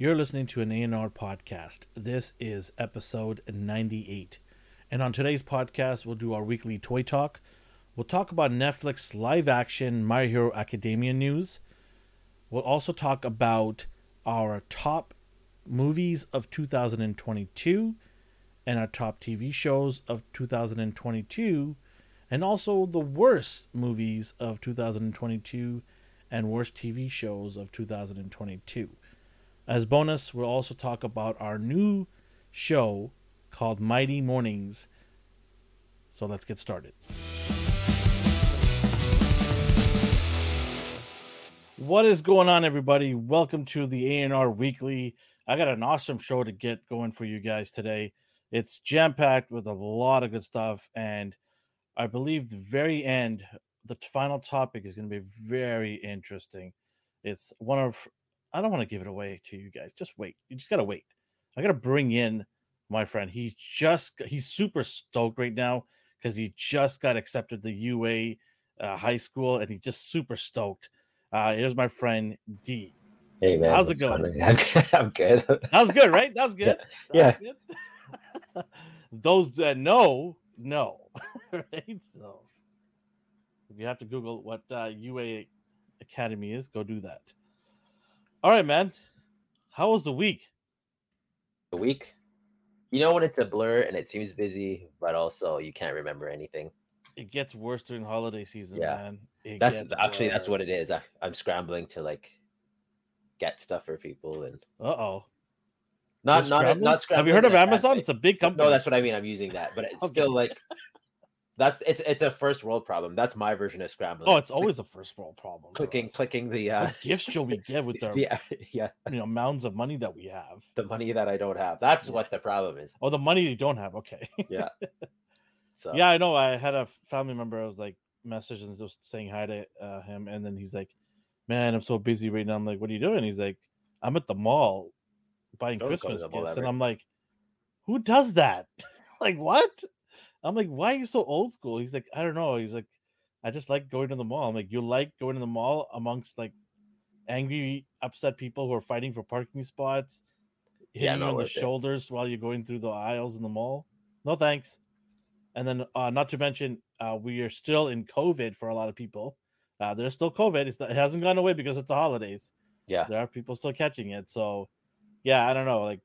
You're listening to an A&R podcast. This is episode 98. And on today's podcast, we'll do our weekly toy talk. We'll talk about Netflix live action My Hero Academia news. We'll also talk about our top movies of 2022 and our top TV shows of 2022 and also the worst movies of 2022 and worst TV shows of 2022. As bonus, we'll also talk about our new show called Mighty Mornings. So let's get started. What is going on, everybody? Welcome to the A&R Weekly. I got an awesome show to get going for you guys today. It's jam packed with a lot of good stuff, and I believe the very end, the final topic is going to be very interesting. It's one of I don't want to give it away to you guys. Just wait. You just gotta wait. I gotta bring in my friend. He just he's super stoked right now because he just got accepted to UA uh, high school, and he's just super stoked. Uh, here's my friend D. Hey man, how's it going? I'm good. That was good, right? That was good. Yeah. That was good. Those that know know, right? So if you have to Google what uh, UA Academy is, go do that. All right, man. How was the week? The week, you know when it's a blur and it seems busy, but also you can't remember anything. It gets worse during holiday season, Yeah. man. It That's actually that's what it is. I, I'm scrambling to like get stuff for people and Uh oh. not not not scrambling. Have you heard of in a bad Amazon? It's a big company. No, that's what I mean. I'm using that, but it's Okay. still like that's it's it's a first world problem. That's my version of scrambling. Oh, it's Click- always a first world problem. clicking clicking the uh What gifts shall we give with our yeah yeah you know mounds of money that we have? the money that I don't have. That's Yeah. what the problem is. Oh, the money you don't have. Okay. Yeah. So Yeah, I know. I had a family member. I was like messaging, just saying hi to uh, him, and then he's like, "Man, I'm so busy right now." I'm like, "What are you doing?" He's like, "I'm at the mall buying Don't Christmas gifts," and. I'm like, "Who does that? like, what?" I'm like, "Why are you so old school?" He's like, "I don't know." He's like, "I just like going to the mall." I'm like, "You like going to the mall amongst like angry, upset people who are fighting for parking spots, hitting Yeah, you on the it. shoulders while you're going through the aisles in the mall?" No thanks. And then, uh, not to mention, uh, we are still in COVID for a lot of people. Uh, there's still COVID. It's not, it hasn't gone away because it's the holidays. yeah. There are people still catching it. So, yeah, I don't know. Like,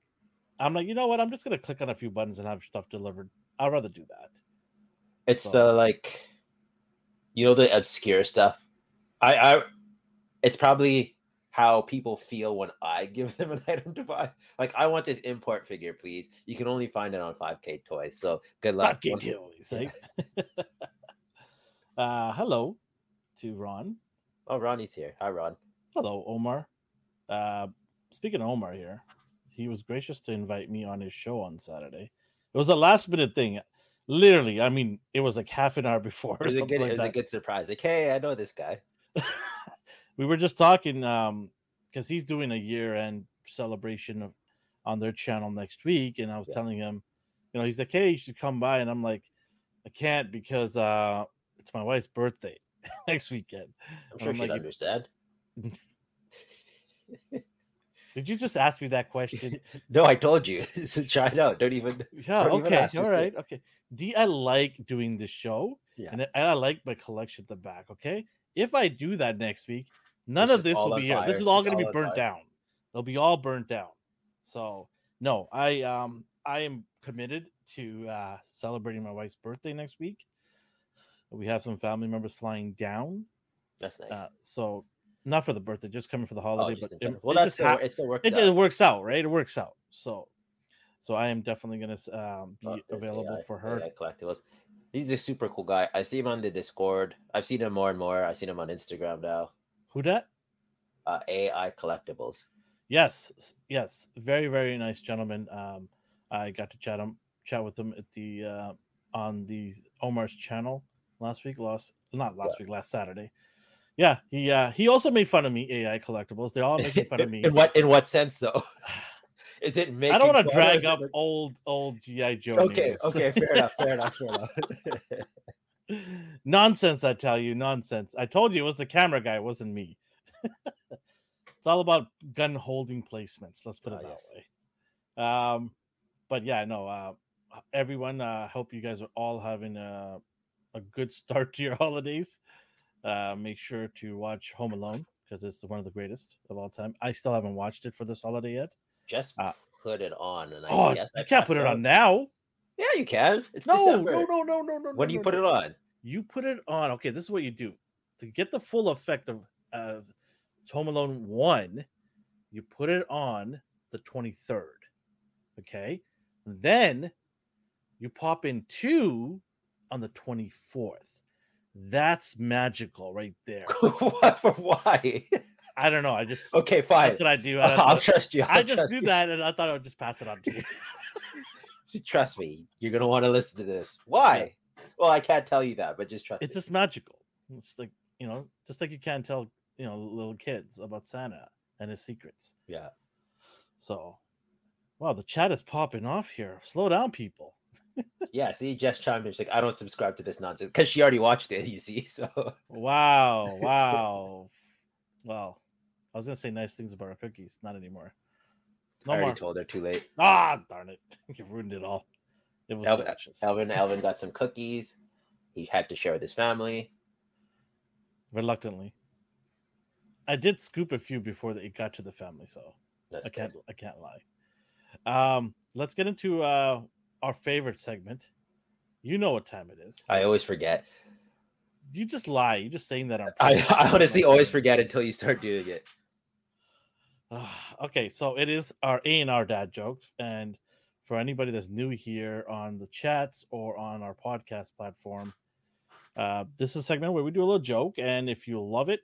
I'm like, you know what? I'm just gonna click on a few buttons and have stuff delivered. I'd rather do that. It's So- the like, you know, the obscure stuff. I, I, it's probably how people feel when I give them an item to buy. Like, I want this import figure, please. You can only find it on 5K Toys. So good luck. Fuck you, Once- Joey, say. uh, hello to Ron. Oh, Ronnie's here. Hi, Ron. Hello, Omar. Uh, speaking of Omar here, he was gracious to invite me on his show on Saturday. It was a last minute thing. Literally, I mean, it was like half an hour before. It was, a good, like it was a good surprise. Like, hey, I know this guy. we were just talking um because he's doing a year end celebration of on their channel next week, and I was Yeah. telling him, you know, he's like, "Hey, you should come by," and I'm like, "I can't because uh it's my wife's birthday next weekend." I'm sure she'd like, understand. Did you just ask me that question? No, I told you. it out. Don't even. Yeah, Don't even okay, ask, all do it. okay. D, I like doing the show, Yeah. and I, like my collection at the back. Okay, if I do that next week, none It's of this will be here. This is all going to be burnt down. They'll be all burnt down. So no, I um I am committed to uh celebrating my wife's birthday next week. We have some family members flying down, That's nice. uh, so not for the birthday, just coming for the oh, holiday. just but it, well, it that's just still, hap- it still works. it, out. it works out, right? It works out. So, so I am definitely gonna um, be Oh, available AI for her. AI collectibles. He's a super cool guy. I see him on the Discord. I've seen him more and more. I've seen him on Instagram now. Who that? Uh, AI collectibles. Yes, yes, very very nice gentleman. Um, I got to chat him chat with him at the uh, on the Omar's channel last week. Last not last week, last Saturday. Yeah, he uh, he also made fun of me. AI collectibles. They're all making fun of me. in what in what sense though? Is it making? I don't want to drag up like- old old GI Joe. Okay, news. okay, fair enough, fair enough, fair enough. nonsense, I tell you, nonsense. I told you it was the camera guy, it wasn't me. It's all about gun holding placements. Let's put it Ah, that yes. way. Um, but yeah, no. Uh, everyone, uh, hope you guys are all having a a good start to your holidays. Uh, make sure to watch Home Alone because it's one of the greatest of all time. I still haven't watched it for this holiday yet. Just Uh, put it on, and I oh, guess I can't put it on now. Yeah, you can. It's No, December. no, no, no, no, no. When do no, you put no. it on? You put it on. Okay, this is what you do to get the full effect of uh, Home Alone one. You put it on the twenty third. Okay, then you pop in two on the twenty fourth. That's magical right there. for? Why? I don't know. I just okay, fine. that's what I do. I I'll know. trust you. I I'll just do you. that, and I thought I would just pass it on to you. See, Trust me, you're gonna want to listen to this. Why? Well, I can't tell you that, but just trust. it's me. just magical. It's like you know, just like you can't tell you know little kids about Santa and his secrets. yeah. So, wow, the chat is popping off here. Slow down, people. Yeah, see, Jess chimed in. She's like, I don't subscribe to this nonsense because she already watched it. You see, so Wow, wow. well, I was gonna say nice things about our cookies, not anymore. I No already more. told her too late. Ah, darn it! You ruined it all. It was Elvin, delicious. Elvin, Elvin got some cookies. He had to share with his family. Reluctantly, I did scoop a few before it got to the family, so That's I good. can't I can't lie. Um, let's get into uh our favorite segment. You know what time it is. I always forget. you just lie. You're just saying that on I. I honestly always forget until you start doing it. Okay, so it is our A and R dad jokes, and for anybody that's new here on the chats or on our podcast platform, uh, this is a segment where we do a little joke, and if you love it,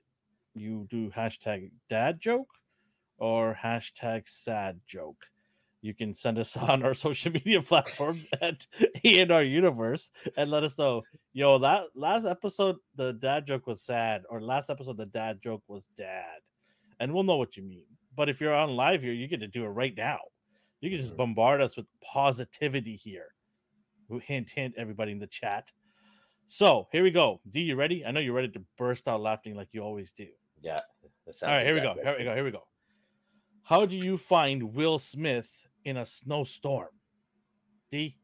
you do hashtag dad joke or hashtag sad joke. You can send us on our social media platforms at A and R Universe and let us know. Yo, that last episode the dad joke was sad, or last episode the dad joke was dad, and we'll know what you mean. But if you're on live here, you get to do it right now. You can just Mhm. bombard us with positivity here. Hint, hint, everybody in the chat. So here we go. D, you ready? I know you're ready to burst out laughing like you always do. Yeah. that All right, here we go. Here we go. Here we go. How do you find Will Smith in a snowstorm? D,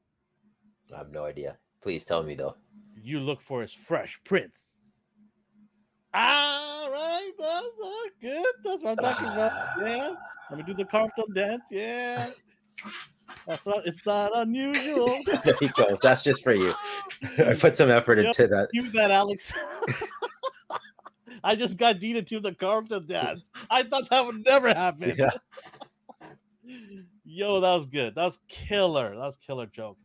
I have no idea. Please tell me though. you look for his fresh prince. All right, that's, that's good. That's what I'm talking about. Yeah. Let me do the Carlton dance. Yeah. That's not. It's not unusual. there you go. That's just for you. I put some effort Yep. into that. Do that, Alex. I just got Dina to the Carlton dance. I thought that would never happen. Yeah. Yo, that was good. That was killer. That was killer joke.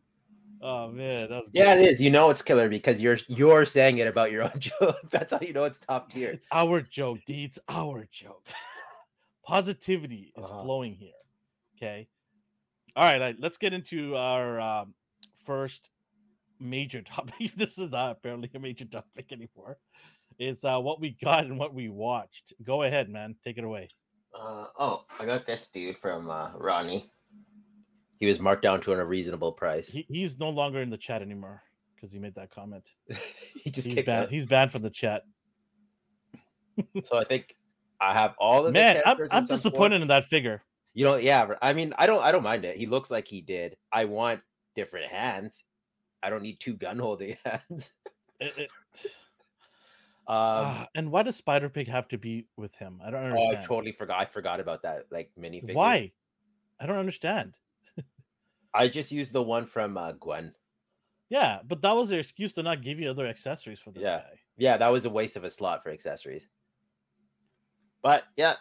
Oh man, that was good. Yeah, it is. You know it's killer because you're you're saying it about your own joke. That's how you know it's top tier. It's our joke, D. It's our joke. Positivity is Uh-huh. flowing here. Okay. All right, all right, let's get into our um, first major topic. this is not apparently a major topic anymore. It's uh, what we got and what we watched. Go ahead, man. Take it away. Uh, oh, I got this dude from uh, Ronnie. He was marked down to an unreasonable price. He, he's no longer in the chat anymore because he made that comment. he just He's kicked banned. out. He's banned from the chat. So I think I have all of the Man, I'm, I'm some form. disappointed in that figure. You know, yeah. I mean, I don't, I don't mind it. He looks like he did. I want different hands. I don't need two gun holding hands. It- it- Um, ah, and why does Spider Pig have to be with him? I don't understand. oh. I totally forgot. I forgot about that. Like minifigure. Why? I don't understand. I just used the one from uh, Gwen. Yeah, but that was their excuse to not give you other accessories for this Yeah. guy. Yeah, that was a waste of a slot for accessories. But yeah,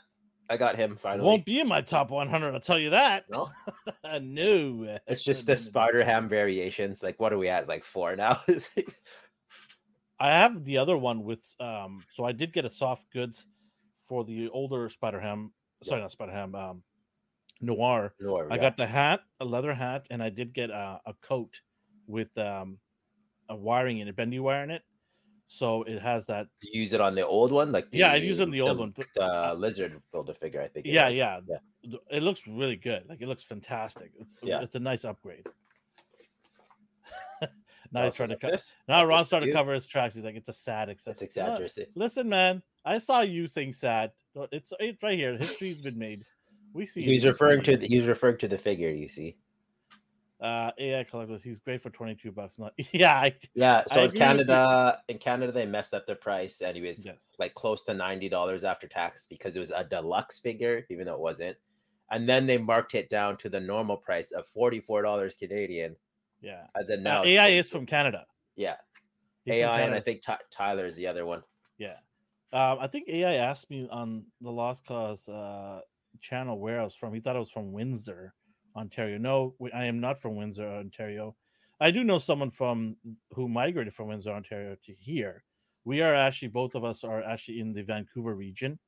I got him finally. Won't be in my top 100. I'll tell you that. No? no. It's just the. Spider Ham variations. Like, what are we at? Like four now? I have the other one with um. So I did get a soft goods for the older Spider Ham. Sorry, not Spider Ham. Um, Noir. Nor, I yeah. got the hat, a leather hat, and I did get a, a coat with um a wiring in it, bendy wire in it. So it has that. You use it on the old one, like the, Yeah, I use it on the old one, but- The lizard builder figure, I think. it Yeah, yeah, yeah. It looks really good. Like it looks fantastic. It's Yeah. it's a nice upgrade. Now he's trying to cut. Now Got Ron this started to cover his tracks. He's like, it's a sad It's accessory. You know exaggerated. Listen, man, I saw you sing sad. It's it's right here. History's been made. We see. He was it. We referring to the, he's referring to the figure. You see. uh AI collectors. He's great for twenty two bucks. Not yeah. I, Yeah. I So in with you. Canada, in Canada, they messed up their price, Anyways, yes. like close to ninety dollars after tax because it was a deluxe figure, even though it wasn't. And then they marked it down to the normal price of forty four dollars Canadian. Yeah. And then Uh, now it's AI 22. is from Canada. yeah He's AI, and I think Ty Tyler is the other one. Yeah. Um, I think AI asked me on the Lost Cause uh, channel where I was from. He thought I was from Windsor, Ontario. No, I am not from Windsor, Ontario. I do know someone from who migrated from Windsor, Ontario to here. We are actually both of us are actually in the Vancouver region,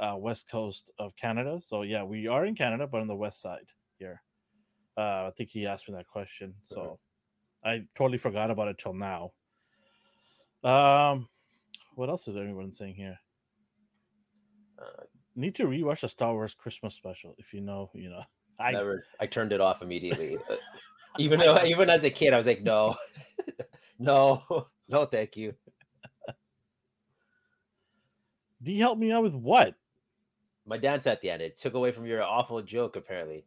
uh, west coast of Canada. So yeah, we are in Canada, but on the west side here. Uh, I think he asked me that question, so I totally forgot about it till now. Um, what else is anyone saying here? Uh, Need to rewatch the Star Wars Christmas special. If you know, you know. I never. I turned it off immediately. Even though, even as a kid, I was like, no, no, no, thank you. do you help me out with what? My dance at the end. It took away from your awful joke. Apparently,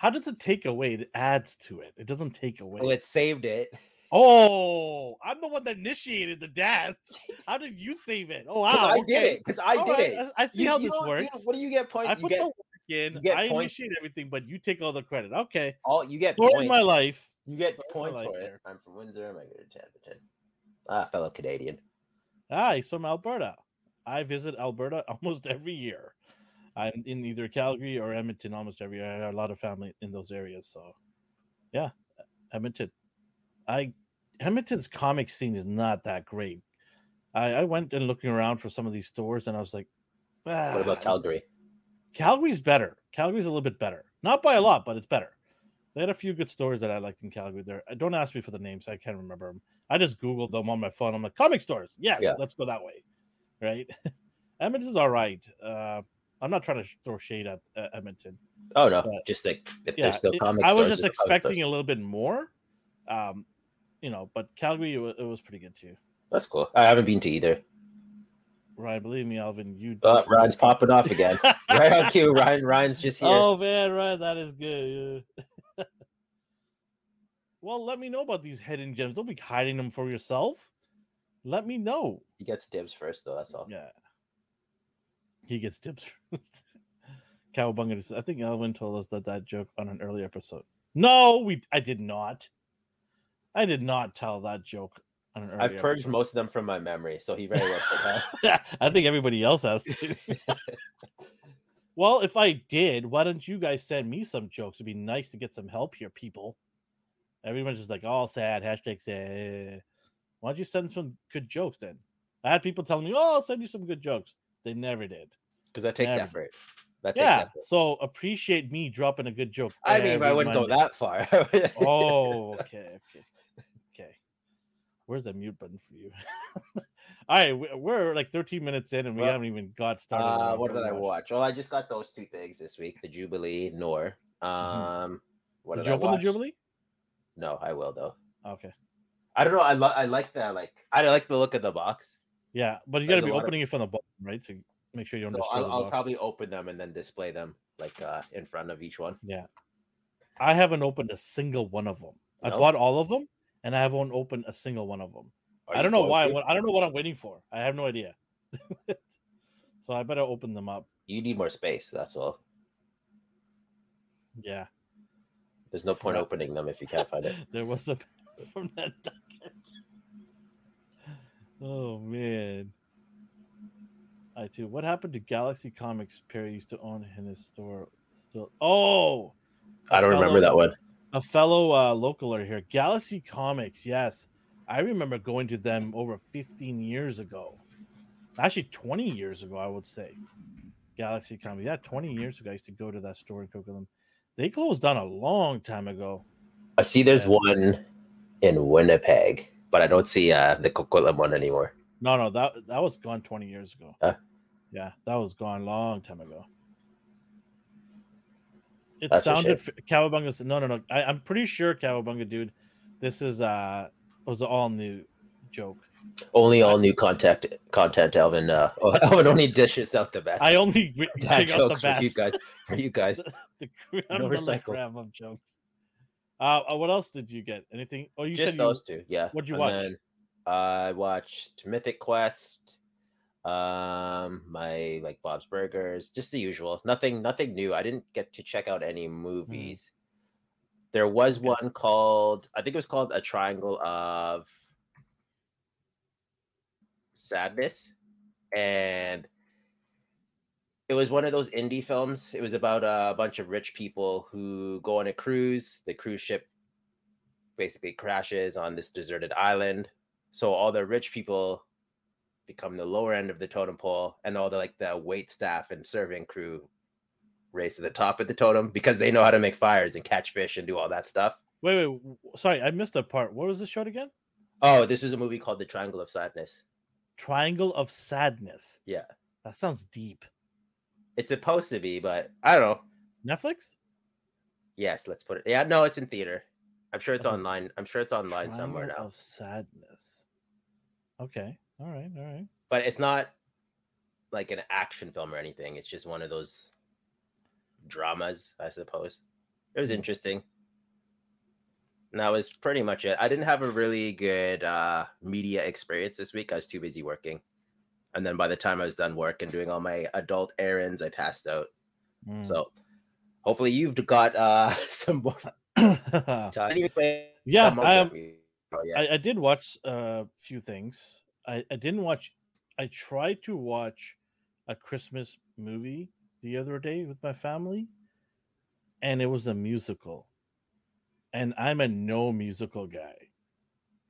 How does it take away? It adds to it. It doesn't take away. well, it saved it. oh, I'm the one that initiated the dance. How did you save it? Oh wow, I did it. Because I All did right, it. I, I see You- how you this works. don't- what do you get I points? You put get the work in. I points. initiate everything, but you take all the credit. Okay. all. You get Story points. my life. You get Story points for it. I'm from Windsor. I'm going to Edmonton. Ah, fellow Canadian. Ah, he's from Alberta. I visit Alberta almost every year. I'm in either Calgary or Edmonton almost every year. I have a lot of family in those areas. So, yeah, Edmonton. I Edmonton's comic scene is not that great. I, I went and looking around for some of these stores, and I was like, ah, What about Calgary? Calgary's better. Calgary's a little bit better, not by a lot, but it's better. They had a few good stores that I liked in Calgary. There, Uh, don't ask me for the names; I can't remember them. I just googled them on my phone. I'm like, comic stores, yes, Yeah. let's go that way, right? Edmonton's all right. Uh, I'm not trying to throw shade at uh, Edmonton. Oh no, But- just like if Yeah, there's still it- comic I was just expecting a little bit more, um, you know. But Calgary, it was, it was pretty good too. That's cool. I haven't been to either. Ryan, believe me, Alvin, you. Uh, Ryan's popping off again. right on cue. Ryan. Ryan's just here. Oh man, Ryan, that is good. yeah. well, let me know about these hidden gems. Don't be hiding them for yourself. Let me know. He gets dibs first, though. That's all. Yeah. He gets tips first. Cowabunga. just- I think Alvin told us that that joke on an early episode. No, we. I did not. I did not tell that joke on an earlier. I've purged episode. most of them from my memory, so he very well could. I think everybody else has to. well, if I did, why don't you guys send me some jokes? It'd be nice to get some help here, people. Everyone's just like, all sad, hashtag sad. Why don't you send some good jokes then? I had people telling me, oh, I'll send you some good jokes. They never did. Because that takes Never. effort. That takes Yeah. effort. So appreciate me dropping a good joke. I mean, I wouldn't go that far. Oh, okay, okay, okay. Where's the mute button for you? All right, we- we're like 13 minutes in and we Well, haven't even got started. Uh, what did I watch? Well, I just got those two things this week: the Jubilee, Noir. Um, what Mm-hmm. Did did, you I open the? Jubilee? No, I will though. Okay. I don't know. I like I like the like I like the look of the box. Yeah, but you got to be lot of- opening it from the bottom, right? To make sure you don't So I'll, I'll probably open them and then display them like uh in front of each one. Yeah. I haven't opened a single one of them. I bought all of them, and I haven't opened a single one of them. Are I don't know why. to? I don't know what I'm waiting for. I have no idea. so I better open them up. You need more space. That's all. Yeah. There's no point opening them if you can't find it. there was a from that docket. Oh man. I too. What happened to Galaxy Comics Perry used to own in his store still oh I don't remember that one. a fellow uh localer here. Galaxy Comics, yes. I remember going to them over 15 years ago. Actually 20 years ago, I would say. Galaxy Comics. Yeah, 20 years ago I used to go to that store in Coquitlam. They closed down a long time ago. I see there's Yeah. one in Winnipeg, but I don't see uh the Coquitlam one anymore. No, no, that that was gone 20 years ago. Huh? Yeah, that was gone long time ago. It That's sounded Cowabunga. said- No, no, no. I, I'm pretty sure Cowabunga, dude. This is uh was an all new joke. Only all new content, content, Elvin. Uh, Elvin only dishes out the best. I only Dad out the jokes for you guys. For you guys, the creme No recycle. of jokes. Uh, uh, what else did you get? Anything? Oh, you just said those two. Yeah. what'd you And watch? then I watched Mythic Quest. Um, my like Bob's Burgers, just the usual. Nothing, nothing new. I didn't get to check out any movies. There was Okay. one called, I think it was called A Triangle of Sadness, and it was one of those indie films. It was about a bunch of rich people who go on a cruise. The cruise ship basically crashes on this deserted island. So all the rich people become the lower end of the totem pole, and all the like the wait staff and serving crew race to the top of the totem because they know how to make fires and catch fish and do all that stuff. Wait, wait. Sorry, I missed a part. What was the show again? Oh, this is a movie called The Triangle of Sadness. Triangle of Sadness. Yeah. That sounds deep. It's supposed to be, but I don't know. Netflix? Yes, let's put it. Yeah, no, it's in theater. I'm sure it's online. I'm sure it's online somewhere now. Of sadness. Okay. All right. All right. But it's not like an action film or anything. It's just one of those dramas, I suppose. It was Hmm. interesting. And that was pretty much it. I didn't have a really good uh, media experience this week. I was too busy working. And then by the time I was done work and doing all my adult errands, I passed out. Mm. So hopefully you've got uh, some more I. Um, yeah, I Us. am- Oh, yeah. I did watch uh, a few things. I, I didn't watch. I tried to watch a Christmas movie the other day with my family, and it was a musical. And I'm a no musical guy.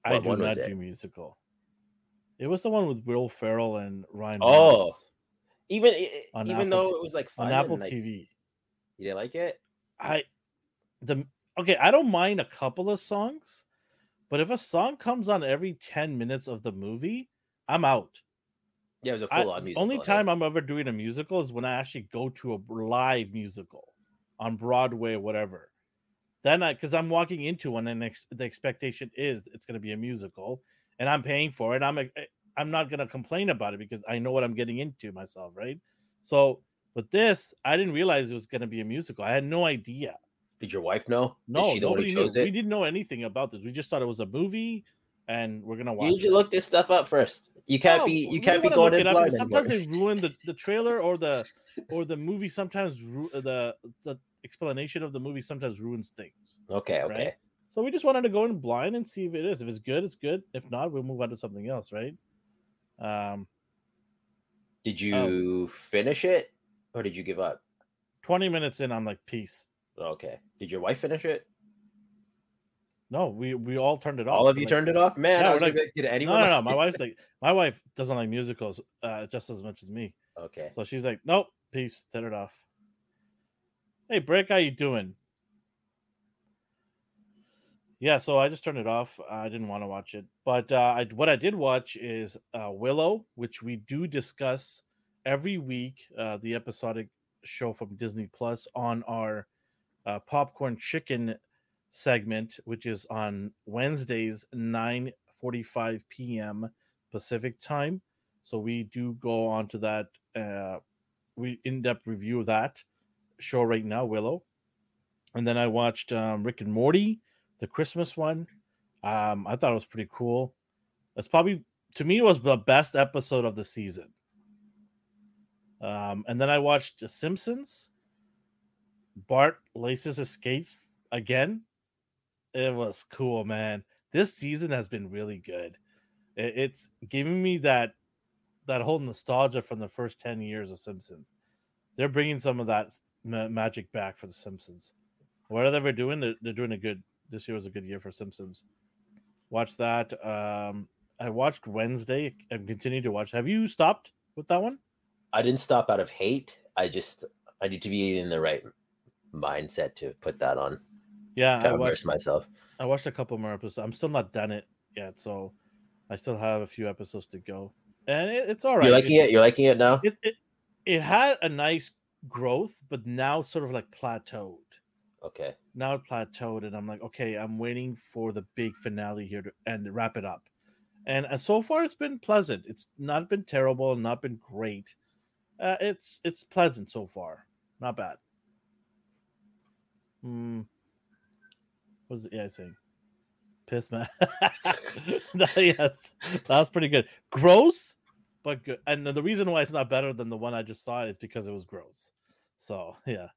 I do not do musical. It was the one with Will Ferrell and Ryan. Oh, Reynolds even even Apple though T- it was like fun on Apple like, TV. you didn't like it. I the okay, I don't mind a couple of songs, but if a song comes on every 10 minutes of the movie, I'm out. Yeah, it was a full on the musical. only time I'm ever doing a musical is when I actually go to a live musical on Broadway or whatever. Then I because I'm walking into one and ex- the expectation is it's going to be a musical and I'm paying for it. I'm a, eh, I'm not going to complain about it because I know what I'm getting into myself, right? So, but this I didn't realize it was going to be a musical. I had no idea. Did your wife know? No, she the one who nobody knew. We didn't know anything about this. We just thought it was a movie, and we're gonna watch. You need to look this stuff up first. You can't No, be you can't be going in blind Sometimes they ruin the, the trailer or the or the movie. Sometimes ru- the the explanation of the movie sometimes ruins things. Okay, okay. Right? So we just wanted to go in blind and see if it is. If it's good, it's good. If not, we'll move on to something else, right? Um, Did Oh. you finish it or did you give up? twenty minutes in, I'm like, peace. Okay. Did your wife finish it? No, we we all turned it off. All of you like, turned it off? Man, I was like, like, did No, anyone no, no. like My wife's like, my wife doesn't like musicals uh, just as much as me. Okay. So she's like, nope, peace, turn it off. Hey, Brick, how you doing? Yeah, so I just turned it off. I didn't want to watch it, but uh, I, what I did watch is uh, Willow, which we do discuss every week. Uh, the episodic show from Disney Plus on our uh, popcorn chicken segment, which is on Wednesdays, nine forty-five p.m. Pacific time. So we do go on to that uh, we in-depth review of that show right now, Willow. And then I watched um, Rick and Morty, the Christmas one. Um, I thought it was pretty cool. It's probably to me it was the best episode of the season. Um, and then I watched The Simpsons. Bart laces his skates again. It was cool, man. This season has been really good. It's giving me that that whole nostalgia from the first 10 years of Simpsons. They're bringing some of that ma- magic back for the Simpsons. Whatever they're doing, they're, they're doing a good. This year was a good year for Simpsons. Watch that. Um, I watched Wednesday and continue to watch. Have you stopped with that one? I didn't stop out of hate. I just I need to be in the right mindset to put that on. Yeah, I watched. myself. I watched a couple more episodes. I'm still not done it yet, so I still have a few episodes to go, and it, it's all right. You're liking It's- it? You're liking it now? it, it it had a nice growth, but now sort of like plateaued. Okay. Now it plateaued, and I'm like, okay, I'm waiting for the big finale here to and wrap it up. and, and so far it's been pleasant. It's not been terrible, not been great. Uh, it's it's pleasant so far, not bad. Hmm. What was it? Yeah, saying piss man. yes, that's pretty good. Gross, but good. And the reason why it's not better than the one I just saw is because it was gross. So yeah.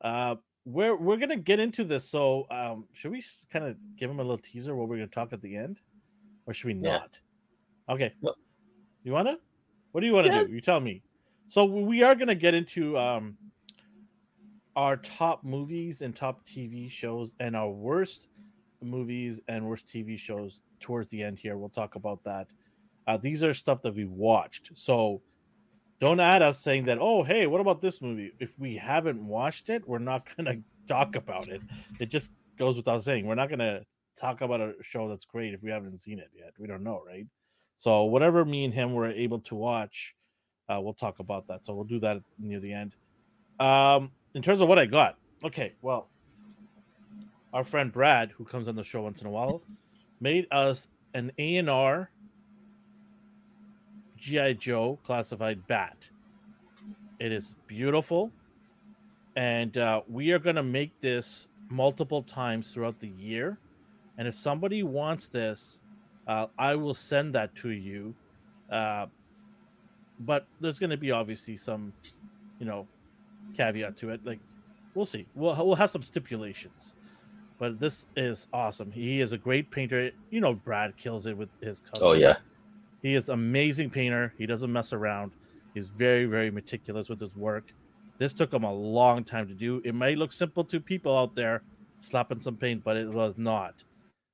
Uh, we're we're gonna get into this. So um, should we kind of give him a little teaser what we're gonna talk at the end, or should we Yeah. not? Okay. Well- you wanna? What do you want to Yeah. do? You tell me. So we are gonna get into um our top movies and top TV shows and our worst movies and worst TV shows towards the end here. We'll talk about that. Uh, these are stuff that we watched. So don't add us saying that, oh, hey, what about this movie? If we haven't watched it, we're not going to talk about it. It just goes without saying. We're not going to talk about a show that's great if we haven't seen it yet. We don't know, right? So whatever me and him were able to watch, uh, we'll talk about that. So we'll do that near the end. Um, in terms of what I got, okay, well, our friend Brad, who comes on the show once in a while, made us an A and R GI Joe classified bat. It is beautiful, and uh, we are going to make this multiple times throughout the year. And if somebody wants this, uh, I will send that to you. Uh, but there's going to be obviously some, you know, caveat to it. Like, we'll see. We'll we'll have some stipulations. But this is awesome. He is a great painter. You know, Brad kills it with his colors. Oh, yeah. He is amazing painter. He doesn't mess around. He's very, very meticulous with his work. This took him a long time to do. It may look simple to people out there slapping some paint, but it was not.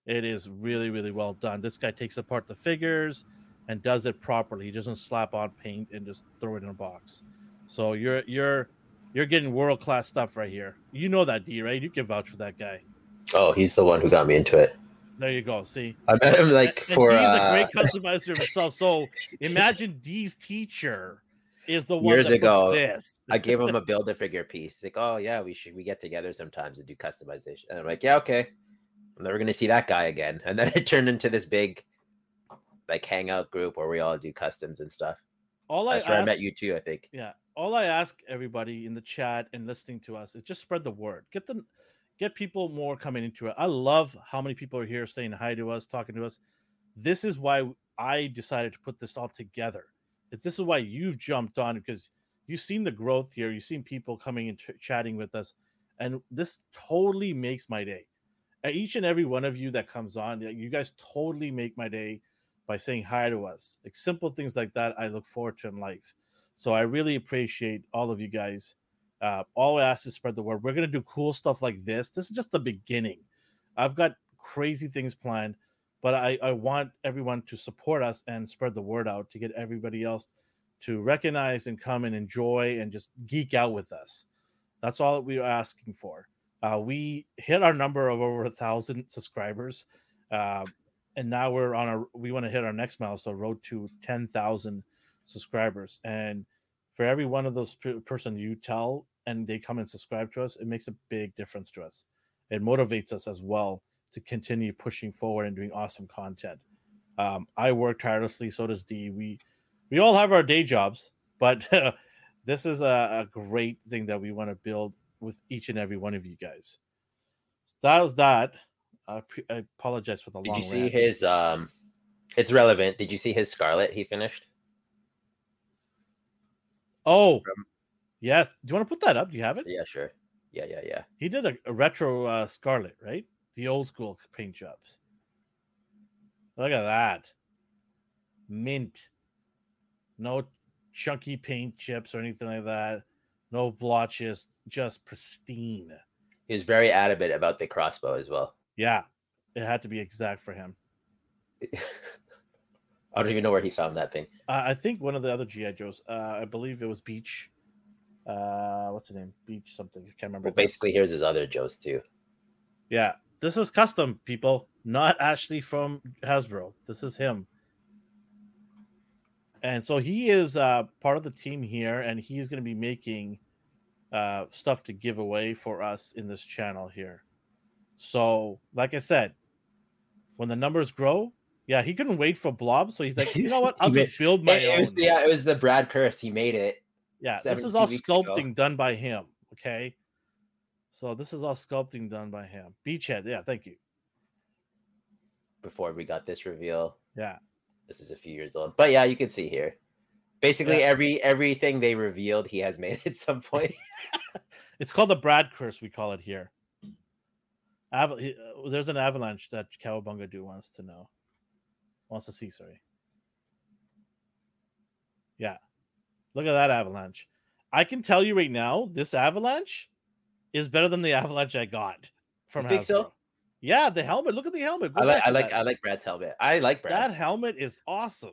It is really, really well done. This guy takes apart the figures and does it properly. He doesn't slap on paint and just throw it in a box. So you're you're you're getting world class stuff right here. You know that D, right? You can vouch for that guy. Oh, he's the one who got me into it. There you go. See, I met him like and for a uh, great customizer himself. So imagine D's teacher is the one Years that ago, This I gave him a build a figure piece. He's like, oh yeah, we should we get together sometimes and do customization. And I'm like, yeah, okay. I'm never gonna see that guy again. And then it turned into this big like hangout group where we all do customs and stuff. all I That's where I met you too, I think. Yeah. All I ask everybody in the chat and listening to us is just spread the word. Get the get people more coming into it. I love how many people are here saying hi to us, talking to us. This is why I decided to put this all together. This is why you've jumped on because you've seen the growth here. You've seen people coming and ch- chatting with us, and this totally makes my day. Each and every one of you that comes on, you guys totally make my day by saying hi to us. Like simple things like that, I look forward to in life. So I really appreciate all of you guys. Uh, all I ask is spread the word. We're gonna do cool stuff like this. This is just the beginning. I've got crazy things planned, but I, I want everyone to support us and spread the word out to get everybody else to recognize and come and enjoy and just geek out with us. That's all that we are asking for. Uh, we hit our number of over a thousand subscribers, uh, and now we're on our. We want to hit our next milestone, road to ten thousand subscribers. And for every one of those per- person you tell and they come and subscribe to us, it makes a big difference to us. It motivates us as well to continue pushing forward and doing awesome content. Um, I work tirelessly, so does D. We we all have our day jobs, but this is a, a great thing that we want to build with each and every one of you guys. That was that. I, pre- I apologize for the Did long. you see rant. his um it's relevant. Did you see his Scarlett he finished? Oh, yes. Do you want to put that up? Do you have it? Yeah, sure. Yeah, yeah, yeah. He did a, a retro uh, Scarlett, right? The old school paint jobs. Look at that. Mint. No chunky paint chips or anything like that. No blotches, just pristine. He was very adamant about the crossbow as well. Yeah, it had to be exact for him. I don't even know where he found that thing. Uh, I think one of the other GI Joes, uh, I believe it was Beach. Uh, what's the name? Beach something. I can't remember. Well, basically, here's his other Joes too. Yeah, this is custom, people, not Ashley from Hasbro. This is him. And so he is uh, part of the team here, and he's going to be making uh, stuff to give away for us in this channel here. So, like I said, when the numbers grow, Yeah, he couldn't wait for Blob, so he's like, you know what? I'll just build my It, it was, yeah, it was the Brad Curse. He made it. Yeah, this is all weeks ago. sculpting done by him. Okay. So this is all sculpting done by him. Beachhead, yeah, thank you. before we got this reveal. Yeah. This is a few years old, but yeah, you can see here. Basically, Yeah. every everything they revealed, he has made at some point. It's called the Brad curse, we call it here. Uh, there's an avalanche that Cowabunga do wants to know. Wants to see, sorry. Yeah. Look at that avalanche. I can tell you right now, this avalanche is better than the avalanche I got from You think so? Yeah, the helmet. Look at the helmet. Go I like, I like, that. I like Brad's helmet. I like that helmet is awesome.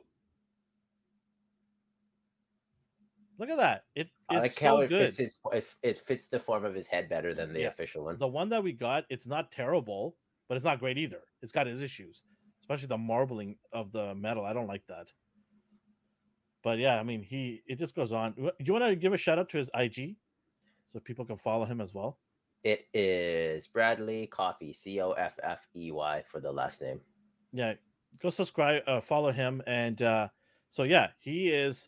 Look at that. It I is like so how it good. fits his. It, it fits the form of his head better than the Yeah. official one. the one that we got, it's not terrible, but it's not great either. It's got its issues, especially the marbling of the metal. I don't like that. But yeah, I mean, he it just goes on. Do you want to give a shout out to his IG so people can follow him as well? It is Bradley Coffey, C O F F E Y for the last name. Yeah, go subscribe, uh, follow him, and uh, so yeah, he is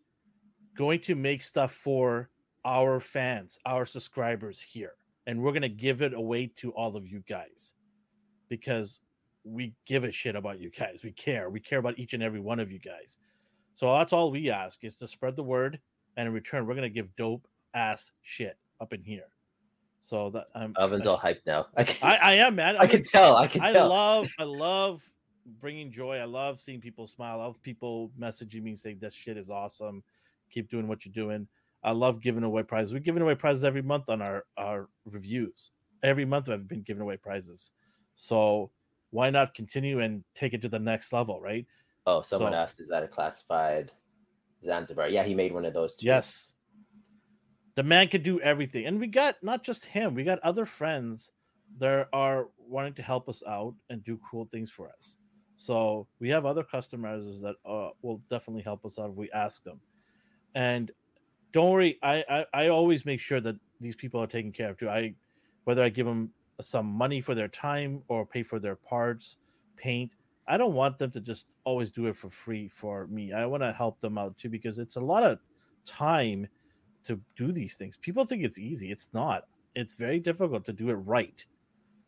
going to make stuff for our fans, our subscribers here, and we're gonna give it away to all of you guys because we give a shit about you guys. We care. We care about each and every one of you guys. So that's all we ask is to spread the word, and in return, we're gonna give dope ass shit up in here. So that um, I'm Oven's I, all hyped now. I can, I, I am man. I can tell. I can I tell. love, I love bringing joy. I love seeing people smile. I love people messaging me saying that shit is awesome. Keep doing what you're doing. I love giving away prizes. We're giving away prizes every month on our our reviews. Every month I've been giving away prizes. So why not continue and take it to the next level, right? oh, someone so- asked, "Is that a classified Zanzibar?" Yeah, he made one of those too. Yes. The man could do everything. And we got not just him, we got other friends that are wanting to help us out and do cool things for us. So we have other customers that uh, will definitely help us out if we ask them. And don't worry, I, I I always make sure that these people are taken care of too. I whether I give them some money for their time or pay for their parts, paint. I don't want them to just always do it for free for me. I want to help them out too because it's a lot of time to do these things. People think it's easy. It's not. It's very difficult to do it right.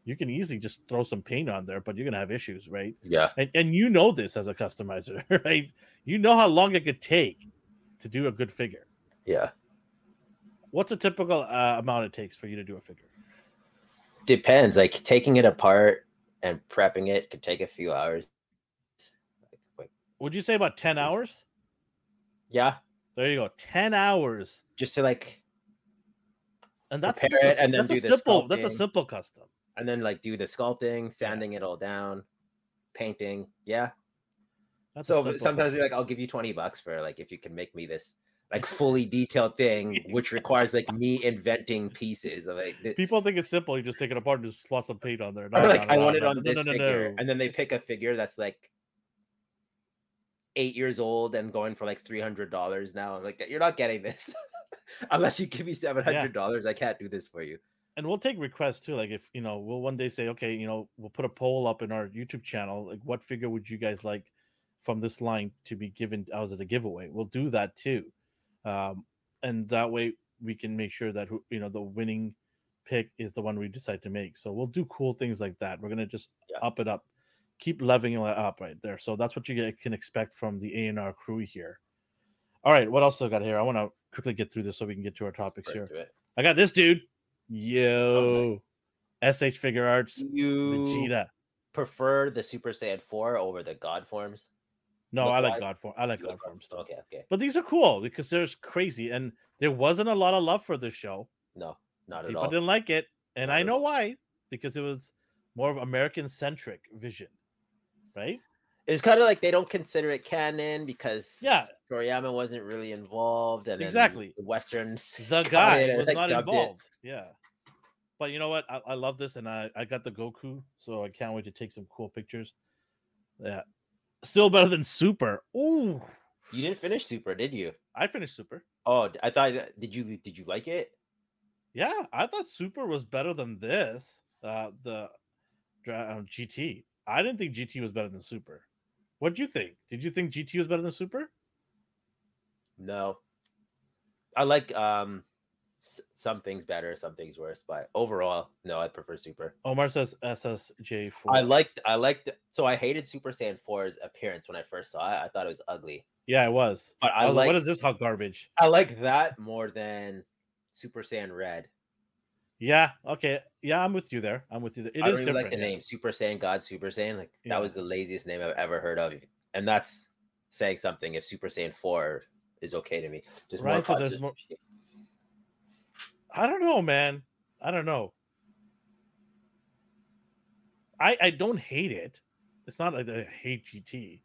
You can easily just throw some paint on there, but you're gonna have issues, right? Yeah. And and you know this as a customizer, right? You know how long it could take to do a good figure. Yeah. What's a typical uh, amount it takes for you to do a figure? Depends. Like taking it apart and prepping it could take a few hours. Would you say about 10 hours? yeah, There you go. 10 hours. just to like, And that's, that's a, and then that's a simple that's a simple custom. and then like do the sculpting, sanding it all down, painting. Yeah. That's So sometimes we're like, I'll give you 20 bucks for like if you can make me this like fully detailed thing, which requires like me inventing pieces of like th- people think it's simple. You just take it apart and just slot some paint on there. No, like no, I no, want it on no, this no, no, figure, no. and then they pick a figure that's like eight years old and going for like three hundred dollars now. I'm like, you're not getting this unless you give me seven hundred dollars. I can't do this for you. and we'll take requests too. Like if you know, we'll one day say, okay, you know, we'll put a poll up in our YouTube channel. Like, what figure would you guys like from this line to be given out as a giveaway? We'll do that too, um, and that way we can make sure that who you know the winning pick is the one we decide to make. So we'll do cool things like that. We're gonna just Yeah. up it up, keep leveling it up right there. So that's what you can expect from the A and R crew here. All right, what else I got here? I want to quickly get through this so we can get to our topics Right here. I got this dude. Yo. SH Figuarts. You Vegeta. prefer the Super Saiyan 4 over the God forms? No, Look I like wise? God form. I like You God like form stuff. Okay, okay. But these are cool because there's crazy and there wasn't a lot of love for this show. No, not at People all. didn't like it. And Not I know all. why. Because it was more of American centric vision. Right? It's kind of like they don't consider it canon because Yeah. Toriyama wasn't really involved, and Exactly. the westerns. The guy was like, not dubbed it. involved. Yeah. But you know what? I, I love this and I, I got the Goku, so I can't wait to take some cool pictures. Yeah. Still better than Super. Ooh. You didn't finish Super, did you? I finished Super. Oh, I thought. Did you? Did you like it? Yeah, I thought Super was better than this. Uh, the um, GT. I didn't think GT was better than Super. What'd you think? Did you think GT was better than Super? No. I like um s- some things better, some things worse, but overall, no, I prefer Super. Omar says SSJ four. I liked I liked so I hated Super Saiyan 4's appearance when I first saw it. I thought it was ugly. yeah, it was. But I, I, was like like, what is this hot garbage? I like that more than Super Saiyan Red. Yeah, okay. Yeah, I'm with you there. I'm with you there. It I is really different. like the yeah. name Super Saiyan God Super Saiyan. Like Yeah. that was the laziest name I've ever heard of, and that's saying something. If Super Saiyan Four is okay to me, just more Right, so there's more-. I don't know, man. I don't know. I I don't hate it. It's not like I hate GT.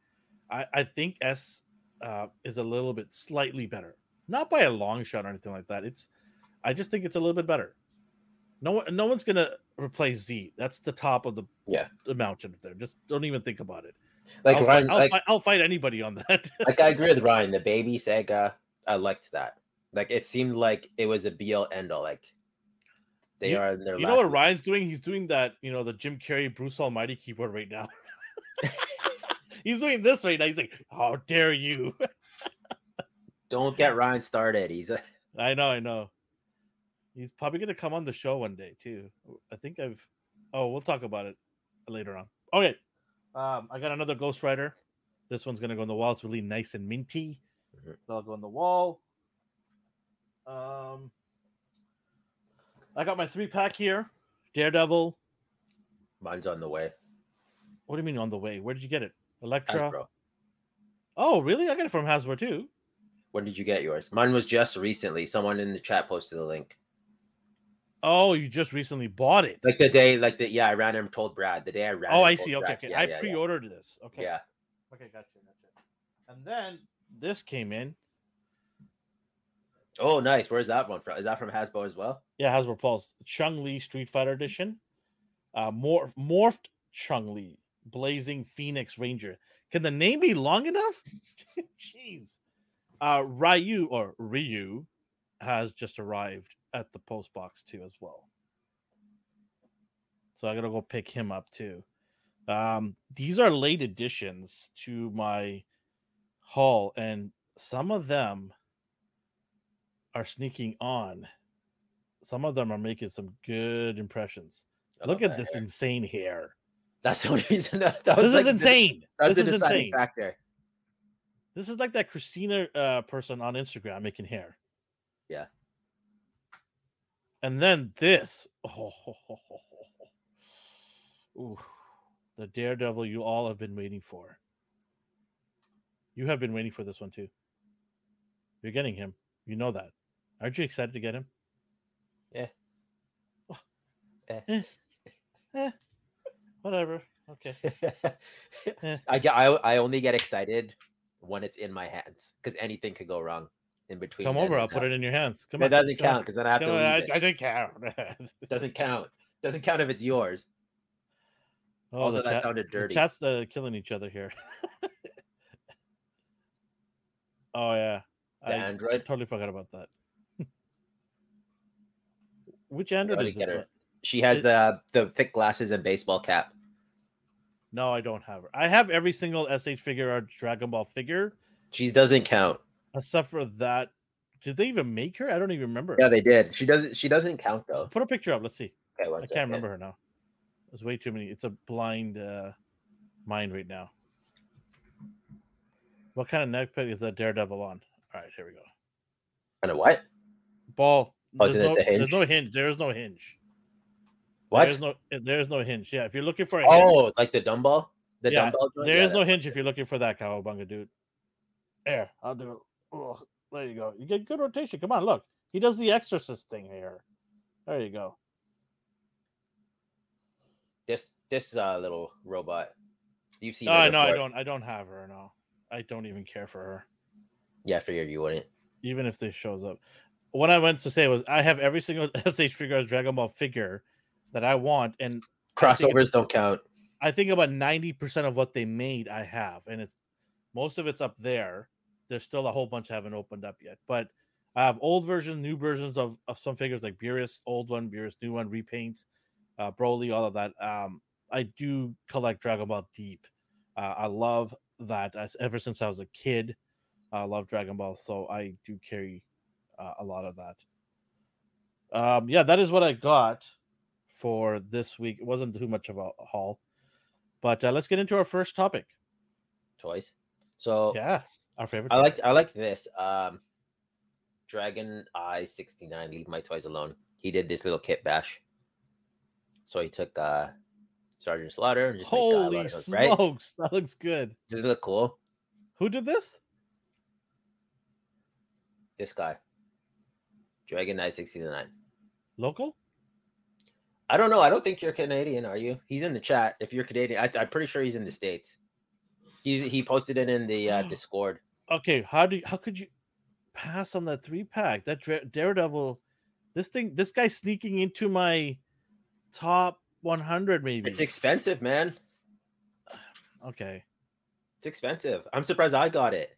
I I think S uh, is a little bit slightly better, not by a long shot or anything like that. It's I just think it's a little bit better. No one, no one's gonna replace Z. That's the top of the Yeah. the mountain up there. Just don't even think about it. Like I'll, Ryan, fight, I'll, like, fight, I'll fight anybody on that. like I agree with Ryan. The baby Sega, I liked that. Like it seemed like it was a be all end all. Like they You- are in their. you know what last- Ryan's doing? He's doing that, you know, the Jim Carrey Bruce Almighty keyboard right now. He's doing this right now. He's like, "How dare you?" Don't get Ryan started. He's a I know, I know. He's probably gonna come on the show one day too. I think I've. Oh, we'll talk about it later on. Okay, um, I got another Ghost Rider. This one's gonna go on the wall. It's really nice and minty. Mhm. That'll go on the wall. Um, I got my three pack here. Daredevil. mine's on the way. What do you mean on the way? Where did you get it? Elektra. Hasbro. Oh, really? I got it from Hasbro too. When did you get yours? Mine was just recently. Someone in the chat posted the link. Oh, you just recently bought it. Like the day, like the yeah, I ran and told Brad the day I ran. oh, I see. Okay, Brad. okay. Yeah, I yeah, yeah. pre-ordered this. Okay. Yeah. Okay, gotcha, gotcha. And then this came in. Oh, nice. Where's that one from? Is that from Hasbro as well? Yeah, Hasbro Pulse Chun-Li Street Fighter Edition. Uh, morph, morphed Chun-Li, Blazing Phoenix Ranger. Can the name be long enough? Jeez. Uh, Ryu or Ryu has just arrived at the post box too as well. So I gotta go pick him up too. Um, these are late additions to my haul, and some of them are sneaking on. Some of them are making some good impressions. I Look at this hair. insane hair. That's the only reason. That, that This like is the- insane. That's This the is insane. factor. This is like that Christina uh, person on Instagram making hair. Yeah. And then this. Oh, Ooh, the daredevil you all have been waiting for. You have been waiting for this one too. You're getting him. You know that. Aren't you excited to get him? Yeah. Oh. Eh. Eh. Eh. Whatever. Okay. Eh. I get. I, I only get excited when it's in my hands because anything could go wrong in between. Come over. I'll put it in your hands. Come That on. doesn't count because then I have to come leave on, I, it. I think count. Doesn't count. Doesn't count if it's yours. Oh, also, that chat- sounded the dirty. chat's uh, killing each other here. oh yeah, The I Android. totally forgot about that. Which Android is get this? her. She has It- the the thick glasses and baseball cap. No, I don't have her. I have every single SH figure or Dragon Ball figure, She doesn't count. except for that. Did they even make her? I don't even remember. Yeah, they did. She doesn't. She doesn't count though. put a picture up. Let's see. Okay, I second. can't remember her now. There's way too many. It's a blind uh, mind right now. What kind of neck peg is that Daredevil on? All right, here we go. And a what? Ball. Oh, There's no, the there's hinge? no hinge. There's no hinge. What? There's no. There's no hinge. Yeah, if you're looking for a hinge, oh, like the dumbbell. The Yeah, dumbbell. joint? there Yeah, is no hinge if you're looking for that cowabunga, dude. There, I'll do it. Oh, there you go. You get good rotation. Come on, look. He does the exorcist thing here. There you go. This this uh, little robot. You've seen. Her no, I don't. I don't have her. No, I don't even care for her. Yeah, I figured you wouldn't. even if this shows up. What I meant to say was I have every single SH figure as Dragon Ball figure that I want, and Crossovers don't count. I think about ninety percent of what they made I have, and it's most of it's up there. There's still a whole bunch I haven't opened up yet, but I have old versions, new versions of, of some figures like Beerus, old one, Beerus, new one, repaints, uh, Broly, all of that. Um, I do collect Dragon Ball Deep. Uh, I love that as ever since I was a kid. I love Dragon Ball, so I do carry uh, a lot of that. Um, yeah, that is what I got for this week. It wasn't too much of a haul, but uh, let's get into our first topic. Toys. So Yes, our favorite. I like I like this. Um Dragon Eye 69, leave my toys alone. He did this little kit bash. So he took uh Sergeant Slaughter and just made Holy of it, right? smokes, that looks good. Does it look cool? Who did this? This guy. Dragon Eye 69. Local? I don't know. I don't think you're Canadian, are you? He's in the chat. If you're Canadian, I, I'm pretty sure he's in the States. He's he posted it in the uh, Discord. Okay, how do you, how could you pass on that three pack? That Dare- Daredevil, this thing, this guy sneaking into my top 100 maybe. It's expensive, man. okay. It's expensive. I'm surprised I got it.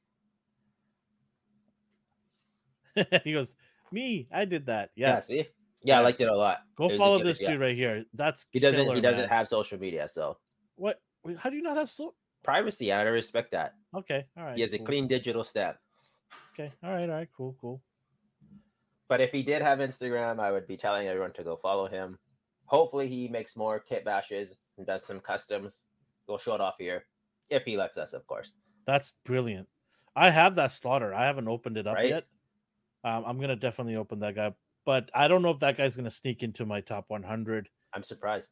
he goes, me, I did that. Yeah, Yes. see? Yeah, I liked it a lot. Go It follow this yeah. dude right here. That's He doesn't. killer, he doesn't man. have social media, so what? How do you not have so? privacy. I respect that. Okay, all right. He has a clean digital stamp. Okay, all right, all right, cool, cool. But if he did have Instagram, I would be telling everyone to go follow him. Hopefully, he makes more kit bashes and does some customs. We'll show it off here if he lets us, of course. That's brilliant. I have that slaughter. I haven't opened it up Right? yet. Um, I'm gonna definitely open that guy, but I don't know if that guy's gonna sneak into my top 100. I'm surprised.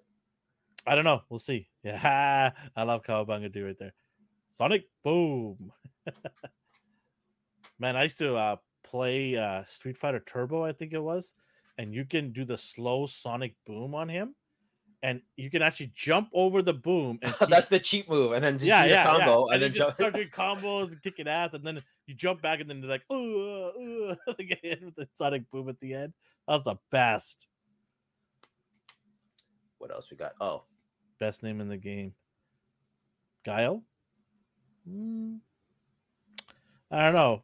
I don't know. We'll see. Yeah, I love Cowabunga do right there. Sonic Boom. Man, I used to uh, play uh, Street Fighter Turbo, I think it was, and you can do the slow Sonic Boom on him, and you can actually jump over the boom and keep- That's the cheap move, and then just yeah, do the yeah, combo, yeah. and, you then jump. start doing combos and kicking ass, and then you jump back, and then they're like, oh, uh, get hit with the Sonic Boom at the end. That was the best, what else we got? Oh, best name in the game. Guile. Hmm. I don't know.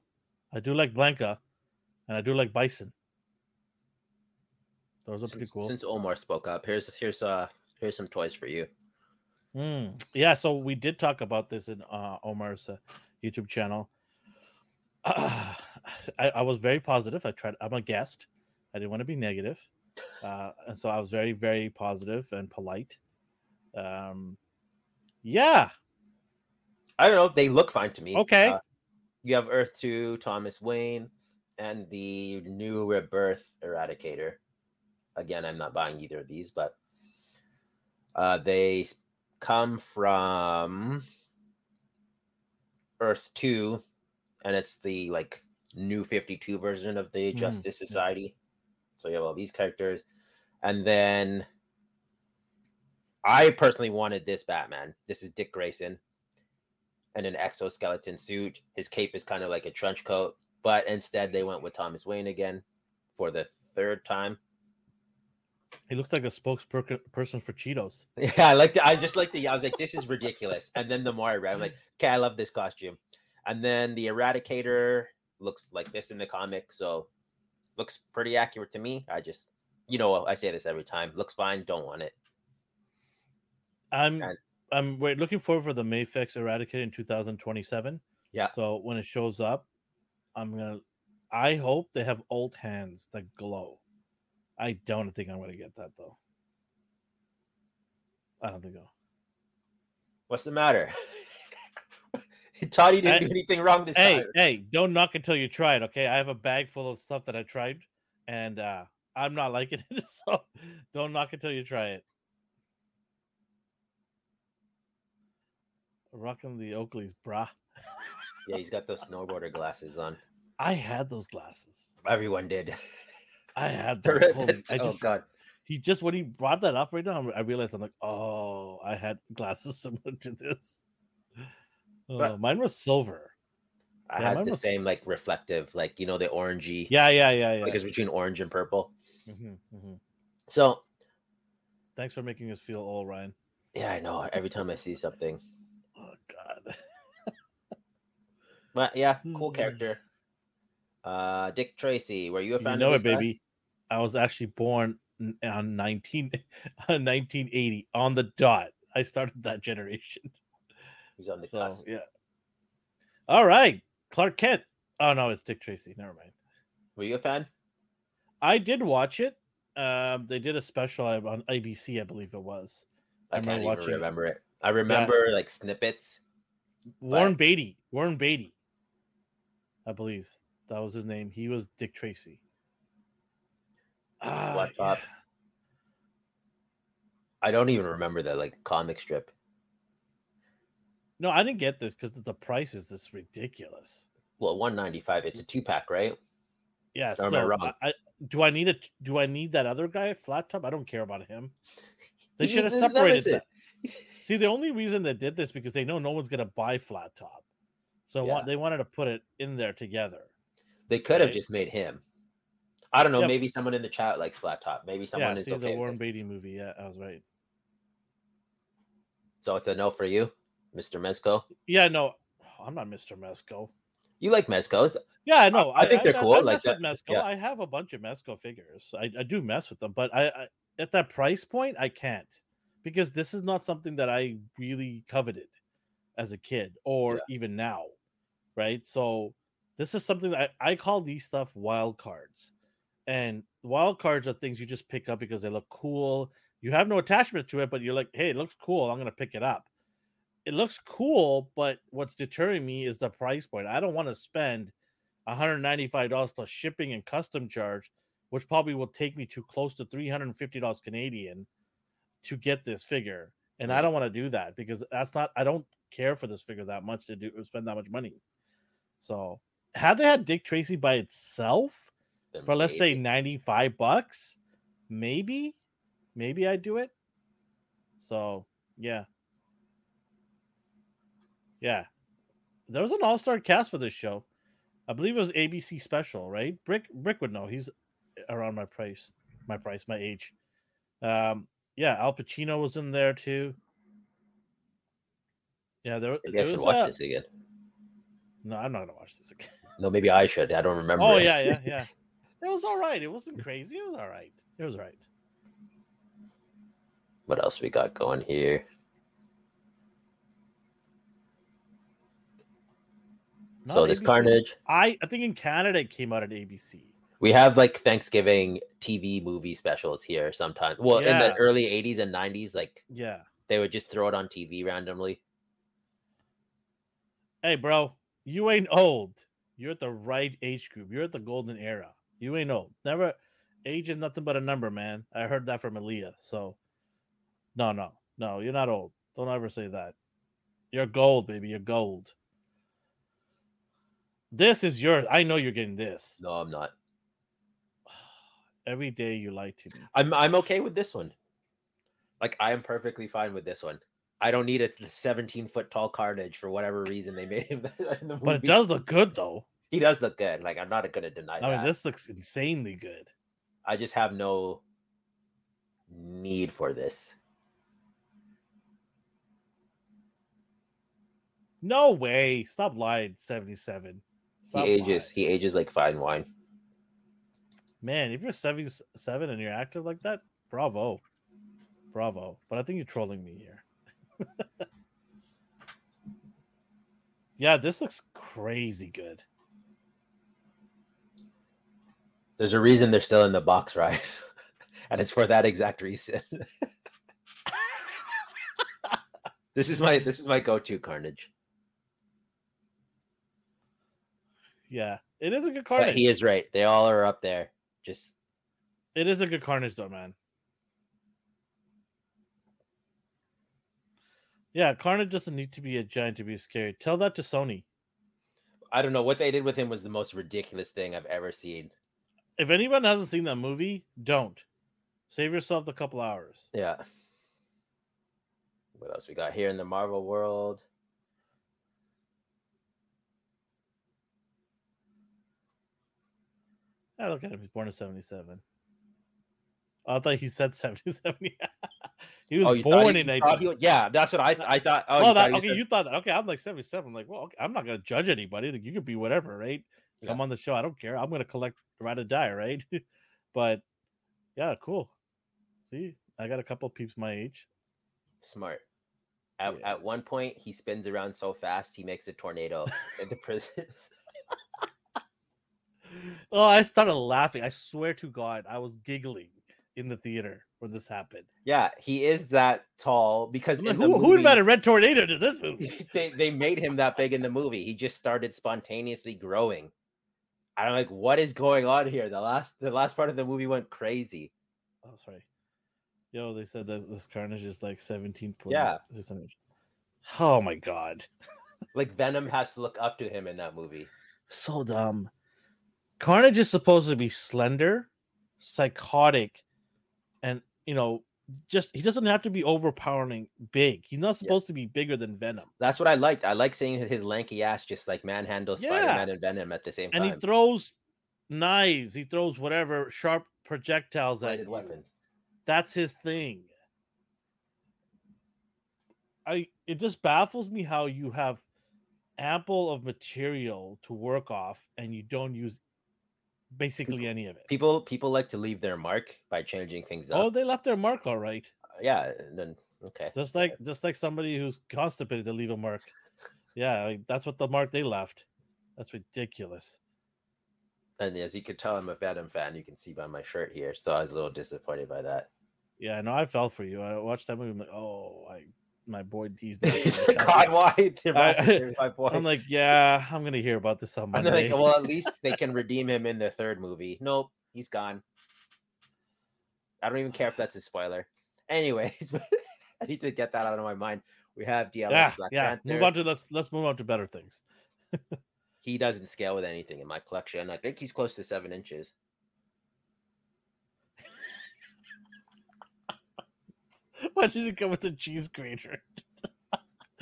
I do like Blanka, and I do like Bison. Those are pretty since, cool. since Omar spoke up, here's here's uh here's some toys for you. Mm, Yeah, so we did talk about this in uh, Omar's uh, YouTube channel. I, I was very positive. I tried. I'm a guest. I didn't want to be negative, uh, and so I was very, very positive and polite. Um, yeah. I don't know. They look fine to me. Okay. Uh, you have Earth Two, Thomas Wayne, and the new Rebirth Eradicator. Again, I'm not buying either of these, but uh, they come from Earth Two, and it's the like new 52 version of the Mm, Justice. Society. So you have all these characters, and then I personally wanted this Batman. This is Dick Grayson and an exoskeleton suit. His cape is kind of like a trench coat, but instead they went with Thomas Wayne again for the third time. He looks like a spokesperson for Cheetos. Yeah, I like the, I just like the I was like, this is ridiculous. And then the more I read, I'm like, okay, I love this costume. And then the Eradicator looks like this in the comic, so looks pretty accurate to me. I just, you know, I say this every time. Looks fine, don't want it. I'm And- I'm wait, looking forward for the Mafex Eradicator in 2027. Yeah. So when it shows up, I'm gonna. I hope they have old hands that glow. I don't think I'm gonna get that though. I don't think so. What's the matter? Toddy didn't Hey, do anything wrong this Hey, time. hey, don't knock until you try it. Okay, I have a bag full of stuff that I tried, and uh I'm not liking it. So don't knock until you try it. Rocking the Oakleys, brah. Yeah, he's got those snowboarder glasses on. I had those glasses. Everyone did. I had those. Holy, I oh just god. he just when he brought that up right now, I realized I'm like, oh, I had glasses similar to this. Oh, But- mine was silver. I Yeah, had the was- same like reflective, like you know, the orangey. Yeah, yeah, yeah, yeah. Like it's between orange and purple. Mhm, mhm. So Thanks for making us feel old, Ryan. yeah, I know. Every time I see something. Oh God. But yeah, cool Mm. character. Uh Dick Tracy, were you a fan you know of it, guy? baby. I was actually born on 19 on 1980 on the dot. I started that generation. He's on the So cusp. yeah, All right, Clark Kent. Oh no, it's Dick Tracy. Never mind. Were you a fan? I did watch it. Um, they did a special on ABC, I believe it was. I, I can't remember even remember it. I remember like snippets. Warren But- Beatty. Warren Beatty. I believe that was his name. He was Dick Tracy. Ah, What yeah. I don't even remember that like comic strip. No, I didn't get this because the price is just ridiculous. Well, one ninety five. It's a two pack, right? Yeah, I still, wrong? I, I, do I need it? Do I need that other guy, Flat Top? I don't care about him. They should have separated that. See, the only reason they did this because they know no one's gonna buy Flat Top, so Yeah. they wanted to put it in there together. They could have just made him. I don't know. Yeah. Maybe someone in the chat likes flat top. Maybe someone yeah, is see okay. the Warren. Beatty movie. Yeah, I was right. So it's a no for you, Mr. Mezco. Yeah, no, I'm not Mr. Mezco. You like Mezcos? Yeah, I know. I think they're cool, I, like mess with that- Mezco. yeah. I have a bunch of Mezco figures. I, I do mess with them, but I, I at that price point, I can't because this is not something that I really coveted as a kid or Yeah. even now, right? So this is something that I, I call these stuff wild cards, and wild cards are things you just pick up because they look cool. You have no attachment to it, but you're like, hey, it looks cool. I'm gonna pick it up. It looks cool, but what's deterring me is the price point. I don't want to spend $195 plus shipping and custom charge, which probably will take me to close to $350 Canadian to get this figure. And I don't want to do that because that's not I don't care for this figure that much to do spend that much money. So had they had Dick Tracy by itself Then for let's say 95 bucks, maybe, maybe I'd do it. So yeah. Yeah. There was an all-star cast for this show. I believe it was ABC special, right? Brick Brick would know. He's around my price, my price, my age. Um, yeah, Al Pacino was in there too. Yeah, there, Maybe I there should was watch uh, this again. No, I'm not gonna watch this again. No, maybe I should. I don't remember. Oh it. yeah, yeah, yeah. It was all right. It wasn't crazy. It was all right. It was all right. what else we got going here? So Not this ABC. Carnage. I I think in Canada it came out at ABC. We have like Thanksgiving TV movie specials here sometimes. Well, in the early 80s and 90s, like Yeah. they would just throw it on TV randomly. Hey, bro, you ain't old. You're at the right age group. You're at the golden era. You ain't old. Never. Age is nothing but a number, man. I heard that from Aaliyah. So, no, no, no. You're not old. Don't ever say that. You're gold, baby. You're gold. This is yours. I know you're getting this. No, I'm not. Every day you lie to me. I'm I'm okay with this one. Like I am perfectly fine with this one. I don't need a 17 foot tall Carnage for whatever reason they made him. the But it does look good, though. He does look good. Like I'm not going to deny I that. mean, this looks insanely good. I just have no need for this. No way. Stop lying. 77. Stop he ages. lying. He ages like fine wine. Man, if you're 77 and you're active like that, bravo. Bravo. But I think you're trolling me here. yeah, this looks crazy good. There's a reason they're still in the box, right? and it's for that exact reason. this is my this is my go-to Carnage. Yeah, it is a good But carnage. he is right. They all are up there. Just It is a good carnage, though, man. Yeah, Carnage doesn't need to be a giant to be scary. Tell that to Sony. I don't know what they did with him was the most ridiculous thing I've ever seen. If anyone hasn't seen that movie, don't. Save yourself a couple hours. Yeah. What else we got here in the Marvel world? Yeah, look at him. He's born in 77. I thought he said 77. he was Oh, born he- in you 19. thought he was- yeah, that's what I I thought. Oh, Oh, you that, thought okay, said- you thought that. Okay, I'm like 77. I'm like, well, okay, I'm not going to judge anybody. Like, you could be whatever, right? Come Yeah. on the show. I don't care. I'm going to collect Ride or Die, right? but yeah, cool. See, I got a couple peeps my age. smart. At, Yeah. at one point, he spins around so fast he makes a tornado in the prison. Oh, I started laughing. I swear to God, I was giggling in the theater when this happened. yeah, he is that tall because in the who, who movie, Red Tornado to this movie? they they made him that big in the movie. He just started spontaneously growing. I'm like, what is going on here? The last the last part of the movie went crazy. Oh, sorry. Yo, they said that this Carnage is like 17 Yeah. Oh my God. Like Venom has to look up to him in that movie. So dumb. Carnage is supposed to be slender, psychotic, and, you know, just he doesn't have to be overpowering big. He's not supposed to be bigger than Venom. That's what I liked. I like seeing his lanky ass just like manhandle Yeah. Spider-Man and Venom at the same And time. And he throws knives, he throws whatever sharp projectiles at weapons. That's his thing. I it just baffles me how you have ample of material to work off and you don't use basically any of it. People people like to leave their mark by changing things oh, up. Oh, they left their mark all right. Uh, yeah, then okay. Just like just like somebody who's constipated to leave a mark. Yeah, like, that's what the mark they left. That's ridiculous. And as you could tell, I'm a Venom fan. You can see by my shirt here. So I was a little disappointed by that. Yeah, no, I fell for you. I watched that movie. I'm like, oh, I my boy, he's God, why? I- massacring my boy. I'm like, yeah, I'm gonna hear about this on Monday. like, well, at least they can redeem him in the third movie. Nope, he's gone. I don't even care if that's a spoiler. Anyways, I need to get that out of my mind. We have DLX yeah, Black yeah. Panther. Move on to let's let's move on to better things. He doesn't scale with anything in my collection. I think he's close to seven inches. Why did it come with a cheese grater?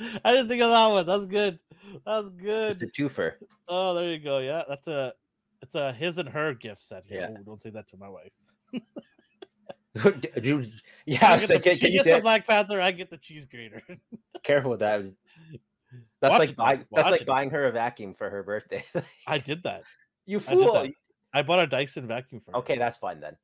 I didn't think of that one. That's good. That's good. It's a twofer. Oh, there you go. Yeah, that's a it's a his and her gift set here. Yeah. Ooh, don't say that to my wife. Dude, yeah, She I was gets like, the, can, she can you gets the? Black Panther. I get the cheese grater. careful with that? That's Watch like buying, that's like it. buying her a vacuum for her birthday. I did that. you fool! that. I bought a Dyson vacuum for her. Okay, that's fine then.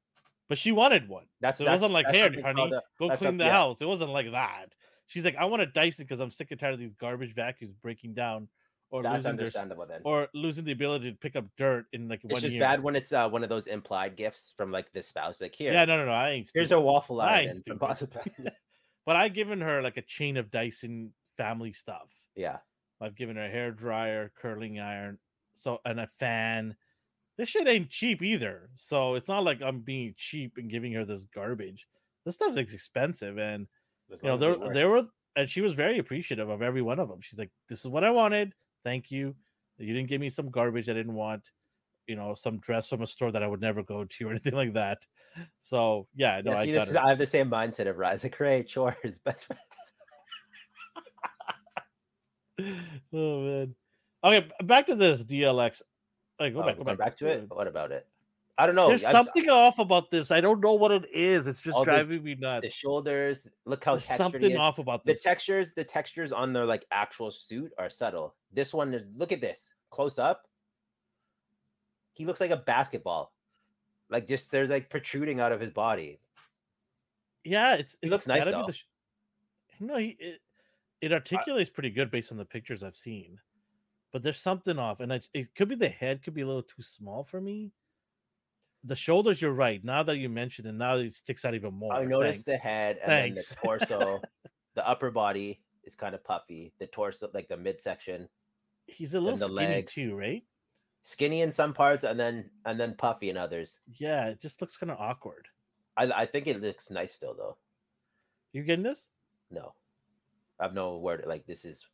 But she wanted one. That's So it that's, wasn't like, here, honey, a- go clean some- the yeah. house. It wasn't like that. She's like, I want a Dyson because I'm sick and tired of these garbage vacuums breaking down or That's losing their understandable then. or losing the ability to pick up dirt in like It's one just year. bad when it's uh, one of those implied gifts from like the spouse. Like here, Yeah, no, no, no. I ain't. here's stupid. a waffle I iron. But I've given her like a chain of Dyson family stuff. yeah, I've given her a hair dryer, curling iron, so and a fan. This shit ain't cheap either. So it's not like I'm being cheap and giving her this garbage. This stuff's expensive, and you know they there work. there were, and she was very appreciative of every one of them. She's like, "This is what I wanted. Thank you. You didn't give me some garbage I didn't want." You know, some dress from a store that I would never go to or anything like that. So yeah, no, Yeah, I see, got is. I have the same mindset of Rise. Like, great chores, best friend. oh man. Okay, back to this DLX. Like, go back, go back. back to it. What about it? I don't know. There's I've- something off about this. I don't know what it is. It's just All the- driving me nuts. the shoulders. Look how textured something off about The textures, the textures on their like actual suit are subtle. This one is. Look at this close up. He looks like a basketball. Like just they're like protruding out of his body. yeah, it's it's looks nice, though. sh- no, he it, it articulates pretty good based on the pictures I've seen, but there's something off, and I, it could be the head could be a little too small for me. The shoulders, you're right. Now that you mentioned it, now it sticks out even more. I noticed the head and Thanks. then the torso. the upper body is kind of puffy. The torso, like the midsection, He's a little skinny leg. too, right? skinny in some parts, and then and then puffy in others. Yeah, it just looks kind of awkward. I I think it looks nice still though. You getting this? No, I've no word. Like this is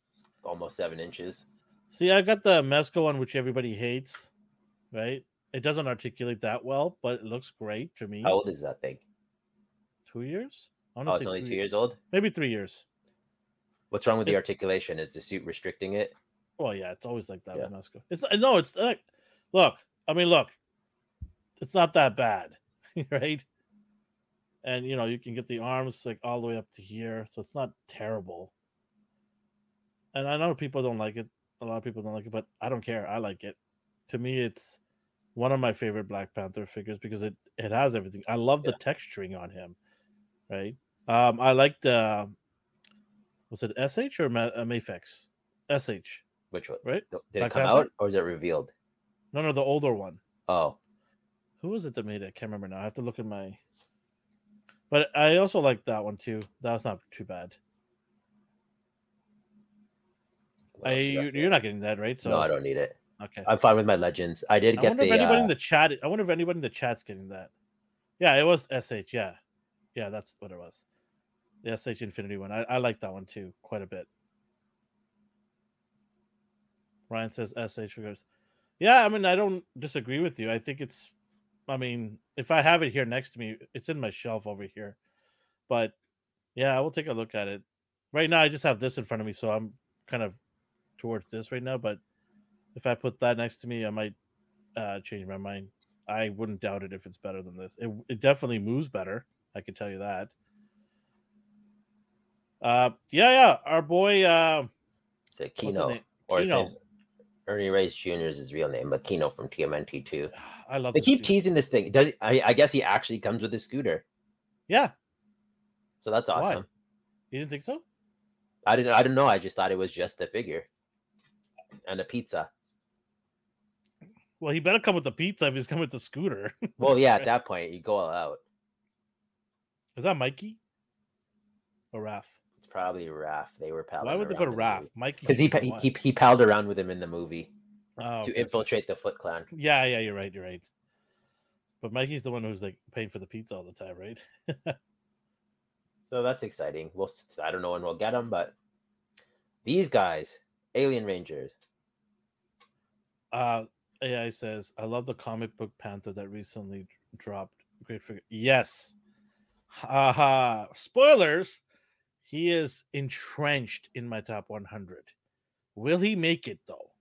almost seven inches. See, I've got the Mezco one, which everybody hates, right? It doesn't articulate that well, but it looks great to me. How old is that thing? Two years? I Oh, it's only two two ye- years old. Maybe three years. What's wrong with the articulation? Is the suit restricting it? Well, yeah, it's always like that Yeah. with Mezco. It's uh, no, it's like, look. I mean, look, it's not that bad, right? And you know, you can get the arms like all the way up to here, so it's not terrible. And I know people don't like it. A lot of people don't like it, but I don't care. I like it. To me, it's one of my favorite Black Panther figures because it it has everything. I love the texturing on him, right? Um, I like the Was it SH or Ma- uh, Mafex? SH, Which one? right? Did it come Panther? out or is it revealed? No, no, the older one. Oh, Who was it that made it? I can't remember now. I have to look at my. But I also like that one too. That was not too bad. what I you you, got there? you're not getting that right. So no, I don't need it. okay. I'm fine with my legends. I did I get wonder the. if anybody uh, in the chat. I wonder if anybody in the chat's getting that. Yeah, it was SH. Yeah, yeah, that's what it was. The SH Infinity one. I, I like that one too, quite a bit. Ryan says SH figures. Yeah, I mean, I don't disagree with you. I think it's. I mean, if I have it here next to me, it's in my shelf over here. But yeah, I will take a look at it. Right now, I just have this in front of me, so I'm kind of towards this right now. But if I put that next to me, I might uh, change my mind. I wouldn't doubt it if it's better than this. It, it definitely moves better. I can tell you that. Uh, yeah, yeah. Our boy, uh, It's a Keno, or Keno. Ernie Reyes Jr. is his real name, but Keno from TMNT two. I love. They keep dude. teasing this thing. Does I, I guess he actually comes with a scooter, Yeah, so that's Why? awesome. you didn't think so? I didn't. I don't know. I just thought it was just a figure and a pizza. Well, he better come with the pizza if he's coming with the scooter. Well, yeah. At that point, you go all out. Is that Mikey or Raph? It's probably Raph. They were palling. Why would they go to Raph? Mikey? Because he, he he he palled around with him in the movie. Oh, to okay. infiltrate the Foot Clan. Yeah, yeah, you're right. You're right. But Mikey's the one who's like paying for the pizza all the time, right? So that's exciting. We'll. I don't know when we'll get them, but these guys, Alien Rangers. Uh AI says, I love the comic book Panther that recently dropped. Great figure. Yes. Haha. Spoilers. He is entrenched in my top 100. Will he make it though?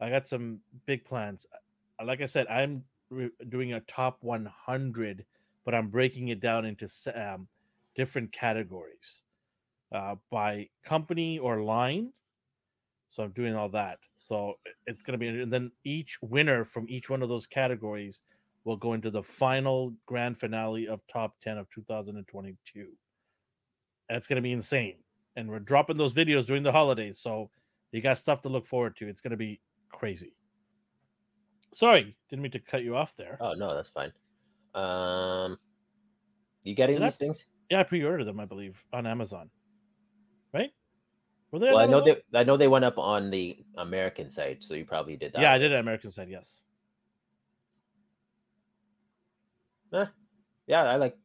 I got some big plans. Uh, Like I said, I'm re- doing a top 100, but I'm breaking it down into um, different categories uh, by company or line. So I'm doing all that. So it's going to be, and then each winner from each one of those categories will go into the final grand finale of top 10 of 2022. That's going to be insane. And we're dropping those videos during the holidays. So you got stuff to look forward to. It's going to be crazy. Sorry, didn't mean to cut you off there. Oh no, that's fine. Um, you getting Did I- these things? Yeah, I pre-ordered them, I believe, on Amazon. Right? Well, I know they I know they went up on the American side, so you probably did that. Yeah, I did American side. Yes. Yeah, I like.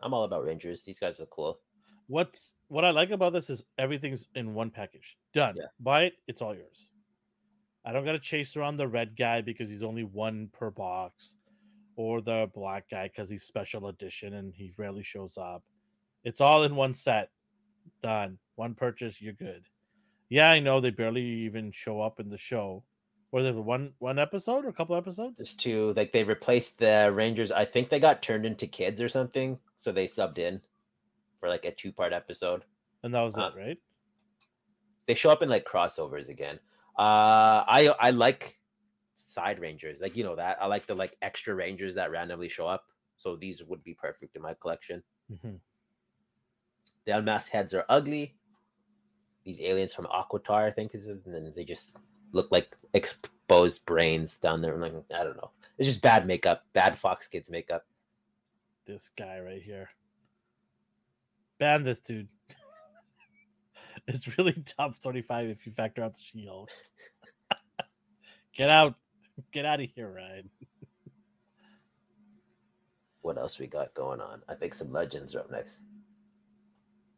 I'm all about Rangers. These guys are cool. What's what I like about this is everything's in one package. Done. Yeah. Buy it. It's all yours. I don't gotta chase around the red guy because he's only one per box, or the black guy because he's special edition and he rarely shows up. It's all in one set. Done. One purchase. You're good. Yeah, I know they barely even show up in the show. Was it one one episode or a couple episodes? Just two. like they replaced the Rangers. I think they got turned into kids or something, so they subbed in for like a two part episode. And that was Uh, it, right? They show up in like crossovers again. Uh, I I like side Rangers, like you know that. I like the like extra Rangers that randomly show up. So these would be perfect in my collection. Mhm. The unmasked heads are ugly. These aliens from Aquitar, I think, is it? and they just look like exposed brains down there. I'm like, I don't know. It's just bad makeup, bad Fox Kids makeup. This guy right here. Ban this dude. it's really top 25 if you factor out the shields. Get out. Get out of here, Ryan. What else we got going on? I think some legends are up next.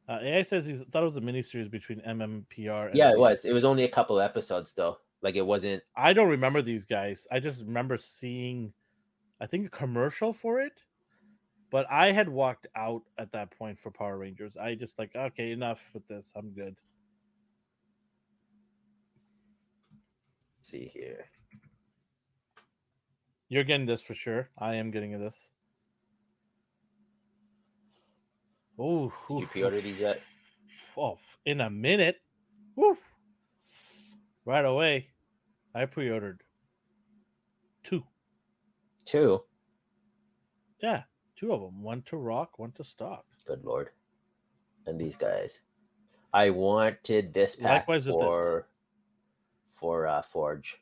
Uh, AI says he thought it was a miniseries between MMPR. And Yeah, it was. It was only a couple episodes though. Like it wasn't. I don't remember these guys. I just remember seeing, I think, a commercial for it. But I had walked out at that point for Power Rangers. I just like, okay, enough with this. I'm good. Let's see here. You're getting this for sure. I am getting this. Oh, Did you pre-order these yet? Oh, in a minute. Woo. Right away. I pre-ordered two. Two. Yeah, two of them. One to rock, one to stock. Good lord. And these guys. I wanted this pack Likewise for for uh, Forge.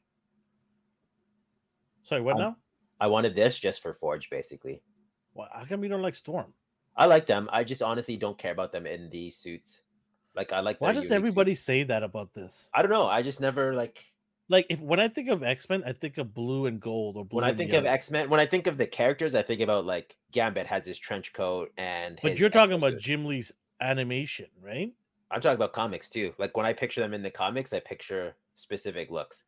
Sorry, what Um, now? I wanted this just for Forge, basically. Well, how come you don't like Storm? I like them. I just honestly don't care about them in these suits. Like I like. Why does everybody suits. say that about this? I don't know. I just never like Like, if when I think of X Men, I think of blue and gold or blue. when I think of. X Men. When I think of the characters, I think about like Gambit has his trench coat and. but you're talking exo about suit. Jim Lee's animation, right? I'm talking about comics too. Like when I picture them in the comics, I picture specific looks.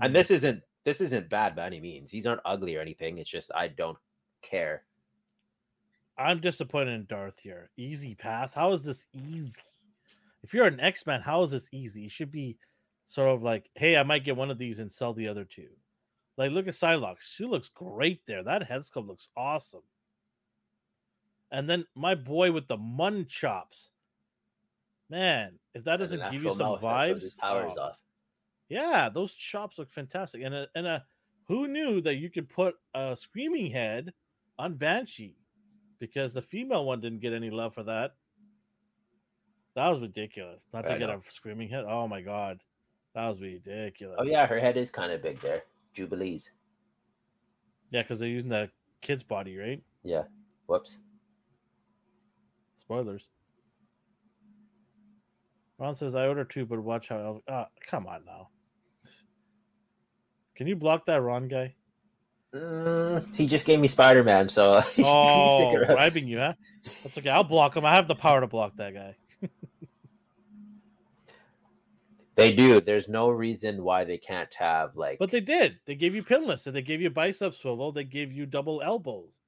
And hmm. this isn't this isn't bad by any means. These aren't ugly or anything. It's just I don't care. I'm disappointed in Darth here. Easy pass. How is this easy? If you're an X Man, how is this easy? It should be sort of like, hey, I might get one of these and sell the other two. Like, look at Psylocke. She looks great there. That head sculpt looks awesome. And then my boy with the mun chops. Man, if that doesn't give you some mouth that shows vibes, oh. powers oh, off. yeah, those chops look fantastic. And a, and a who knew that you could put a screaming head on Banshee because the female one didn't get any love for that. That was ridiculous. Not to I get know. a screaming head. Oh my god. That was ridiculous. Oh yeah, her head is kind of big there. Jubilees. Yeah, because they're using the kid's body, right? Yeah. Whoops. Spoilers. Ron says I order two, but watch how. Uh, come on now. Can you block that Ron guy? Mm, he just gave me Spider Man, so he's Oh, bribing you, huh? That's okay. I'll block him. I have the power to block that guy. They do. There's no reason why they can't have like. But they did. They gave you pinless, and they gave you bicep swivel. They gave you double elbows.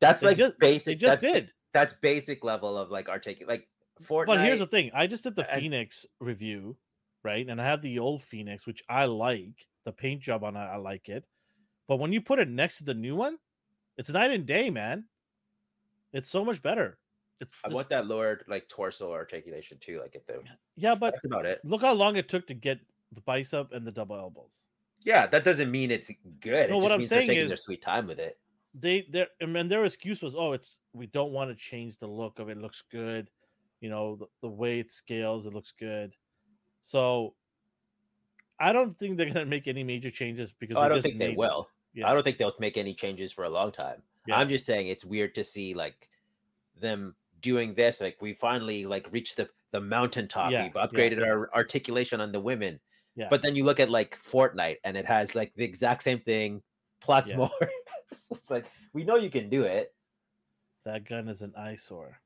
that's They like just basic. they just that's, did. That's basic level of like articulate. Like Fortnite. But here's the thing: I just did the and- Phoenix review, right? And I have the old Phoenix, which I like. The paint job on it, I like it. But when you put it next to the new one, it's night and day, man. It's so much better. It's I want that lowered like torso articulation too. Like at the. yeah, but That's about it. look how long it took to get the bicep and the double elbows. Yeah, that doesn't mean it's good. No, it what just I'm means they're saying taking their sweet time with it. they their and then their excuse was oh it's we don't want to change the look of it. it looks good you know the, the way it scales it looks good so i don't think they're going to make any major changes because Oh, I don't just think they will. yeah I don't think they'll make any changes for a long time. Yeah. I'm just saying it's weird to see like them doing this. Like we finally like reached the the mountaintop. Yeah, We've upgraded our articulation on the women. Yeah. But then you look at like Fortnite and it has like the exact same thing plus more. it's like we know you can do it. that gun is an eyesore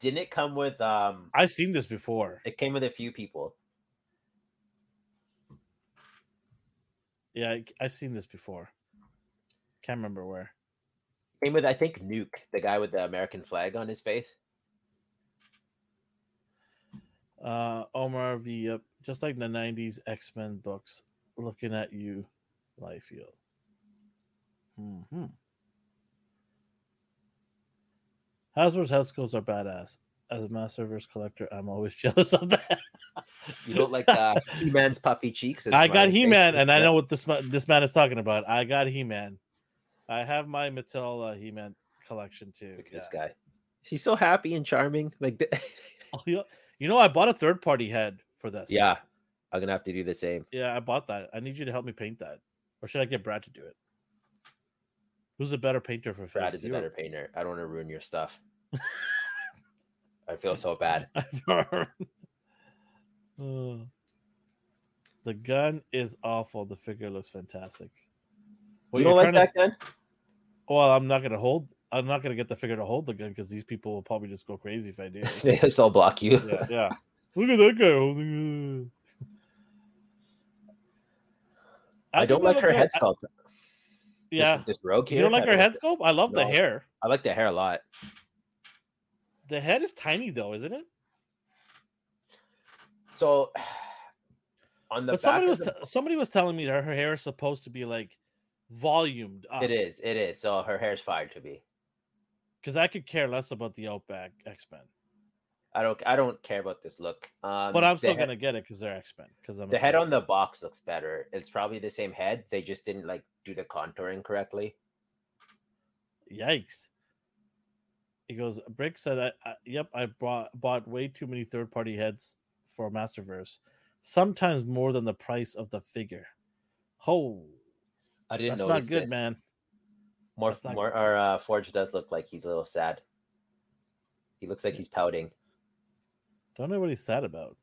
Didn't it come with um i've seen this before it came with a few people. Yeah I- i've seen this before can't remember where Came with I think Nuke, the guy with the American flag on his face. uh omar v yep just like the 90s x-men books looking at you Liefeld. hmm Hasbro's head sculpts are badass. As a Masterverse collector, I'm always jealous of that. You don't like uh, He-Man's puffy cheeks. I got? He Man, and I know what this this man is talking about. I got He Man. I have my Mattel uh, He Man collection too. Look at this guy. He's so happy and charming. Like, the- Oh, yeah. You know, I bought a third party head for this. yeah, I'm gonna have to do the same. yeah, I bought that. I need you to help me paint that, or should I get Brad to do it? Who's a better painter for Brad face? is a You or- better painter. I don't want to ruin your stuff. I feel so bad. Oh. the gun is awful. The figure looks fantastic. What you don't like that gun? Well, I'm not gonna hold. I'm not gonna get the figure to hold the gun because these people will probably just go crazy if I do. They just all block you. yeah, yeah. Look at that guy holding. it. I, think don't like her good. head sculpt. Just- Yeah, just, rogue here. you don't like I her head sculpt? I love the hair. I like the hair a lot. The head is tiny though, isn't it? So on the but somebody was the- t- somebody was telling me that her hair is supposed to be like volumed up. it is, it is. So her hair's fired to be. because I could care less about the Outback X Men, I don't, I don't care about this look. Um, but I'm still gonna get it because they're X Men. Because I'm The head on the box looks better. It's probably the same head. They just didn't like do the contouring correctly. Yikes. He goes, Brick said, I, I, yep, I bought, bought way too many third party heads for Masterverse, sometimes more than the price of the figure. Oh, I didn't that's know. not good, man. More, not more. Our uh, Forge does look like he's a little sad. He looks like he's pouting. Don't know what he's sad about.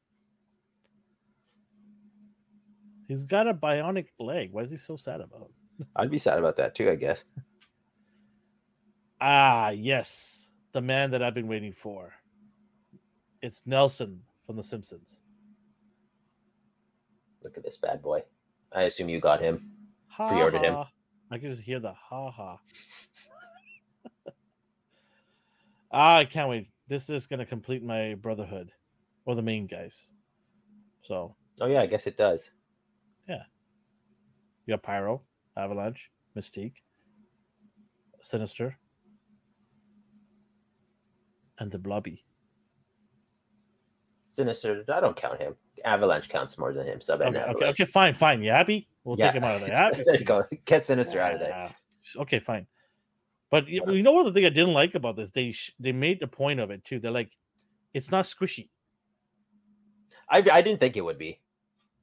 He's got a bionic leg. Why is he so sad about? I'd be sad about that too. I guess. Ah, yes, the man that I've been waiting for. It's Nelson from The Simpsons. Look at this bad boy. I assume you got him. Ha Pre-ordered him. I can just hear the ha ha. ah, I can't wait. This is gonna complete my brotherhood, or the main guys. So Oh yeah, I guess it does. Yeah. You got Pyro, Avalanche, Mystique, Sinister, and the Blobby. Sinister. I don't count him. Avalanche counts more than him. Sub Okay, okay, Avalanche. okay, fine, fine. Yabby, we'll take him out of there. Go. Get Sinister out of there. Okay, fine. But you, you know what the thing I didn't like about this? They they made the point of it too. They're like, it's not squishy. I, I didn't think it would be.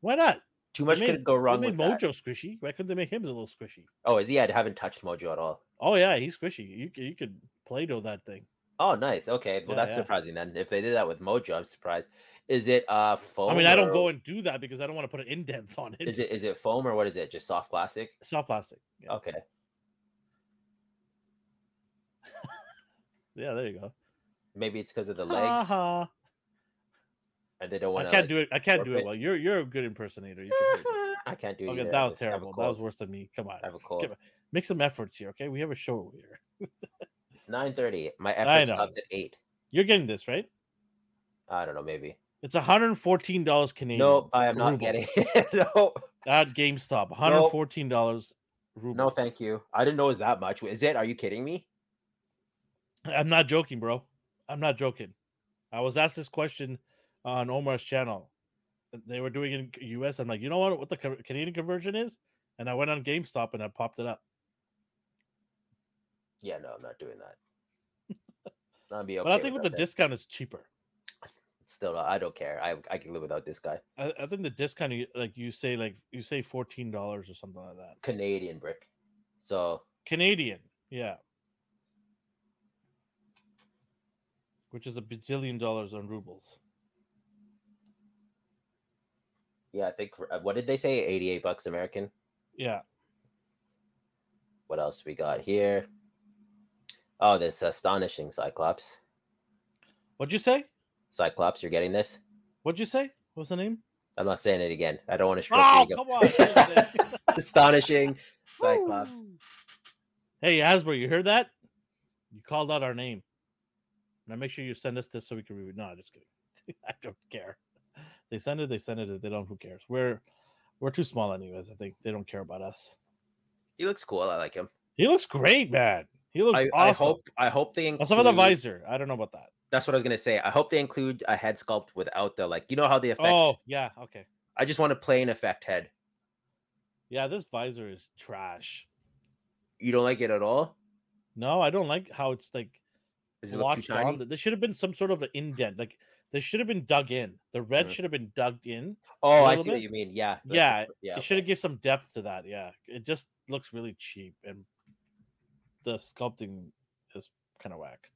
Why not? Too much They could go wrong They with made that. Mojo squishy. Why couldn't they make him a little squishy? Oh, is he? I haven't touched Mojo at all. Oh yeah, he's squishy. You you could play-doh that thing. Oh, nice. Okay, well Yeah, that's yeah. surprising then. If they did that with Mojo, I'm surprised. Is it uh foam? I mean, I don't or- go and do that because I don't want to put an indents on it. Is it is it foam or what is it? Just soft plastic? soft plastic? Yeah, Okay. yeah there you go. Maybe it's because of the legs ha. and they don't want. I want can't do it. I can't do it it. well. You're you're a good impersonator. You can. I can't do it. Okay, either. that was have a- I have a terrible. That was worse than me. Come on. I have a cold. Come on. Make some efforts here, okay? We have a show here. It's nine thirty. My effort stops at eight. You're getting this, right? I don't know. Maybe. It's $114 Canadian. No, I am not rubles getting it. no, at GameStop. $114 rubles. no, thank you. I didn't know it was that much. Is it? Are you kidding me? I'm not joking, bro. I'm not joking. I was asked this question on Omar's channel. They were doing it in US. I'm like, you know what? What the Canadian conversion is? And I went on GameStop and I popped it up. Yeah, no, I'm not doing that. I'll be okay. but I think with the that. discount, it's cheaper. still, I don't care. I I can live without this guy. I, I think the discount, like you say, like you say, fourteen dollars or something like that. Canadian brick. So Canadian, yeah, which is a bajillion dollars on rubles. yeah, I think uh, what did they say? Eighty-eight bucks American. Yeah, What else we got here? Oh, this astonishing Cyclops. what'd you say? Cyclops, you're getting this? What'd you say? What's the name? I'm not saying it again. I don't want to stroke Oh, your ego. come on! the name. astonishing Cyclops. Hey, Hasbro, you heard that? You called out our name. Now make sure you send us this so we can review. No, I just kidding. I don't care. They send it. They send it. If they don't, who cares? We're we're too small, anyways. I think they don't care about us. He looks cool. I like him. He looks great, man. He looks I, I hope I hope they include, Except for the visor. I don't know about that. That's what I was gonna say. I hope they include a head sculpt without the like you know how the effect Oh, yeah. Okay. I just want a plain effect head. Yeah, this visor is trash. You don't like it at all? No, I don't like how it's like Does it look too shiny? There should have been some sort of an indent. Like they should have been dug in. The red Mhm. should have been dug in. Oh, I see what you mean. Yeah. Yeah, yeah. it should have okay. give some depth to that. Yeah, it just looks really cheap, and the sculpting is kind of whack.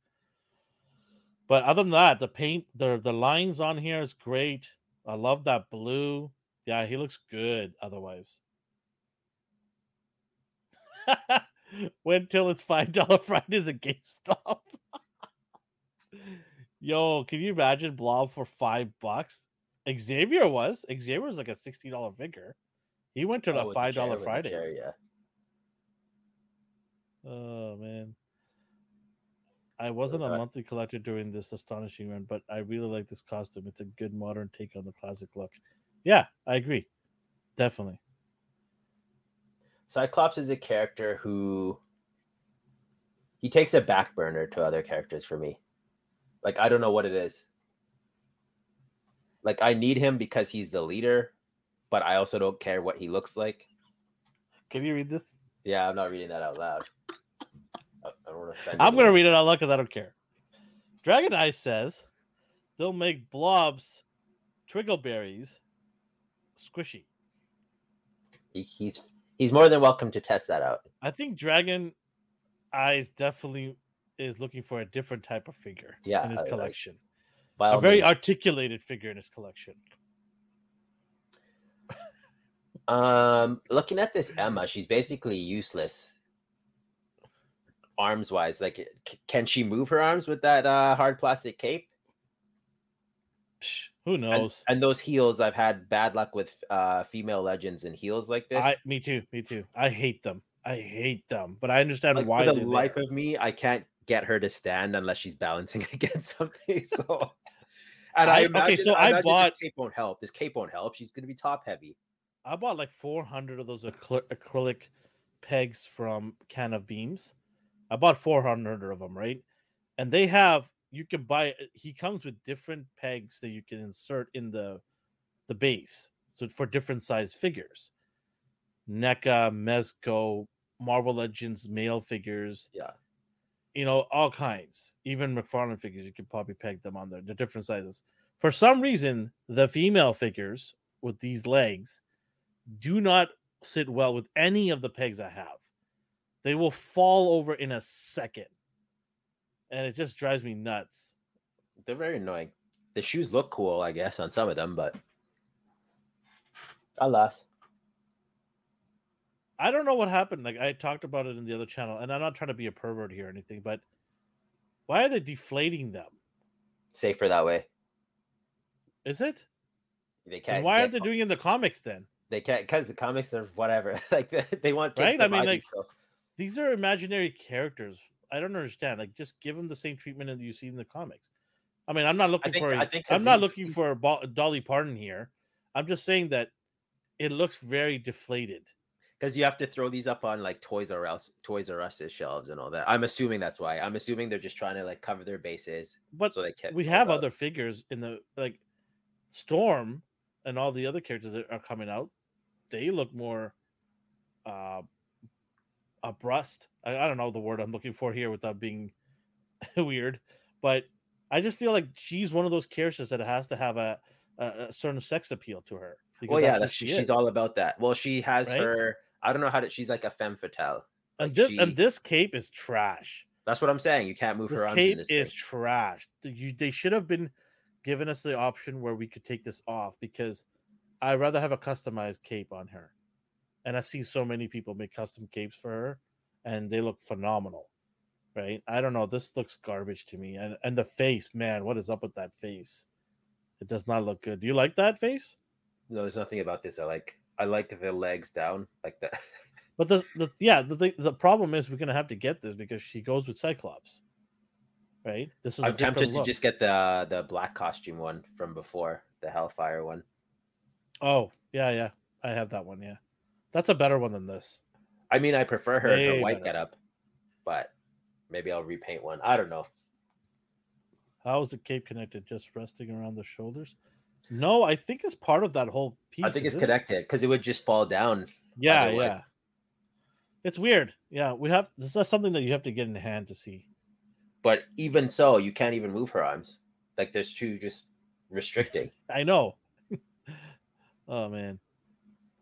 But other than that, the paint, the the lines on here is great. I love that blue. Yeah, he looks good. Otherwise, wait till it's five dollar Fridays at GameStop. Yo, can you imagine Blob for five bucks? Xavier was. Xavier was like a sixty dollar figure. He went to Oh, the the five dollar the chair, Fridays. yeah. Oh man. I wasn't a monthly collector during this astonishing run, but I really like this costume. It's a good modern take on the classic look. Yeah, I agree. Definitely. Cyclops is a character who he takes a back burner to other characters for me. Like I don't know what it is. Like I need him because he's the leader, but I also don't care what he looks like. Can you read this? Yeah, I'm not reading that out loud. I don't want to offend. I'm gonna read it out loud because I don't care. Dragon Eye says they'll make blobs Twiggleberries, squishy. He, he's he's more than welcome to test that out. I think Dragon Eyes definitely is looking for a different type of figure Yeah, in his collection. A very means. articulated figure in his collection. Um, looking at this Emma, she's basically useless. Arms wise, like, c- can she move her arms with that uh, hard plastic cape? Psh, who knows? and those heels, I've had bad luck with uh, female legends and heels like this. I, me too, me too. I hate them. I hate them, but I understand like, why. for the life there. of me, I can't get her to stand unless she's balancing against something. So, and I, I- okay, so I imagine bought- this cape won't help. This cape won't help. She's going to be top heavy. I bought like 400 of those acry- acrylic pegs from Can of Beams. I bought 400 of them, right? And they have you can buy. Uh, he comes with different pegs that you can insert in the the base, so for different size figures. NECA, Mezco, Marvel Legends male figures, Yeah. you know, all kinds. Even McFarlane figures, you can probably peg them on there. They're different sizes. For some reason, the female figures with these legs do not sit well with any of the pegs I have. They will fall over in a second. And it just drives me nuts. They're very annoying. The shoes look cool, I guess, on some of them, but alas. I don't know what happened. Like I talked about it in the other channel, and I'm not trying to be a pervert here or anything, but why are they deflating them? Safer that way. Is it? They can't. why aren't they doing it in the comics then? They can't because the comics are whatever. like they, want Right? to I mean, like. These are imaginary characters. I don't understand. Like, just give them the same treatment that you see in the comics. I mean, I'm not looking think- for. I A, I'm not looking for a Dolly Parton here. I'm just saying that it looks very deflated. because you have to throw these up on like Toys R Us, Toys R Us's shelves and all that. I'm assuming that's why. I'm assuming they're just trying to like cover their bases But so they can. we have other figures in the like Storm and all the other characters that are coming out. They look more uh abrupt. I, I don't know the word I'm looking for here without being weird, but I just feel like she's one of those characters that has to have a a, a certain sex appeal to her. Well, yeah, that's, she she's is. all about that. Well, she has Right? her. I don't know how to. She's like a femme fatale. and this she- and this cape is trash. That's what I'm saying. You can't move This her arms in cape this is thing. trash. You, they should have been given us the option where we could take this off because I'd rather have a customized cape on her. And I see so many people make custom capes for her, and they look phenomenal. Right? I don't know. This looks garbage to me. And and the face, man, what is up with that face? It does not look good. Do you like that face? No, there's nothing about this I like. I like the legs down like that. But the, the yeah, the, the the problem is we're gonna have to get this because she goes with Cyclops. Right? This is I'm tempted different to just get the the black costume one from before the Hellfire one. Oh, yeah, yeah. I have that one, yeah. That's a better one than this. I mean, I prefer her her white better. getup, but maybe I'll repaint one. I don't know. How is the cape connected? Just resting around the shoulders? No, I think it's part of that whole piece. I think it's connected because it would just fall down. Yeah, yeah. It's weird. Yeah, we have this is something that you have to get in hand to see. But even so, you can't even move her arms. Like there's two just restricting. I know. oh man.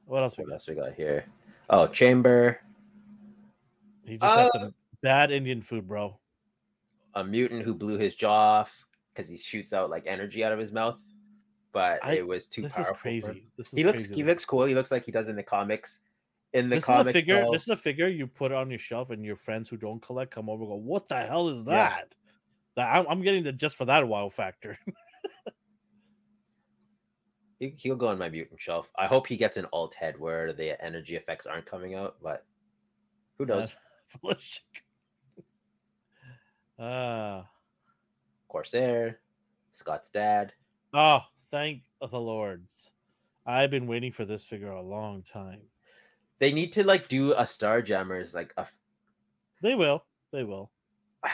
What else we What got? else we got here? Oh, chamber, He just had Uh, some bad Indian food, bro. a mutant who blew his jaw off because he shoots out like energy out of his mouth, but I- it was too This powerful. is crazy. him. This is He looks crazy. he looks cool. He looks like he does in the comics. In the this is a figure. though- This is a figure you put on your shelf, and your friends who don't collect come over. and Go, what the hell is that? That- I'm, I'm getting the just for that wow factor. he, he'll go on my mutant shelf. I hope he gets an alt head where the energy effects aren't coming out, but who knows? Full of shit. Ah. Corsair, Scott's dad. oh, thank the lords! I've been waiting for this figure a long time. They need to like do a Star Jammers like a They will. They will. my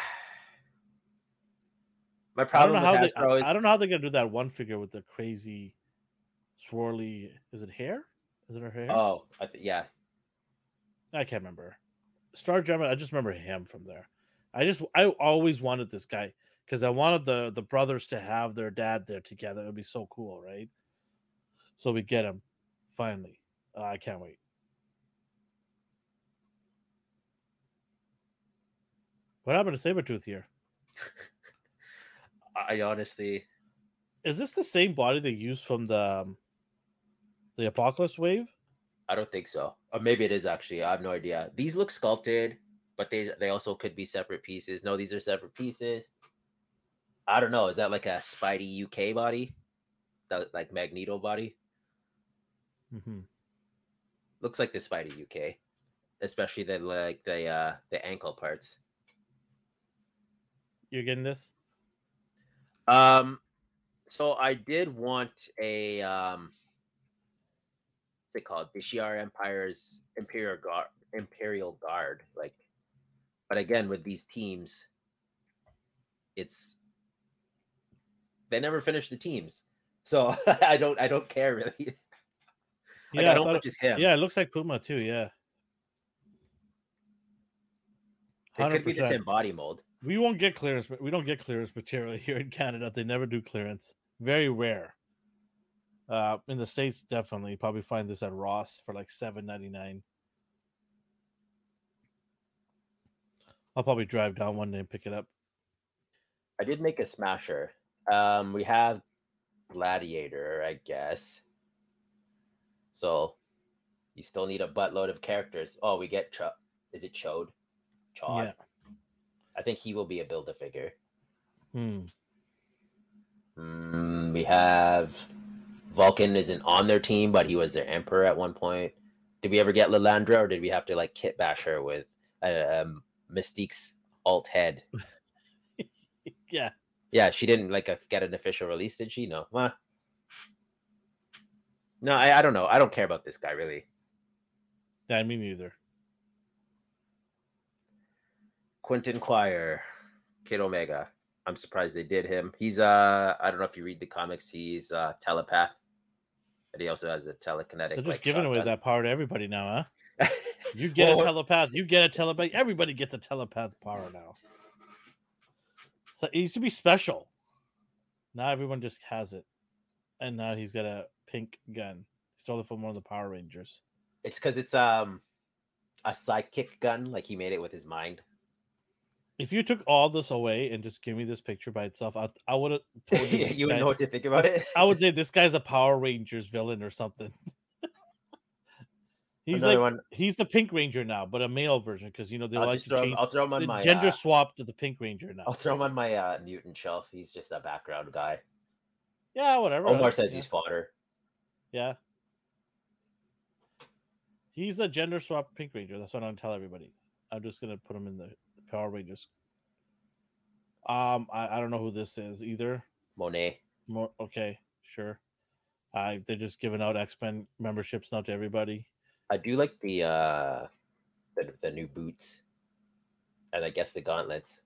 I don't problem know with how they. Is I don't know how they're gonna do that one figure with the crazy, swirly. Is it hair? Is it her hair? oh I th- yeah I can't remember. Star Jammer. I just remember him from there. I just I always wanted this guy because I wanted the the brothers to have their dad there together. It would be so cool, right? So we get him finally. Uh, I can't wait. What happened to Sabretooth here? I honestly, Is this the same body they used from the um, the Apocalypse wave? I don't think so. Or maybe it is actually. I have no idea. These look sculpted, but they they also could be separate pieces. No, these are separate pieces. I don't know. Is that like a Spidey UK body? That like Magneto body? Mm-hmm. Looks like the Spidey UK, especially the like the uh the ankle parts. You're getting this? Um, so I did want a um, it called? The Shi'ar Empire's Imperial Guard, Imperial Guard. Like, but again, with these teams, it's they never finish the teams, so I don't I don't care really. like, Yeah, I don't just him. Yeah, it looks like Puma too. Yeah, it could be the same body mold. we won't get clearance. but We don't get clearance material here in Canada. They never do clearance. Very rare. Uh, in the states, definitely You probably find this at Ross for like seven ninety nine. I'll probably drive down one day and pick it up. I did make a smasher. Um, we have Gladiator, I guess. So you still need a buttload of characters. Oh, we get Ch- is it Chode? Chod. Yeah. I think he will be a build a figure. Hmm. Mm, we have Vulcan isn't on their team, but he was their emperor at one point. Did we ever get Lilandra, or did we have to like kit bash her with uh, um, Mystique's alt head? Yeah. Yeah, she didn't like uh get an official release, did she? No. Well, no, I, I don't know. I don't care about this guy really. Yeah, me neither. Quentin Quire, Kid Omega. I'm surprised they did him. He's uh I don't know if you read the comics, he's uh telepath. But he also has a telekinetic. They're just like, giving away that power to everybody now, huh? You get a telepath. You get a telepath. Everybody gets a telepath power now. So it used to be special. Now everyone just has it, and now he's got a pink gun. He stole it from one of the Power Rangers. It's because it's um a psychic gun, like he made it with his mind. If you took all this away and just give me this picture by itself, I, I would have told you. you would know what to think about it. I would say this guy's a Power Rangers villain or something. he's Another like one. he's the Pink Ranger now, but a male version because you know they I'll, like to throw him, change I'll throw him on my gender uh, swap to the Pink Ranger now. I'll throw him on my uh, mutant shelf. He's just a background guy. Yeah, whatever. Omar says yeah. he's fodder. Yeah. He's a gender swap Pink Ranger. That's what I'm gonna tell everybody. I'm just gonna put him in the Power Rangers. Um, I, I don't know who this is either. Monet. More okay, sure. I they're just giving out X Men memberships now to everybody. I do like the uh the, the new boots. And I guess the gauntlets.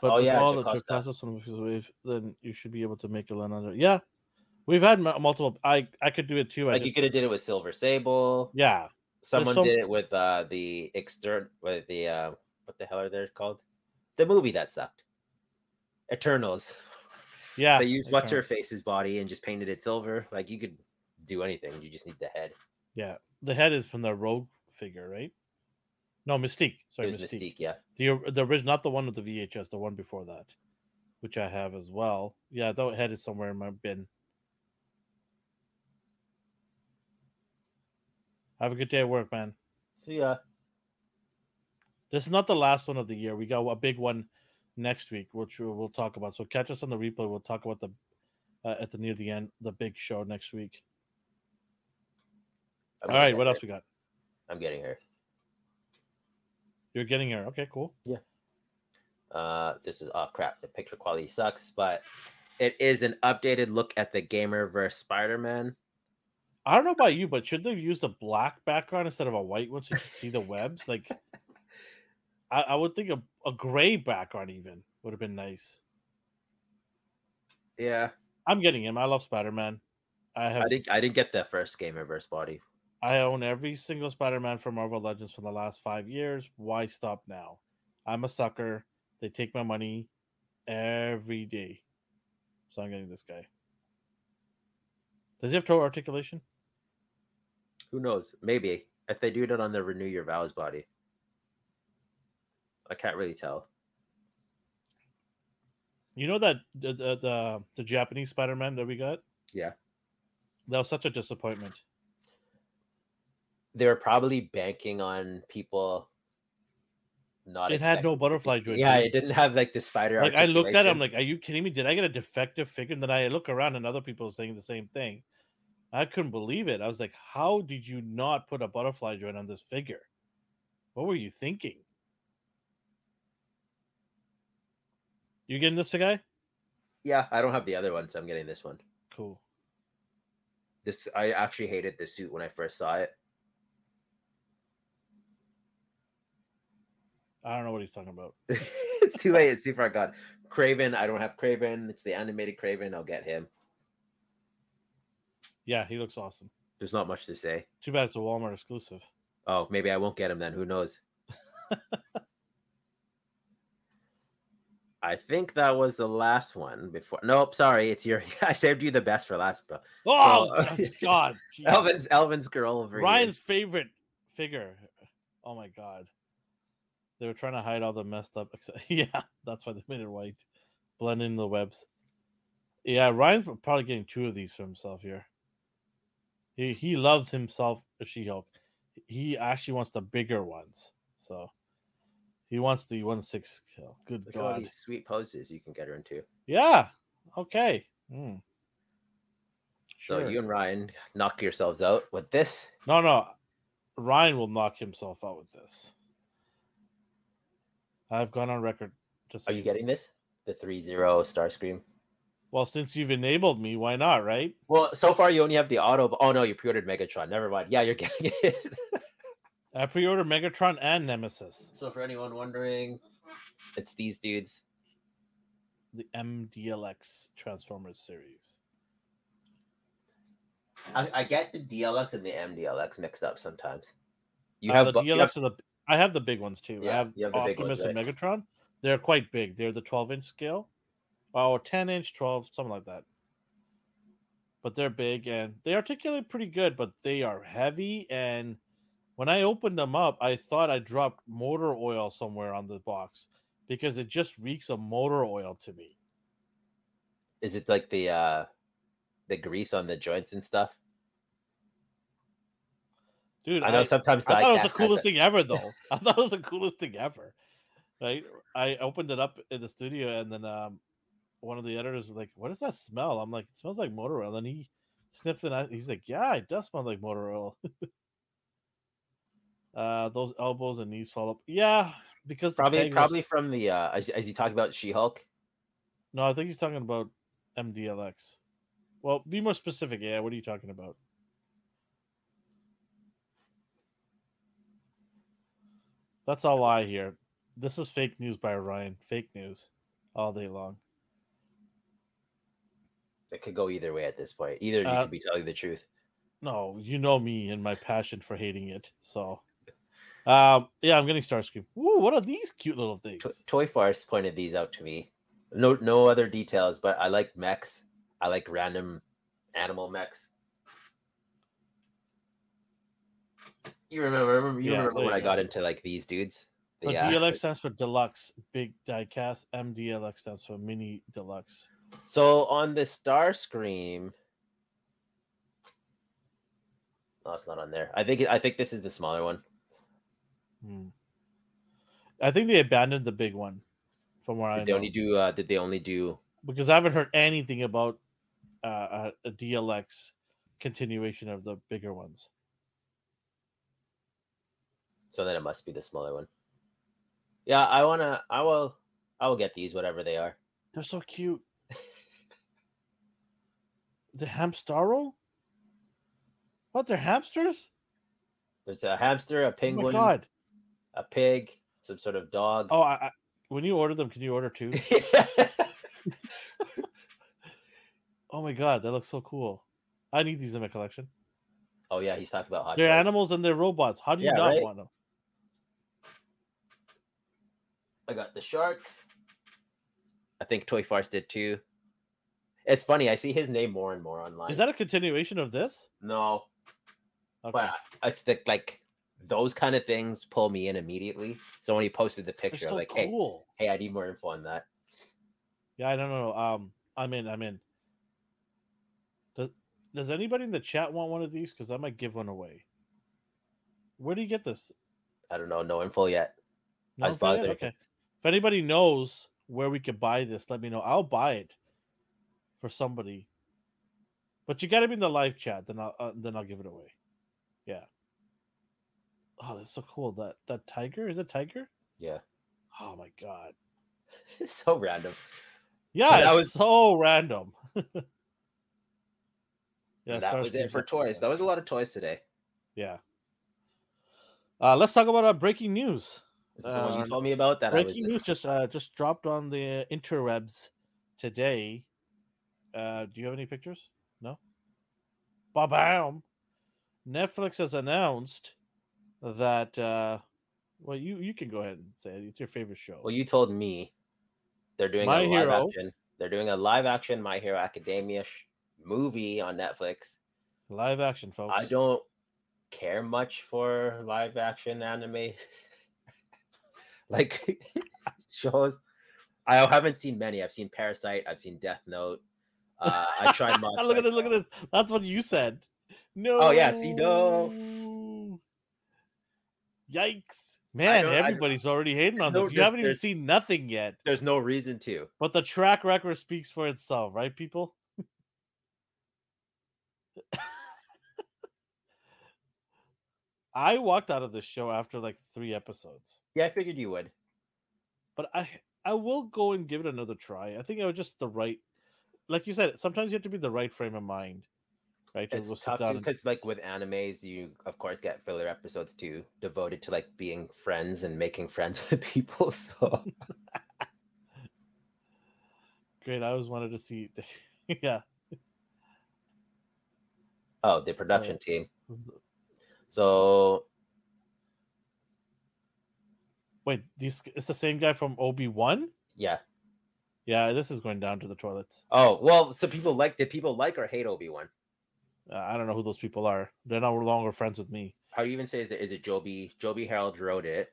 But Oh, with yeah, all the Jocasta. Jocasta on the wave, then you should be able to make a line under. Yeah, we've had mu- multiple. I I could do it too. I Like you could have did it with Silver Sable. yeah, Someone some- did it with uh the extern with the uh what the hell are they called? The movie that sucked. Eternals. yeah. they used what's her face's body and just painted it silver. Like you could do anything. You just need the head. Yeah, the head is from the Rogue figure, right? No, Mystique. Sorry, Mystique. Mystique, yeah. The the original, not the one with the VHS, the one before that, which I have as well. Yeah, that head is somewhere in my bin. Have a good day at work, man. See ya. This is not the last one of the year. We got a big one next week, which we'll talk about. So catch us on the replay. We'll talk about the uh, at the near the end, the big show next week. I'm All right, what her. else we got? I'm getting her. You're getting here. Okay, cool. Yeah. Uh, this is oh crap. The picture quality sucks, but it is an updated look at the Gamerverse Spider-Man. I don't know about you, but should they have used a black background instead of a white one so you can see the webs? Like, I, I would think a, a gray background even would have been nice. Yeah, I'm getting him. I love Spider Man. I have. I didn't. I didn't get that first Gamerverse body. I own every single Spider Man from Marvel Legends from the last five years. Why stop now? I'm a sucker. They take my money every day. so I'm getting this guy. Does he have toe articulation? Who knows? Maybe if they do it on the Renew Your Vows body. I can't really tell. You know that the the the, the Japanese Spider Man that we got? Yeah. That was such a disappointment. They were probably banking on people not. It had no butterfly joint. Yeah, it didn't have like the spider. like I looked at it, I'm like, are you kidding me? Did I get a defective figure? And then I look around and other people are saying the same thing. I couldn't believe it. I was like, how did you not put a butterfly joint on this figure? What were you thinking? You getting this guy? yeah, I don't have the other one, so I'm getting this one. Cool. This I actually hated the suit when I first saw it. I don't know what he's talking about. it's too late. It's too far gone. Kraven, I don't have Kraven. It's the animated Kraven. I'll get him. Yeah, he looks awesome. There's not much to say. Too bad it's a Walmart exclusive. Oh, maybe I won't get him then. Who knows? I think that was the last one before. Nope, sorry, it's your. I saved you the best for last, bro. Oh Oh. God! Elvin's Elvin's girl over here. Ryan's favorite figure. Oh my god. They were trying to hide all the messed up. Except, yeah, that's why they made it white, blend in the webs. Yeah, Ryan's probably getting two of these for himself here. He he loves himself a She-Hulk. He actually wants the bigger ones, so he wants the one six kill. Good Look at all god. these sweet poses you can get her into. Yeah. Okay. Hmm. So you and Ryan knock yourselves out with this. No, no. Ryan will knock himself out with this. I've gone on record. Just Are you getting this? The threezero Starscream. Well, since you've enabled me, why not? Right? Well, so far you only have the auto. Oh no, you pre-ordered Megatron. Never mind. Yeah, you're getting it. I pre-ordered Megatron and Nemesis, so for anyone wondering, it's these dudes. the MDLX Transformers series. I, I get the DLX and the MDLX mixed up sometimes. You I have, have Uh, the bu- you DLX of the. I have the big ones too. I have, you have the big Optimus ones, and Megatron. They're quite big. They're the 12 inch scale, or 10 inch, 12, something like that. But they're big and they articulate pretty good, but they are heavy. And when I opened them up, I thought I dropped motor oil somewhere on the box because it just reeks of motor oil to me. Is it like the uh the grease on the joints and stuff? Dude, I know sometimes I thought it was the coolest that- thing ever, though. I thought it was the coolest thing ever. Right? I opened it up in the studio, and then um, one of the editors was like, "What does that smell?" I'm like, "It smells like motor oil." And he sniffs it. He's like, "Yeah, it does smell like motor oil." uh, those elbows and knees fall up. Yeah, because the Probably was- probably from the uh as, as you talk about She-Hulk. No, I think he's talking about MDLX. Well, be more specific. Yeah, what are you talking about? That's all I hear. This is fake news by Ryan. Fake news all day long. It could go either way at this point. Either you Uh, could be telling the truth. No, you know me and my passion for hating it. So, um, yeah, I'm getting Starscream. Ooh, what are these cute little things? To- Toy Farce pointed these out to me. No, no other details, but I like mechs. I like random animal mechs. You remember? Remember? You Yeah, remember when I got into like these dudes? Uh, Yeah. DLX stands for deluxe, big diecast. MDLX stands for mini deluxe. So on the Starscream, oh, it's not on there. I think I think this is the smaller one. Hmm. I think they abandoned the big one, from where I Did they know. only do? Uh, did they only do? because I haven't heard anything about uh, a, a DLX continuation of the bigger ones. So then it must be the smaller one. Yeah, I wanna. I will. I will get these, whatever they are. They're so cute. The Hamstaro? What? They're hamsters? There's a hamster, a Oh my penguin, god! a pig, some sort of dog. Oh, I, I, when you order them, can you order two? oh my god, that looks so cool. I need these in my collection. oh yeah, he's talking about hot. They're Toys. animals and they're robots. How do you Yeah, not right? want them? I got the sharks. I think Toy Farce did too. It's funny. I see his name more and more online. Is that a continuation of this? no? Okay. But it's the like those kind of things pull me in immediately. So when he posted the picture, like, hey, cool. hey, I need more info on that. Yeah, I don't know. Um, I'm in. I'm in. Does Does anybody in the chat want one of these? Because I might give one away. Where do you get this? I don't know, no info yet. No I was info yet? Okay. If anybody knows where we could buy this, let me know. I'll buy it for somebody. But you got to be in the live chat, then I'll uh, then I'll give it away. Yeah. Oh, that's so cool. That that tiger is a tiger? Yeah, Oh my god. it's so random. Yeah, that was- so random. yeah, that was it for toys. That was a lot of toys today. Yeah. Uh, let's talk about uh, breaking news. This is the one Uh, you told me about that I was. Breaking news just uh, just dropped on the interwebs today. Uh, do you have any pictures? No. Ba-bam. Netflix has announced that. Uh, well, you you can go ahead and say it. It's your favorite show. Well, you told me they're doing My a live Hero. action. They're doing a live action My Hero Academia sh- movie on Netflix. Live action, folks. I don't care much for live action anime, like shows. I haven't seen many. I've seen Parasyte. I've seen Death Note. Uh, I tried. Mob look at this! Look at this! That's what you said. No. Oh, yeah, see, no. Yikes, man! Everybody's already hating on No, this. You haven't even seen nothing yet. There's no reason to. But the track record speaks for itself, right, people? I walked out of this show after like three episodes, Yeah, I figured you would. but I I will go and give it another try. I think I was just the right, like you said. Sometimes you have to be the right frame of mind, right? To It's tough down and- because, like, with animes, you of course get filler episodes too, devoted to like being friends and making friends with the people. So Great. I always wanted to see. yeah. oh, the production team. So Wait, this it's the same guy from Obi Wan. yeah. Yeah, this is going down to the toilets. Oh well, so people like did people like or hate Obi Wan? Uh, I don't know who those people are. They're no longer friends with me. How do you even say is it? Is it Joby? Joby Harold wrote it.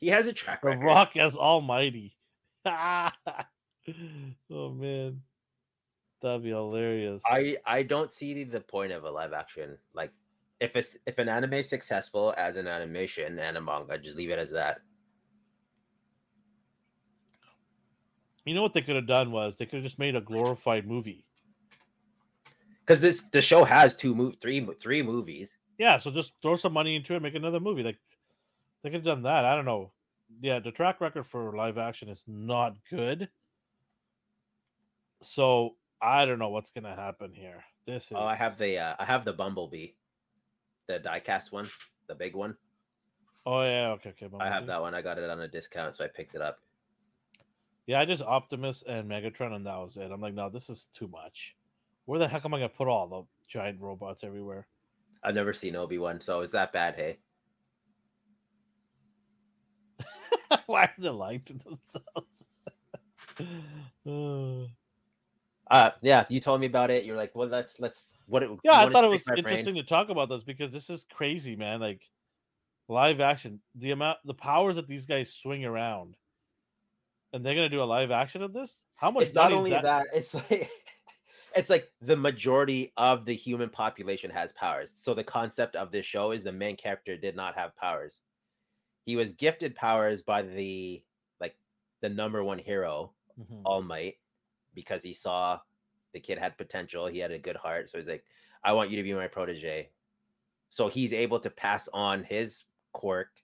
He has a track record. The. Rock as All Might. oh man, that'd be hilarious. I I don't see the point of a live action. Like, if it's if an anime is successful as an animation and a manga, just leave it as that. You know what they could have done was they could have just made a glorified movie. Because this the show has two move three three movies. Yeah, so just throw some money into it, make another movie. Like they could have done that. I don't know. Yeah, the track record for live action is not good. So I don't know what's gonna happen here. This is Oh, I have the uh, I have the Bumblebee, the diecast one, the big one. Oh yeah, okay, okay. I have that one. I got it on a discount, so I picked it up. Yeah, I just Optimus and Megatron, and that was it. I'm like, no, this is too much. Where the heck am I gonna put all the giant robots everywhere? I've never seen Obi Wan, so is that bad? Hey, Why are they lying to themselves? Uh, yeah, you told me about it. You're like, well, let's let's what? It, yeah, I thought it was my brain? interesting to talk about this because this is crazy, man. Like live action, the amount, the powers that these guys swing around, and they're gonna do a live action of this. How much? It's not only that, it's like it's like the majority of the human population has powers. So the concept of this show is the main character did not have powers. He was gifted powers by the like the number one hero, Mhm. All Might, because he saw the kid had potential. He had a good heart, so he's like, "I want you to be my protege." So he's able to pass on his quirk,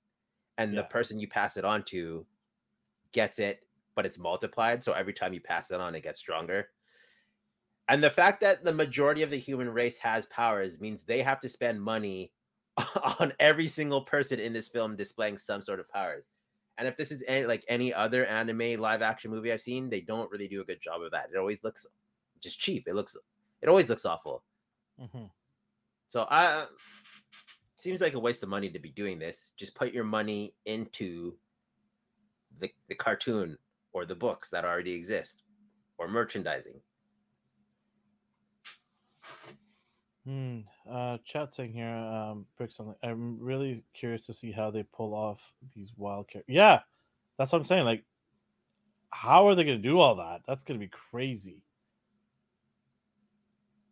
and the person you pass it on to gets it, but it's multiplied. So every time you pass it on, it gets stronger. And the fact that the majority of the human race has powers means they have to spend money on every single person in this film displaying some sort of powers. And if this is any, like any other anime live action movie I've seen, they don't really do a good job of that. It always looks just cheap. It looks it always looks awful. Mhm. So I seems like a waste of money to be doing this. Just put your money into the the cartoon or the books that already exist. or merchandising. Hmm. Uh, chat saying here, um, Brick something. I'm really curious to see how they pull off these wild characters. Yeah, that's what I'm saying. Like, how are they going to do all that? That's going to be crazy.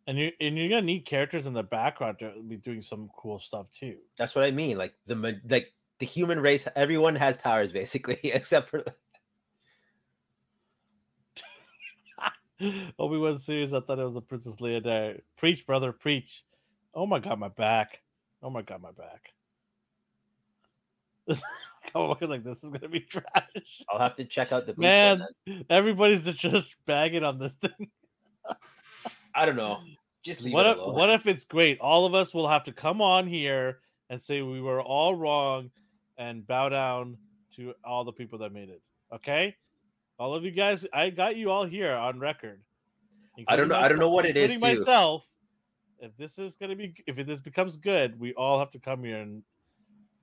And you and you're gonna need characters in the background to be doing some cool stuff too. That's what I mean. Like the like the human race, everyone has powers basically, except for Obi Wan series. I thought it was a Princess Leia there. Preach, brother, preach. Oh my god, my back. Oh my god, my back. I'm looking like this is gonna be trash. I'll have to check out the man. Everybody's just bagging on this thing. I don't know. Just leave what it if, alone. what if it's great? All of us will have to come on here and say we were all wrong and bow down to all the people that made it. Okay, all of you guys, I got you all here on record. I don't know. I don't know what it is. Including too. myself. If this is gonna be, if this becomes good, we all have to come here and,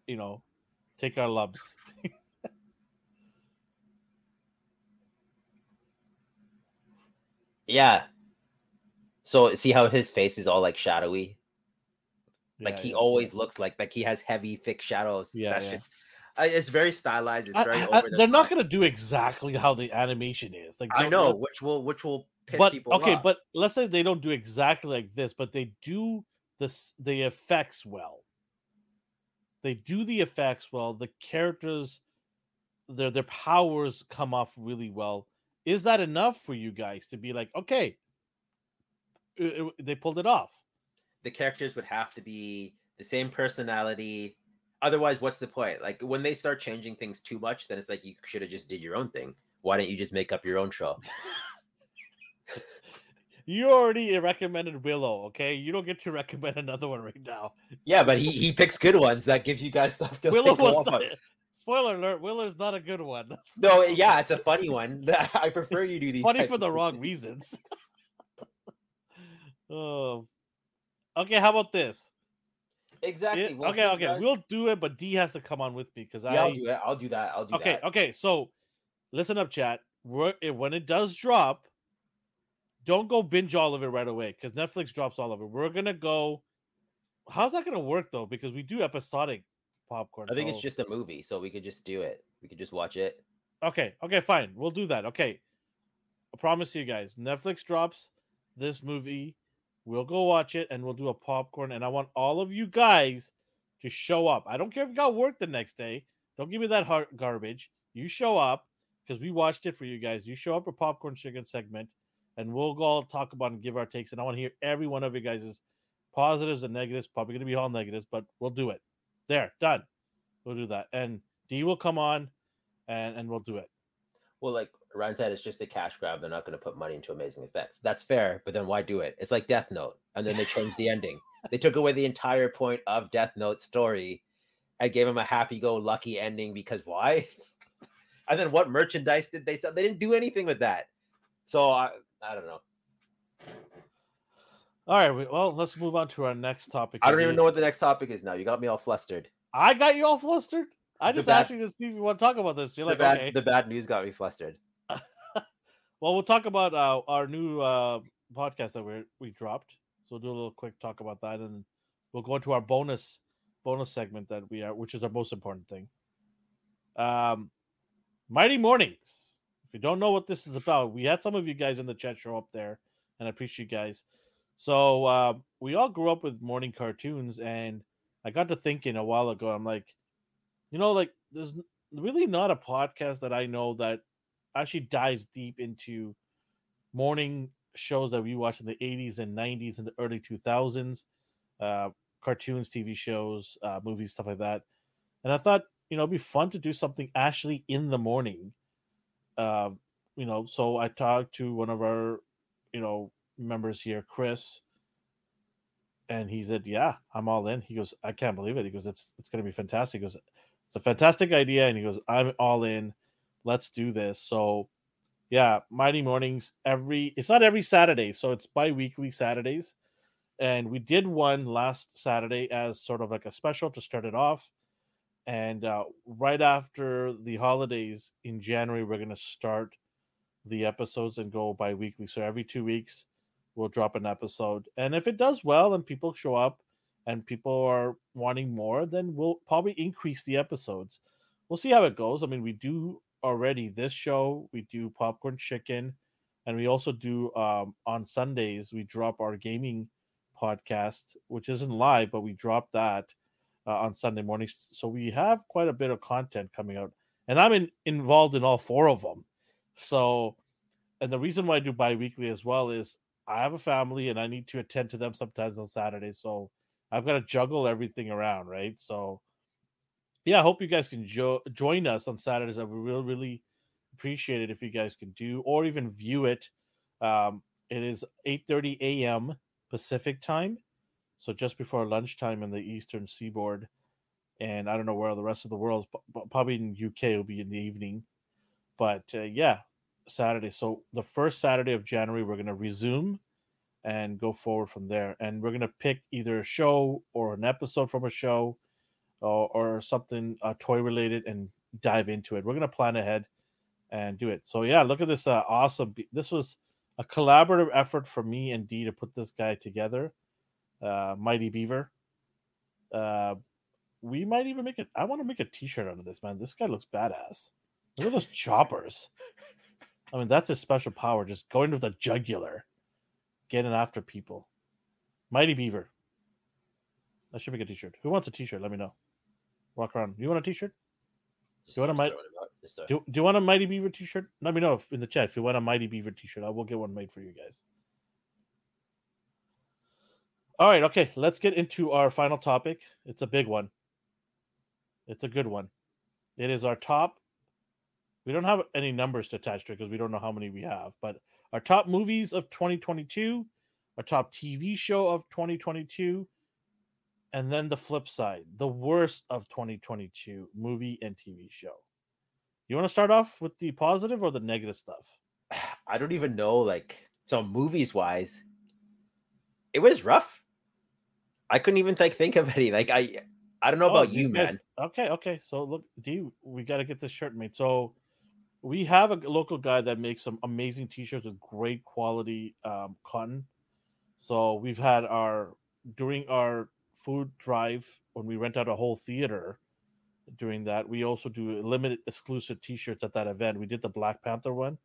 you know, take our lumps. Yeah. So see how his face is all like shadowy. Like Yeah, he yeah, always yeah. looks like like he has heavy, thick shadows. Yeah, That's just. Uh, it's very stylized. It's very I- over. the they're not gonna do exactly how the animation is. Like I know, which will which will piss but people okay, off. but let's say they don't do exactly like this, but they do this the effects well. They do the effects well. The characters, their their powers come off really well. Is that enough for you guys to be like, okay, it- it- they pulled it off? the characters would have to be the same personality. Otherwise, what's the point? Like when they start changing things too much, then it's like you should have just did your own thing. Why don't you just make up your own show? You already recommended Willow, okay? You don't get to recommend another one right now. Yeah, but he he picks good ones that gives you guys stuff to Willow was not, spoiler alert. Willow's not a good one. That's No, yeah, it's a funny one. I prefer you do these. funny for the things. wrong reasons. oh, okay. How about this? Exactly. Yeah, Well, okay, okay. does- We'll do it, but D has to come on with me because Yeah, I. I'll do it. I'll do that. I'll do okay, that. okay. Okay. So, listen up, chat. We're, it, when it does drop, don't go binge all of it right away because Netflix drops all of it. We're gonna go. How's that gonna work though? Because we do episodic popcorn. I think it's just a movie, so we could just do it. We could just watch it. Okay, okay, fine. We'll do that. Okay. I promise you guys. Netflix drops this movie. We'll go watch it and we'll do a popcorn. And I want all of you guys to show up. I don't care if you got work the next day. Don't give me that har garbage. You show up because we watched it for you guys. You show up for popcorn chicken segment and we'll go all talk about and give our takes. And I want to hear every one of you guys' positives and negatives. Probably going to be all negatives, but we'll do it. There, done. We'll do that. And D will come on and and we'll do it. Well, like Ryan said, it's just a cash grab. They're not going to put money into amazing effects. That's fair, but then why do it? It's like Death Note, and then they changed the ending. They took away the entire point of Death Note's story and gave him a happy-go-lucky ending because why? and then what merchandise did they sell? They didn't do anything with that. So I, I don't know. All right, well, let's move on to our next topic. I don't even know what the next topic is now. You got me all flustered. I got you all flustered. I The just bad- asked you to see if you want to talk about this. You're the like, bad, okay. the bad news got me flustered. Well, we'll talk about uh, our new uh, podcast that we we dropped. So we'll do a little quick talk about that, and we'll go into our bonus bonus segment that we are, which is our most important thing. Um, Mighty Mornings. If you don't know what this is about, we had some of you guys in the chat show up there, and I appreciate you guys. So uh, we all grew up with morning cartoons, and I got to thinking a while ago. I'm like, you know, like there's really not a podcast that I know that actually dives deep into morning shows that we watched in the 80s and 90s and the early 2000s, uh, cartoons, TV shows, uh, movies, stuff like that. And I thought, you know, it'd be fun to do something actually in the morning. Uh, you know, so I talked to one of our, you know, members here, Chris, and he said, "Yeah, I'm all in." He goes, "I can't believe it." He goes, "It's it's going to be fantastic." He goes, "It's a fantastic idea," and he goes, "I'm all in. Let's do this." So, yeah, Mighty Mornings every it's not every Saturday, so it's bi-weekly Saturdays. And we did one last Saturday as sort of like a special to start it off. And uh, right after the holidays in January, we're going to start the episodes and go bi-weekly. So every two weeks we'll drop an episode. And if it does well and people show up and people are wanting more, then we'll probably increase the episodes. We'll see how it goes. I mean, we do already this show, we do popcorn chicken, and we also do um, on Sundays we drop our gaming podcast, which isn't live, but we drop that uh, on Sunday mornings. So we have quite a bit of content coming out, and I'm in, involved in all four of them. So, and the reason why I do bi-weekly as well is I have a family and I need to attend to them sometimes on Saturdays. So I've got to juggle everything around, right? So, yeah, I hope you guys can jo- join us on Saturdays. I would really, really appreciate it if you guys can do or even view it. Um, it is 8:30 a.m. Pacific time, so just before lunchtime in the Eastern Seaboard, and I don't know where the rest of the world, but, probably in UK will be in the evening. But uh, yeah, Saturday. So the first Saturday of January, we're gonna resume and go forward from there, and we're gonna pick either a show or an episode from a show, or, or something uh, toy related, and dive into it. We're gonna plan ahead and do it. So yeah, look at this uh, awesome. This was a collaborative effort for me and D to put this guy together. Uh, Mighty Beaver. Uh, we might even make it. I want to make a T-shirt out of this man. This guy looks badass. Look at those choppers. I mean, that's his special power. Just going to the jugular, getting after people. Mighty Beaver. I should make a T-shirt. Who wants a T-shirt? Let me know. Walk around. You want a T-shirt? Just You wanna start might- throwing 'em out. Just start- Do, do you want a Mighty Beaver t-shirt? Let me know if, in the chat if you want a Mighty Beaver t-shirt. I will get one made for you guys. All right, okay. Let's get into our final topic. It's a big one. It's a good one. It is our top. We don't have any numbers to attach to it because we don't know how many we have, but our top movies of 2022, our top TV show of 2022, and then the flip side, the worst of 2022 movie and TV show. You want to start off with the positive or the negative stuff? I don't even know, like, so movies wise, it was rough. I couldn't even like think of any. Like, I, I don't know Oh, about you, guys- man. Okay, okay. So look, D, we got to get this shirt made. So we have a local guy that makes some amazing t-shirts with great quality um, cotton. So we've had our during our food drive when we rent out a whole theater. During that, we also do limited exclusive T-shirts at that event. We did the Black Panther one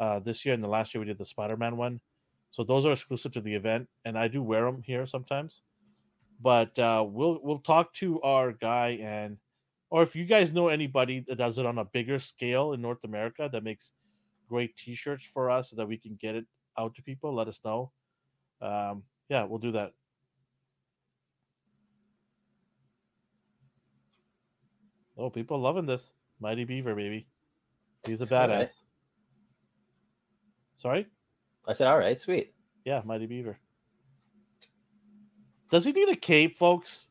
uh, this year, and the last year we did the Spider-Man one. So those are exclusive to the event, and I do wear them here sometimes but uh, we'll we'll talk to our guy and or if you guys know anybody that does it on a bigger scale in North America that makes great T-shirts for us so that we can get it out to people, let us know. Um, yeah, we'll do that. Oh, people loving this Mighty Beaver, baby. He's a All right. badass. Sorry. I said, all right, sweet. Yeah, Mighty Beaver. Does he need a cape, folks?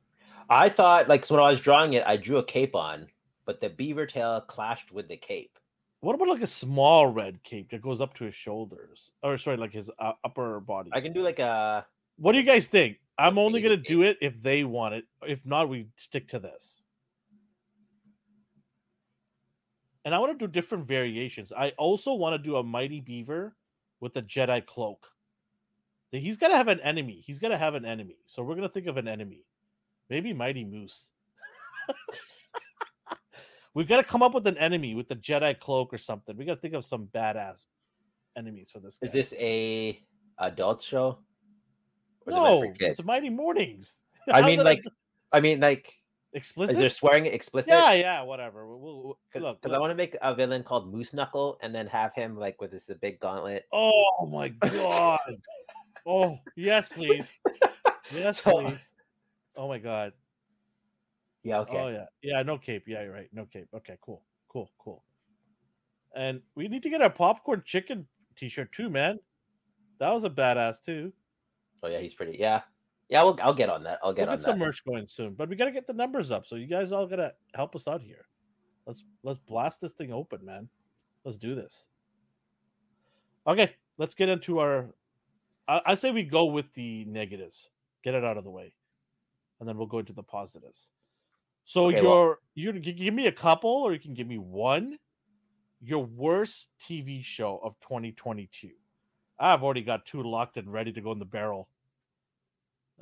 I thought, like, so when I was drawing it, I drew a cape on, but the beaver tail clashed with the cape. What about like a small red cape that goes up to his shoulders, or sorry, like his uh, upper body? I can do like a. what do you guys think? I'm only gonna do it if they want it. If not, we stick to this. And I want to do different variations. I also want to do a mighty beaver with a Jedi cloak. He's got to have an enemy. He's got to have an enemy. So we're gonna think of an enemy. Maybe Mighty Moose. We've got to come up with an enemy with the Jedi cloak or something. We got to think of some badass enemies for this. Guy. Is this a adult show? Or is it no? It's Mighty Mornings. I mean, like, I mean, like, explicit. is there swearing explicit? Yeah, yeah, whatever. We'll, we'll, Because I want to make a villain called Moose Knuckle and then have him like with this the big gauntlet. Oh my god. oh yes, please. Yes, please. Oh my god. Yeah, okay. Oh yeah, yeah. No cape. Yeah, you're right. No cape. Okay, cool, cool, cool. And we need to get our popcorn chicken T-shirt too, man. That was a badass too. Oh yeah, he's pretty. Yeah, yeah. We'll, I'll get on that. I'll get we'll on get some that. merch going soon, but we gotta get the numbers up. So you guys all gotta help us out here. Let's let's blast this thing open, man. Let's do this. Okay, let's get into our. I, I say we go with the negatives. Get it out of the way, and then we'll go into the positives. So Okay, you're well- you give me a couple, or you can give me one. your worst TV show of 2022. I've already got two locked and ready to go in the barrel.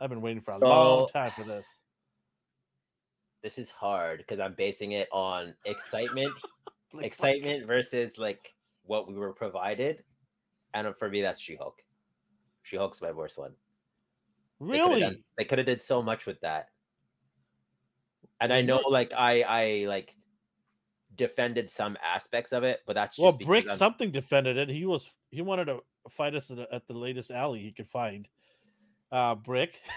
I've been waiting for a So- long time for this. This is hard because I'm basing it on excitement, Like, excitement versus like what we were provided, and for me, that's She-Hulk. She-Hulk's my worst one. They Really? done- they could have did so much with that. And I know, like I, I like defended some aspects of it, but that's just Well, Brick I'm- something defended it. He was he wanted to fight us at, the- at the latest alley he could find. Uh Brick.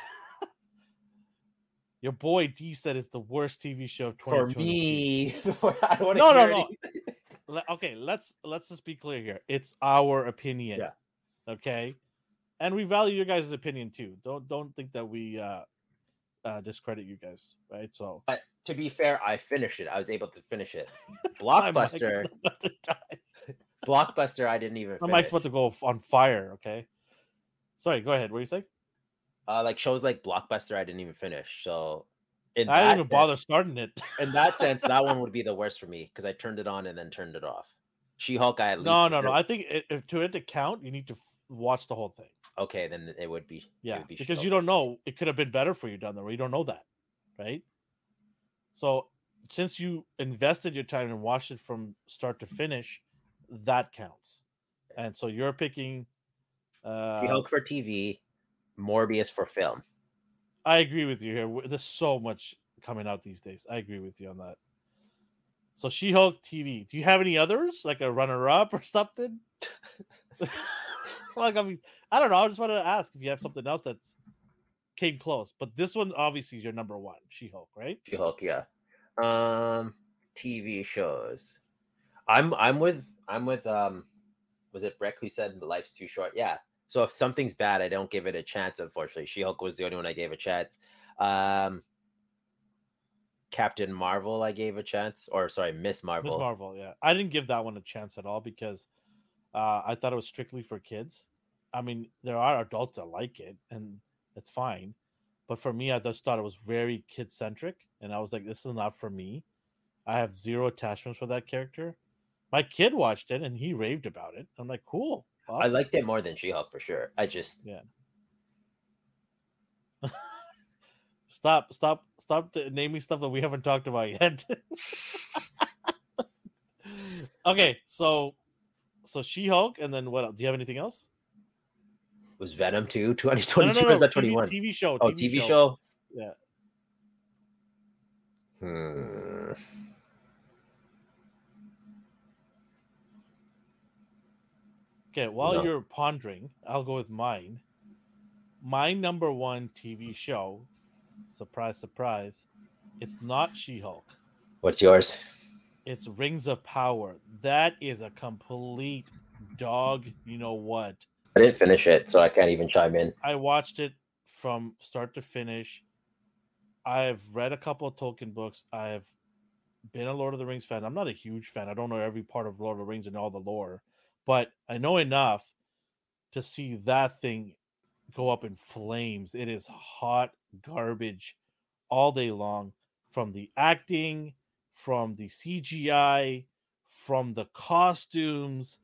Your boy D said it's the worst TV show of for me. I No, no, no. Okay, let's let's just be clear here. It's our opinion. Yeah. Okay. And we value your guys' opinion too. Don't don't think that we uh uh discredit you guys, right? So But to be fair, I finished it. I was able to finish it. My mic is Blockbuster, about to die. Blockbuster, I didn't even. My mic's about to go on fire, okay? Sorry, go ahead. What do you say? Uh, like shows like Blockbuster, I didn't even finish. So, in I didn't even sense- bother starting it. In that sense, that one would be the worst for me because I turned it on and then turned it off. She-Hulk, I at least. no, no, no. I think it, if to it to count, you need to f- watch the whole thing. Okay, then it would be. Yeah, would be because you don't know. It could have been better for you down the road. You don't know that, right? So since you invested your time and watched it from start to finish, that counts. And so you're picking. Uh, She-Hulk for TV, Morbius for film. I agree with you here. There's so much coming out these days. I agree with you on that. So She-Hulk TV. Do you have any others like a runner-up or something? like I mean, I don't know. I just wanted to ask if you have something else that's came close. But this one obviously is your number one, She-Hulk, right? She-Hulk, yeah. Um, TV shows. I'm I'm with I'm with um, was it Breck who said the life's too short? Yeah. So if something's bad, I don't give it a chance. Unfortunately, She-Hulk was the only one I gave a chance. Um, Captain Marvel, I gave a chance, or sorry, Miss Marvel. Miss Marvel, yeah. I didn't give that one a chance at all because uh, I thought it was strictly for kids. I mean, there are adults that like it, and it's fine. But for me, I just thought it was very kid centric, and I was like, "This is not for me." I have zero attachments for that character. My kid watched it, and he raved about it. I'm like, "Cool." I liked it more than She-Hulk for sure. I just yeah. Stop! Stop! Stop naming stuff that we haven't talked about yet. okay, so so She Hulk, and then what? Else? Do you have anything else? was Venom too. No, no, no, was no, that TV 21? TV show. oh, TV show. Yeah. Hmm. Okay, while No. you're pondering, I'll go with mine. My number one TV show, surprise, surprise, it's not She Hulk. What's yours? It's Rings of Power. That is a complete dog. You know what? I didn't finish it, so I can't even chime in. I watched it from start to finish. I've read a couple of Tolkien books. I've been a Lord of the Rings fan. I'm not a huge fan. I don't know every part of Lord of the Rings and all the lore, but I know enough to see that thing go up in flames. It is hot garbage all day long from the acting, from the CGI, from the costumes.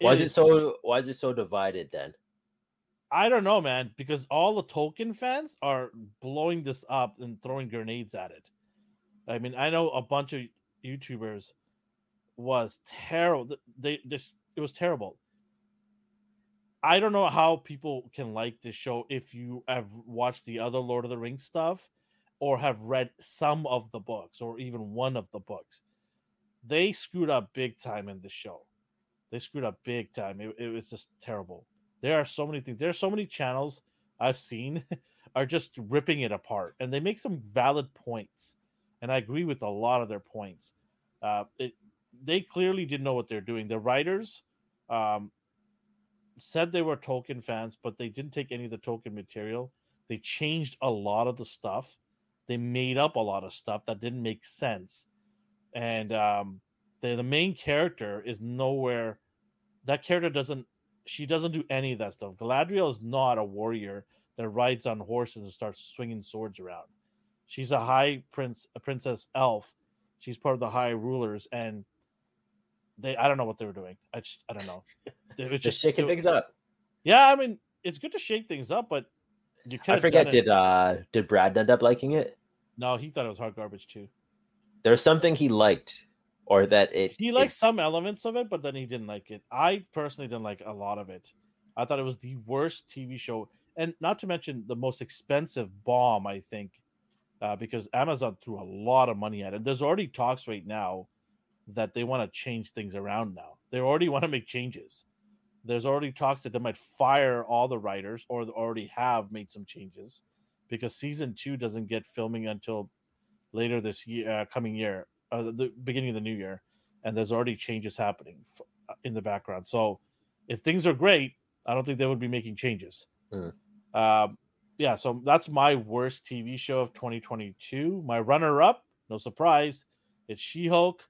Why is it so? Why is it so divided then? I don't know, man, because all the Tolkien fans are blowing this up and throwing grenades at it. I mean, I know a bunch of YouTubers was terrible. They this it was terrible. I don't know how people can like this show if you have watched the other Lord of the Rings stuff or have read some of the books or even one of the books. They screwed up big time in this show. They screwed up big time. It, it was just terrible. There are so many things. There are so many channels I've seen are just ripping it apart, and they make some valid points. And I agree with a lot of their points. Uh, it, they clearly didn't know what they're doing. The writers um, said they were Tolkien fans, but they didn't take any of the Tolkien material. They changed a lot of the stuff. They made up a lot of stuff that didn't make sense. And um, the the main character is nowhere. That character doesn't. She doesn't do any of that stuff. Galadriel is not a warrior that rides on horses and starts swinging swords around. She's a high prince, a princess elf. She's part of the high rulers, and they I don't know what they were doing. I just I don't know. It was Just shaking it- things up. Yeah, I mean it's good to shake things up, but you. I forget. Did uh did Brad end up liking it? no? He thought it was hard garbage too. There's something he liked, or that it He it- liked some elements of it, but then he didn't like it. I personally didn't like a lot of it. I thought it was the worst TV show, and not to mention the most expensive bomb. I think uh, because Amazon threw a lot of money at it. There's already talks right now that they want to change things around. Now they already want to make changes. There's already talks that they might fire all the writers, or already have made some changes, because season two doesn't get filming until later this year, uh, coming year, uh, the beginning of the new year, and there's already changes happening f- uh, in the background. So, if things are great, I don't think they would be making changes. Mm. Um, yeah, so that's my worst TV show of 2022. My runner-up, no surprise, it's She-Hulk.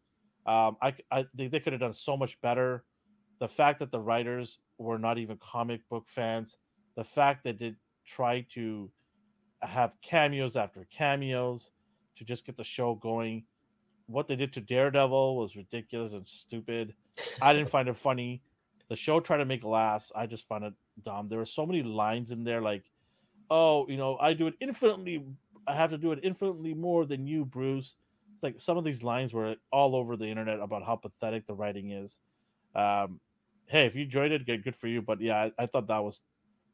Um, I, I think they could have done so much better. The fact that the writers were not even comic book fans, the fact that they tried to have cameos after cameos to just get the show going. What they did to Daredevil was ridiculous and stupid. I didn't find it funny. The show tried to make laughs. I just found it dumb. There were so many lines in there like, "Oh, you know, I do it infinitely. I have to do it infinitely more than you, Bruce." Like some of these lines were all over the internet about how pathetic the writing is. Um, hey, if you enjoyed it, good, good for you. But yeah, I, I thought that was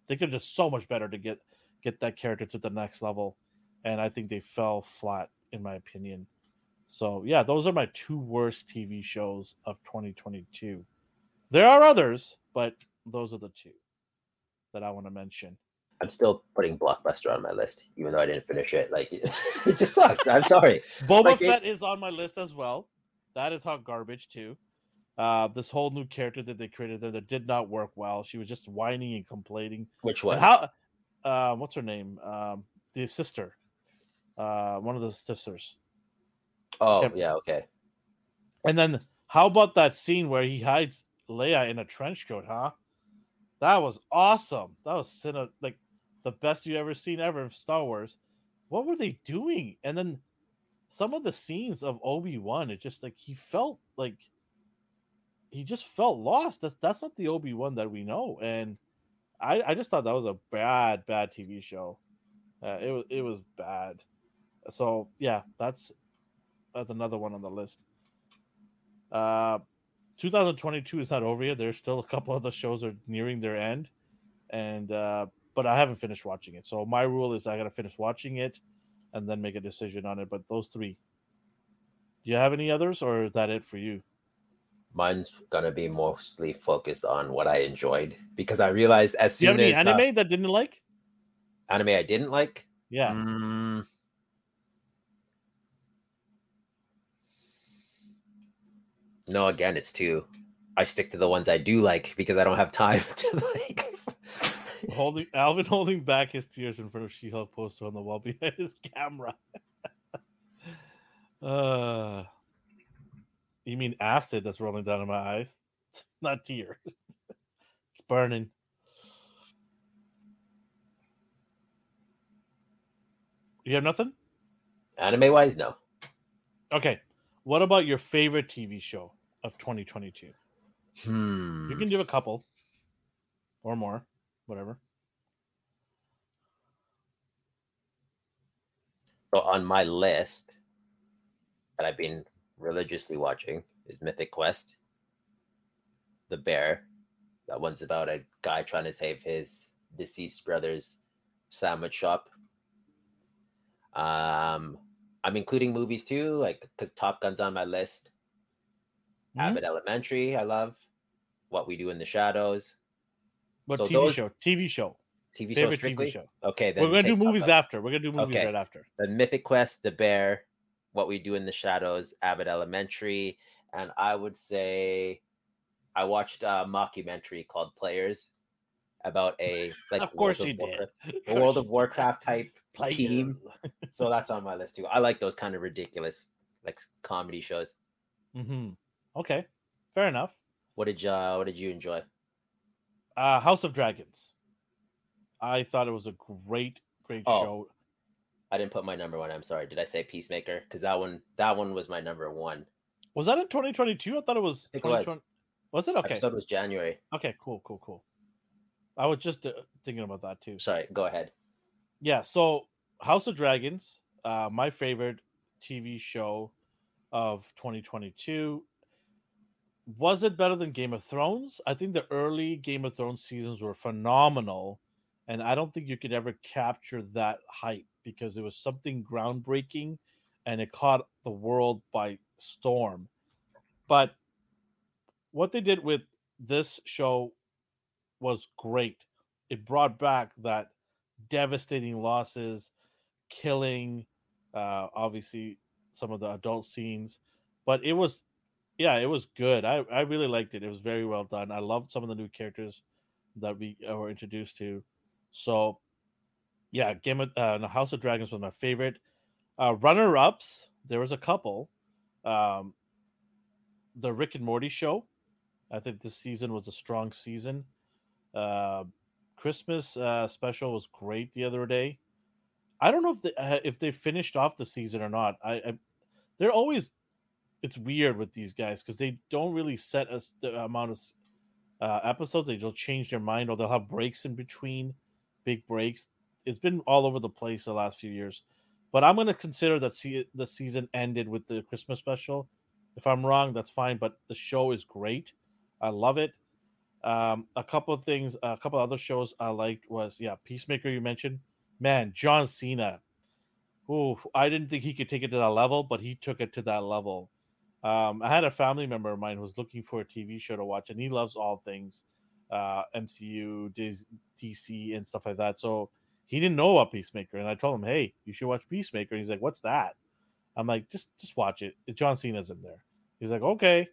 they could just so much better to get get that character to the next level, and I think they fell flat in my opinion. So yeah, those are my two worst TV shows of 2022. There are others, but those are the two that I want to mention. I'm still putting Blockbuster on my list, even though I didn't finish it. Like it just sucks. I'm sorry. Boba Like, Fett is on my list as well. That is hot garbage too. Uh, this whole new character that they created there that did not work well. She was just whining and complaining. Which And one? how? Uh, what's her name? Um, the sister. Uh, one of the sisters. oh yeah, okay. And then how about that scene where he hides Leia in a trench coat, huh? That was awesome. That was cine- like the best you ever seen ever of Star Wars. What were they doing? And then some of the scenes of Obi-Wan, it just like he felt like he just felt lost. That's that's not the Obi-Wan that we know. And I, I just thought that was a bad, bad TV show. Uh, it was it was bad. So yeah, that's that's another one on the list. Uh, 2022 is not over yet. There's still a couple of the shows are nearing their end, and uh, but I haven't finished watching it. So my rule is I gotta finish watching it, and then make a decision on it. But those three. Do you have any others, or is that it for you? Mine's gonna be mostly focused on what I enjoyed because I realized as Do you have soon any as uh, anime that didn't like? anime I didn't like. Yeah, Mm. No, again, it's two. I stick to the ones I do like because I don't have time to like. holding Alvin holding back his tears in front of She-Hulk poster on the wall behind his camera. uh, you mean acid that's rolling down in my eyes? Not tears. it's burning. You have nothing? Anime wise, no. Okay. What about your favorite TV show of 2022? Hmm. You can do a couple or more, whatever. So on my list that I've been religiously watching is Mythic Quest. The Bear. That one's about a guy trying to save his deceased brother's sandwich shop. Um, I'm including movies too, like because Top Gun's on my list. Mhm. Abbott Elementary, I love. What We Do in the Shadows. What So TV those- show? TV show. TV show Favorite strictly. TV show. Okay, then We're gonna do movies after. We're gonna do movies Okay. right after. the Mythic Quest, The Bear, What We Do in the Shadows, Abbott Elementary, and I would say I watched a mockumentary called Players about a like of course World you Warcraft- did. a World of Warcraft type Play team. So that's on my list too. I like those kind of ridiculous like comedy shows. hmm Okay, fair enough. What did you uh, what did you enjoy? Uh, House of Dragons. I thought it was a great, great Oh. show. I didn't put my number one. I'm sorry. Did I say Peacemaker? Because that one that one was my number one. Was that in 2022? I thought it was it was. 2020. Was it okay? Episode was January. Okay, cool, cool, cool. I was just uh, thinking about that too. Sorry, go ahead. Yeah, so House of Dragons, uh, my favorite TV show of 2022. Was it better than Game of Thrones? I think the early Game of Thrones seasons were phenomenal, and I don't think you could ever capture that hype because it was something groundbreaking and it caught the world by storm. But what they did with this show was great. It brought back that devastating losses, killing, uh, obviously some of the adult scenes, but it was, yeah, it was good. I, I really liked it. It was very well done. I loved some of the new characters that we uh, were introduced to. So, yeah, Game of uh, House of Dragons was my favorite. Uh, runner ups, there was a couple. Um, the Rick and Morty show. I think this season was a strong season. Uh, Christmas uh, special was great the other day. I don't know if they uh, if they finished off the season or not. I, I they're always it's weird with these guys because they don't really set us the amount of uh, episodes. They'll change their mind or they'll have breaks in between, big breaks. It's been all over the place the last few years, but I'm going to consider that the season ended with the Christmas special. If I'm wrong, that's fine. But the show is great. I love it. Um, a couple of things, a couple other shows I liked was yeah, Peacemaker. You mentioned, man, John Cena. Oh, I didn't think he could take it to that level, but he took it to that level. Um, I had a family member of mine who was looking for a TV show to watch, and he loves all things uh, MCU, DC, and stuff like that. So he didn't know about Peacemaker, and I told him, "Hey, you should watch Peacemaker." And he's like, "What's that?" I'm like, "Just, just watch it. John Cena's in there." He's like, "Okay."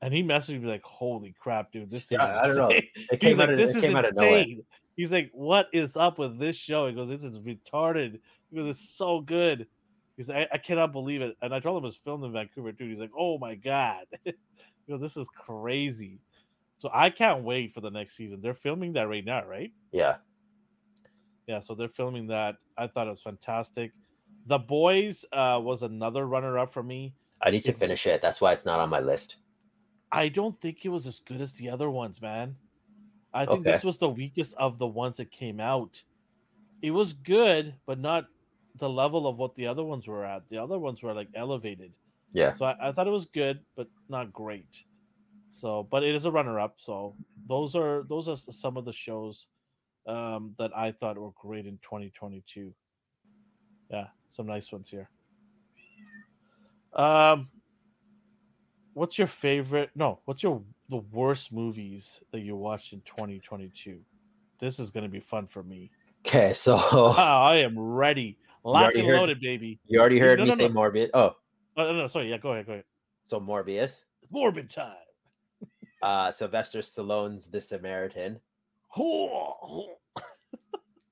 And he messaged me like, "Holy crap, dude! This Yeah, is I don't know. insane." It came He's out like, of, "This is came out of nowhere. insane." He's like, "What is up with this show?" He goes, "This is retarded." He goes, "It's so good." He's I, I cannot believe it. And I told him it was filmed in Vancouver too. He's like, "Oh my god!" he goes, "This is crazy." So I can't wait for the next season. They're filming that right now, right? Yeah. Yeah, so they're filming that. I thought it was fantastic. The Boys uh, was another runner up for me. I need to finish it. That's why it's not on my list. I don't think it was as good as the other ones, man. I think Okay. this was the weakest of the ones that came out. It was good, but not the level of what the other ones were at. The other ones were like elevated. Yeah. So I, I thought it was good, but not great. So, but it is a runner up. So those are those are some of the shows um, that I thought were great in 2022. Yeah, some nice ones here. Um, what's your favorite? No, what's your the worst movies that you watched in 2022? This is gonna be fun for me. Okay, so I am ready, lock and heard- loaded, baby. you already heard No, me no, say no. Morbius. Oh, Oh, no, sorry, yeah, go ahead, go ahead. so Morbius. It's morbid time. Uh, Sylvester Stallone's The Samaritan.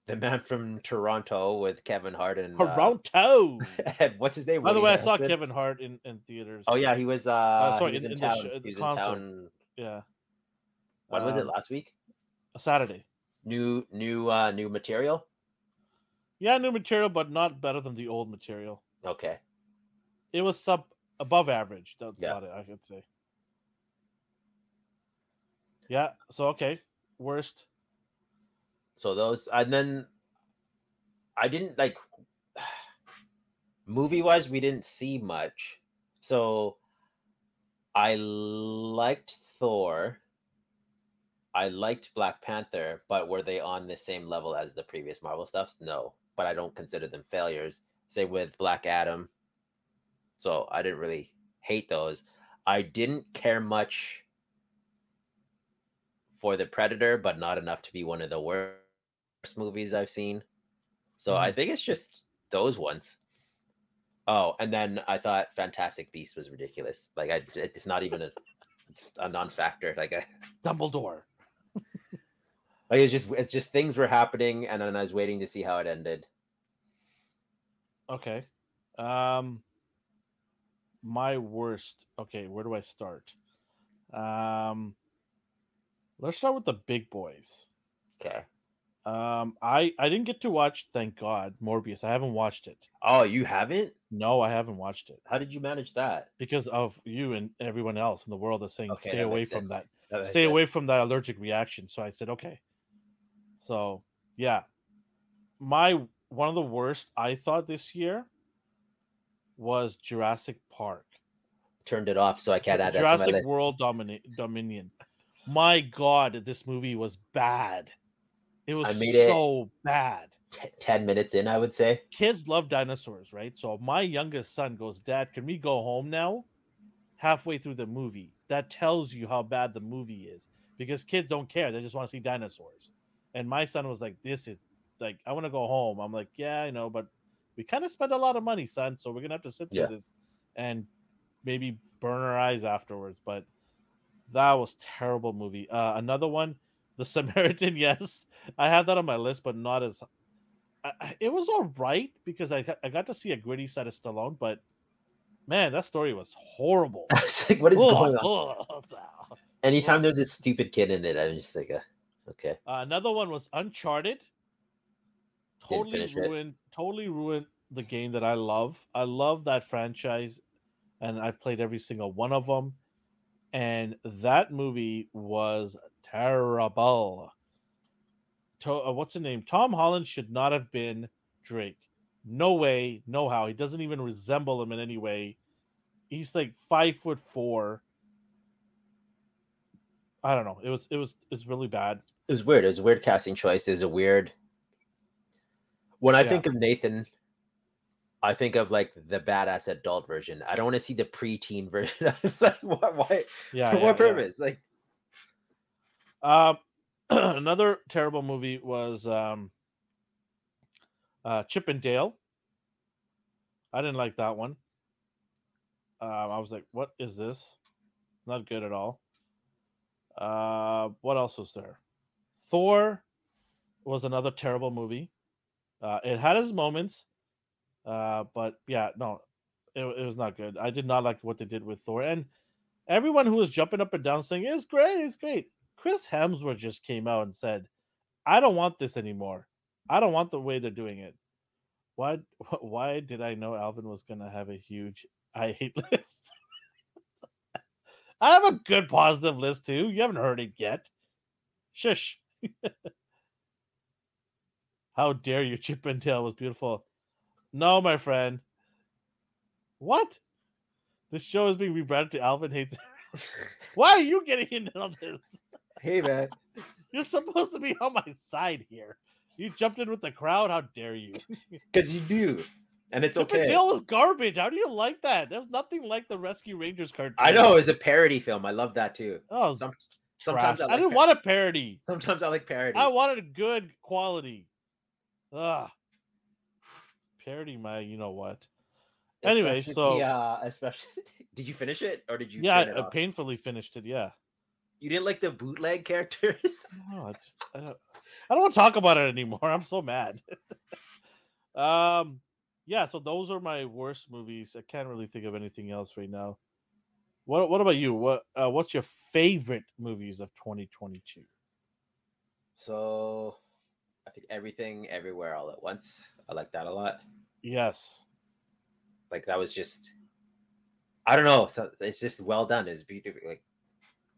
The Man from Toronto with Kevin Hart and uh, Toronto. and what's his name? By the way, I saw Kevin Hart in, in theaters. Oh yeah, he was. Uh, sorry, he was in- in, the town. sh- he was in town. yeah. When was it? Um, Last week. Saturday. New, new, uh, new material. Yeah, new material, but not better than the old material. Okay. It was sub above average. That's Yeah. about it, I could say. Yeah. So okay, worst. So those, and then I didn't like movie wise, we didn't see much. So I liked Thor. I liked Black Panther, but were they on the same level as the previous Marvel stuffs? No, but I don't consider them failures. Same with Black Adam. So I didn't really hate those. I didn't care much for the Predator, but not enough to be one of the worst movies I've seen. So I mm-hmm. think it's just those ones. Oh, and then I thought Fantastic Beast was ridiculous. Like I, it's not even a, a non-factor. Like I, Dumbledore. Like it's just, it's just things were happening, and then I was waiting to see how it ended. Okay. Um my worst. Okay, where do I start? Um let's start with the big boys. Okay. Um, I I didn't get to watch. Thank God, Morbius. I haven't watched it. Oh, you haven't? No, I haven't watched it How did you manage that? because of you and everyone else in the world that's saying Okay, stay away makes from sense. that. That Stay sense. away from that allergic reaction. So I said okay. So yeah, my one of the worst I thought this year was Jurassic Park. Turned it off, so I can't add that to my Jurassic list. World Domini- Dominion. My God, this movie was bad. It was made it- so bad. T- Ten minutes in, I would say. Kids love dinosaurs, right? So my youngest son goes, Dad, can we go home now? Halfway through the movie. That tells you how bad the movie is because kids don't care. They just want to see dinosaurs. And my son was like, This is like, I want to go home. I'm like, Yeah, I know, but we kind of spent a lot of money, son. So we're going to have to sit through Yeah. this and maybe burn our eyes afterwards. But that was terrible movie. Uh, another one, The Samaritan. Yes, I have that on my list, but not as. I, it was all right because I got, I got to see a gritty side of Stallone, but man, that story was horrible. I was like, what is Ugh, going on? ugh. Anytime there's a stupid kid in it, I'm just like, uh, okay. Uh, another one was Uncharted. Totally finish it. ruined. Totally ruined the game that I love. I love that franchise, and I've played every single one of them. And that movie was terrible. To, uh, what's the name? Tom Holland should not have been Drake. No way, no how. He doesn't even resemble him in any way. He's like five foot four. I don't know. It was it was it's really bad. It was weird. It was a weird casting choice. It was a weird. When I Yeah. think of Nathan, I think of like the badass adult version. I don't want to see the preteen version. like, why? why Yeah. for yeah, what purpose? Like, Um, another terrible movie was um, uh, Chip and Dale. I didn't like that one. Um, I was like, "What is this?" Not good at all. Uh, what else was there? Thor was another terrible movie. Uh, it had its moments, uh, but yeah, no, it, it was not good. I did not like what they did with Thor, and everyone who was jumping up and down saying it's great, it's great. Chris Hemsworth just came out and said, "I don't want this anymore. I don't want the way they're doing it." Why? Why did I know Alvin was gonna have a huge I hate list? I have a good positive list too. You haven't heard it yet. Shush. How dare you? Chip and Dale was beautiful. No, my friend. What? This show is being rebranded to Alvin hates. Why are you getting in on this? hey man, You're supposed to be on my side here. You jumped in with the crowd. How dare you? because you do, and it's Chip okay. Dale is garbage. How do you like that? There's nothing like the Rescue Rangers cartoon. I know it's a parody film. I love that too. Oh, Some, sometimes I, I, didn't par- want a parody. Sometimes I like parody. I wanted a good quality. Ugh. Parody my, you know what? Anyway, so- the, uh, especially, did you finish it or did you? yeah, turn I painfully finished it. Yeah. You didn't like the bootleg characters. No, I just I don't, I don't want to talk about it anymore. I'm so mad. um, yeah. So those are my worst movies. I can't really think of anything else right now. What What about you? What uh, What's your favorite movies of 2022? So, I think everything, everywhere, all at once. I like that a lot. Yes. Like that was just, I don't know. So it's just well done. It's beautiful. Like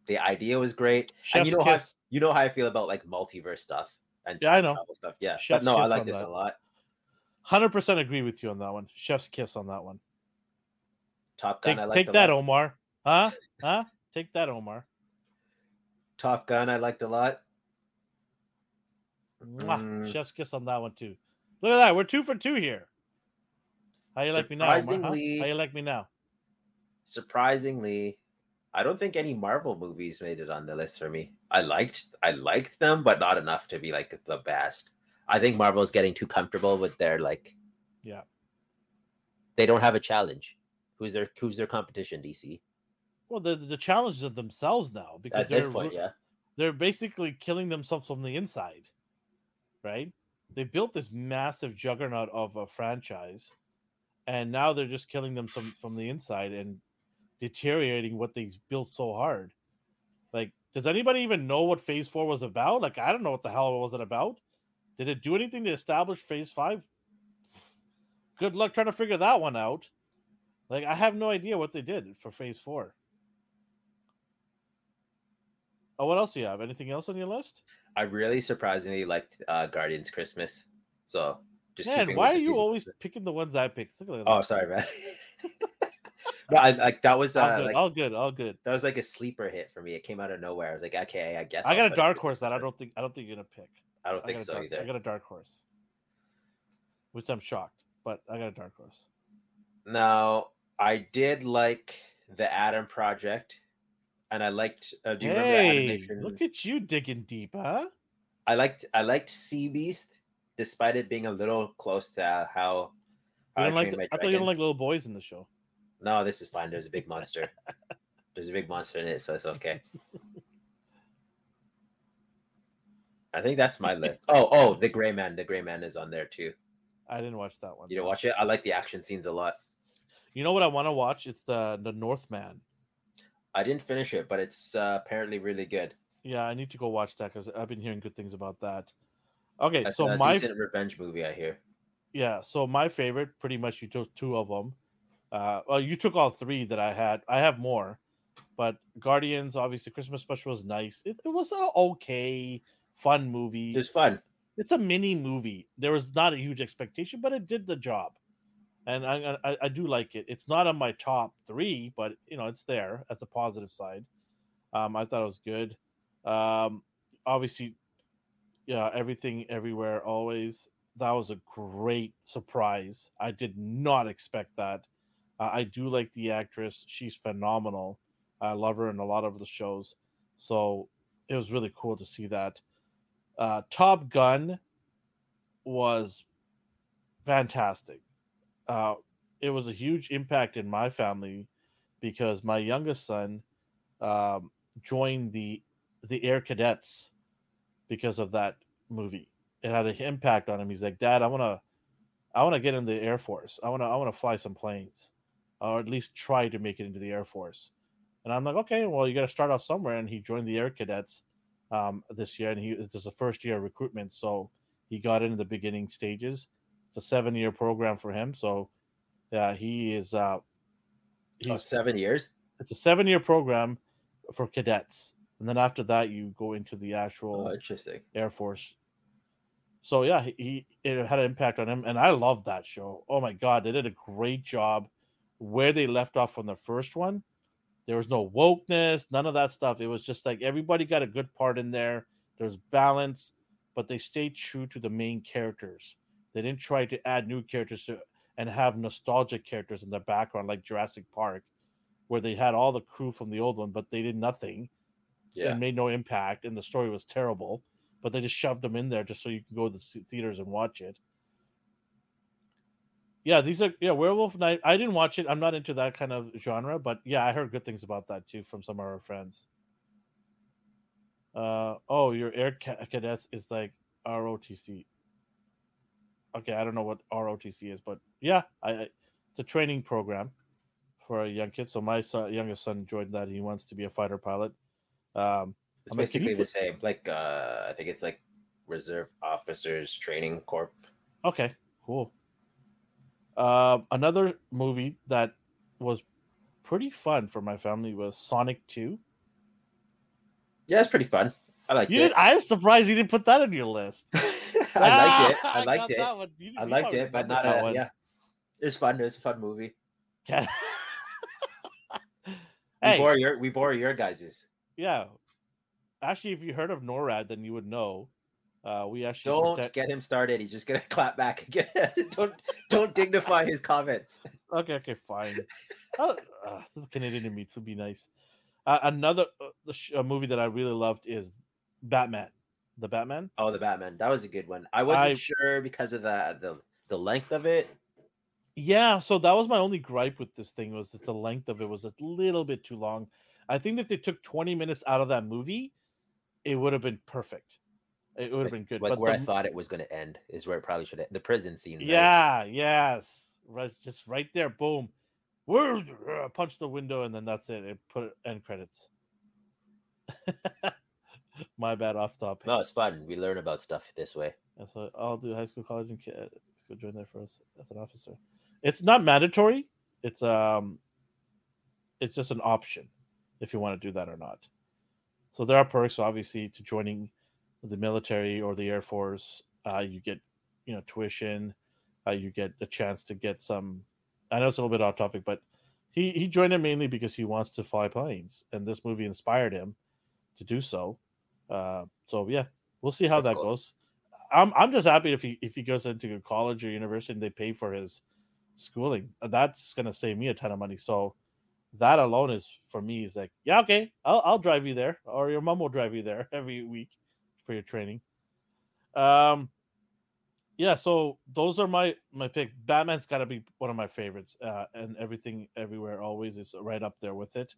the idea was great. and Chef's you know how kiss. you know how I feel about like multiverse stuff and Yeah, I know. travel stuff. Yeah, Chef's but no, I like this that. a lot. Hundred percent agree with you on that one. Chef's kiss on that one. Top Gun, Take, I like take that, Omar. Huh? Huh? Take that, Omar. Top Gun, I liked a lot. Mm. Chef's kiss on that one too. Look at that. We're two for two here. How you like me now? Omar, huh? Surprisingly- How you like me now? Surprisingly, I don't think any Marvel movies made it on the list for me. I liked I liked them, but not enough to be like the best. I think Marvel's getting too comfortable with their like Yeah. they don't have a challenge. Who's their who's their competition, DC? Well, the the challenges of themselves now because At they're point, yeah. they're basically killing themselves from the inside, right? They built this massive juggernaut of a franchise, and now they're just killing them from from the inside and deteriorating what they built so hard. Like, does anybody even know what Phase Four was about? Like, I don't know what the hell it was it about. Did it do anything to establish Phase Five? Good luck trying to figure that one out. Like I have no idea what they did for Phase Four. Oh, what else do you have? Anything else on your list? I really surprisingly liked uh, Guardians Christmas. So just Man, why are you always picking the ones I pick? Oh, sorry, man. no, I, like that was all uh, good, like all good, all good. that was like a sleeper hit for me. It came out of nowhere. I was like, okay, I guess I I'll got a dark horse that I don't think I don't think you're gonna pick. I don't I think so dark, either. I got a dark horse, which I'm shocked, but I got a dark horse. Now, I did like the Adam Project, and I liked. Uh, do you remember the Hey, animation? look at you digging deep, huh? I liked. I liked Sea Beast, despite it being a little close to how. How don't like? The- I thought you don't like little boys in the show. No, this is fine. There's a big monster. There's a big monster in it, so it's okay. I think that's my list. Oh, oh, the Gray Man. The Gray Man is on there too. I didn't watch that one. You didn't watch it? I like the action scenes a lot. You know what I want to watch? It's the the Northman. I didn't finish it, but it's uh, apparently really good. Yeah, I need to go watch that because I've been hearing good things about that. Okay, That's so my revenge movie, I hear. yeah, so my favorite, pretty much you took two of them. Uh, well, you took all three that I had. I have more, but Guardians, obviously, Christmas special was nice. It, it was a okay, fun movie. It was fun. it's a mini movie. There was not a huge expectation, but it did the job, and I, I I do like it. It's not on my top three, but you know it's there as a positive side. Um, I thought it was good. Um, obviously, yeah, everything, everywhere, always. That was a great surprise. I did not expect that. Uh, I do like the actress; she's phenomenal. I love her in a lot of the shows, so it was really cool to see that uh, Top Gun was fantastic. Uh, it was a huge impact in my family because my youngest son um, joined the the Air Cadets because of that movie. It had an impact on him. He's like, "Dad, I want to, I want to get in the Air Force. I want to, I want to fly some planes, or at least try to make it into the Air Force." And I'm like, "Okay, well, you got to start off somewhere." And he joined the Air Cadets um, this year, and he this is the first year of recruitment, so he got into the beginning stages. It's a seven year program for him, so yeah, he is. Uh, he's Oh, seven years? it's a seven year program for cadets, and then after that, you go into the actual Oh, interesting. Air Force. So yeah, he, he it had an impact on him, and I love that show. Oh my god, they did a great job. Where they left off from the first one, there was no wokeness, none of that stuff. It was just like everybody got a good part in there. There's balance, but they stayed true to the main characters. They didn't try to add new characters to and have nostalgic characters in the background like Jurassic Park, where they had all the crew from the old one, but they did nothing Yeah. and made no impact, and the story was terrible. But they just shoved them in there just so you can go to the theaters and watch it. Yeah, these are yeah Werewolf Night. I didn't watch it. I'm not into that kind of genre, but yeah, I heard good things about that too from some of our friends. Uh oh, your Air Ca- Cadets is like ROTC. Okay, I don't know what ROTC is, but yeah, I, I it's a training program for a young kid. So my son, youngest son joined that. He wants to be a fighter pilot. Um, It's I'm like, basically the put- same. Like uh I think it's like Reserve Officers Training Corps. Okay, cool. Uh, another movie that was pretty fun for my family was Sonic Two. Yeah, it's pretty fun. I liked You it. I'm surprised you didn't put that on your list. I liked it. I liked got it. You- I liked it, but not that one. yeah. It's fun. It's a fun movie. Can- We hey, bore your we bore your guys's. yeah. Actually, if you heard of NORAD, then you would know. Uh, we actually Don't protect- get him started. He's just gonna clap back again. don't don't dignify his comments. Okay, okay, fine. oh, uh, this is Canadian in me. This would be nice. Uh, another uh, uh, movie that I really loved is Batman. The Batman. Oh, the Batman. That was a good one. I wasn't I- sure because of the the the length of it. Yeah, so that was my only gripe with this thing was that the length of it was a little bit too long. I think if they took 20 minutes out of that movie, it would have been perfect. It would have been good. Like but where the I thought it was gonna end is where it probably should end. The prison scene. right? yeah, yes, right, just right there, boom, uh, punch the window, and then that's it. It put end credits. My bad, off topic. No, it's fun. We learn about stuff this way. So I'll do high school, college, and kid. Let's go join there first as an officer. It's not mandatory. It's um, it's just an option if you want to do that or not. So there are perks, obviously, to joining the military or the Air Force. Uh, you get, you know, tuition. Uh, you get a chance to get some. I know it's a little bit off topic, but he he joined it mainly because he wants to fly planes, and this movie inspired him to do so. Uh, so yeah, we'll see how That's that cool. goes. I'm I'm just happy if he if he goes into college or university and they pay for his schooling. Uh, That's gonna save me a ton of money. So that alone is for me is like yeah okay I'll I'll drive you there or your mom will drive you there every week for your training. Um, yeah. So those are my my pick. Batman's got to be one of my favorites, uh, and everything everywhere always is right up there with it.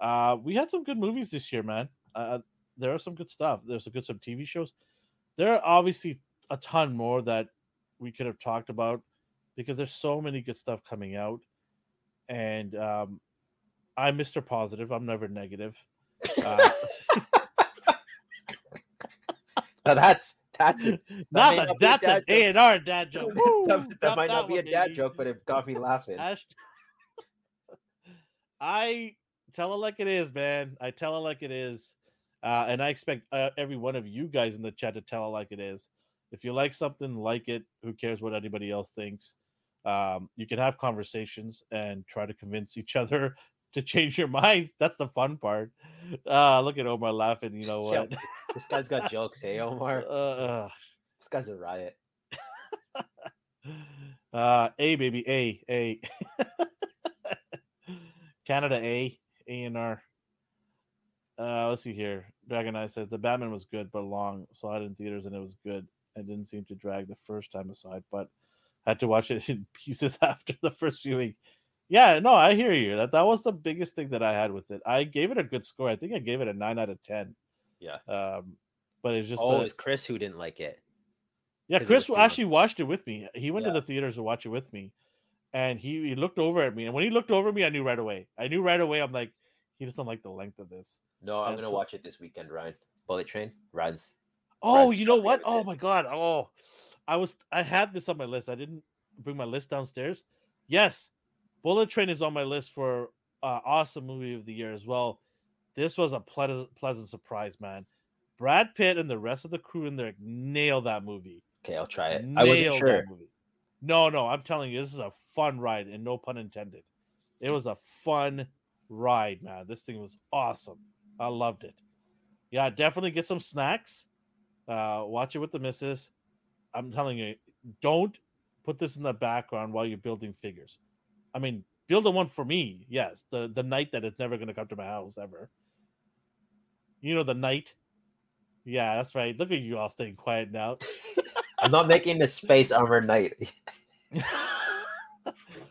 Uh, we had some good movies this year, man. Uh, there are some good stuff. There's a good some TV shows. There are obviously a ton more that we could have talked about because there's so many good stuff coming out, and um, I'm Mr. Positive. I'm never negative. Uh, Now that's that's it. not that not a that's an dad A and R dad joke. That, that Drop might not be a dad baby. joke, but it got me laughing. I tell it like it is, man. I tell it like it is, uh, and I expect uh, every one of you guys in the chat to tell it like it is. If you like something, like it. Who cares what anybody else thinks? Um, you can have conversations and try to convince each other to change your minds. That's the fun part. Uh, look at Omar laughing. You know what? this guy's got jokes, hey Omar. uh, This guy's a riot. uh, A baby, A A. Canada A A and R. Uh, let's see here. Dragon Eye says the Batman was good but long. Saw it in theaters and it was good. and didn't seem to drag the first time aside, but had to watch it in pieces after the first viewing. Yeah, no, I hear you. That that was the biggest thing that I had with it. I gave it a good score. I think I gave it a nine out of ten. Yeah. Um, but it's just oh, the- it's Chris who didn't like it. Yeah, Chris was long. actually watched it with me. He went Yeah. to the theaters to watch it with me, and he, he looked over at me. And when he looked over at me, I knew right away. I knew right away. I'm like, he doesn't like the length of this. No, I'm And gonna so- watch it this weekend, Ryan. Bullet Train. Ryan's Oh, you know what? Oh day. my god. Oh, I was I had this on my list. I didn't bring my list downstairs. Yes, Bullet Train is on my list for uh, awesome movie of the year as well. This was a pleasant pleasant surprise, man. Brad Pitt and the rest of the crew in there nailed that movie. okay. I'll try it. I wasn't sure. No, no, I'm telling you, this is a fun ride, and no pun intended. It was a fun ride, man. This thing was awesome. I loved it. Yeah, definitely get some snacks. Uh, watch it with the missus. I'm telling you, don't put this in the background while you're building figures. I mean, build a one for me. Yes, the the night that it's never going to come to my house ever. You know the night. Yeah, that's right. Look at you all staying quiet now. I'm not making this space armor knight.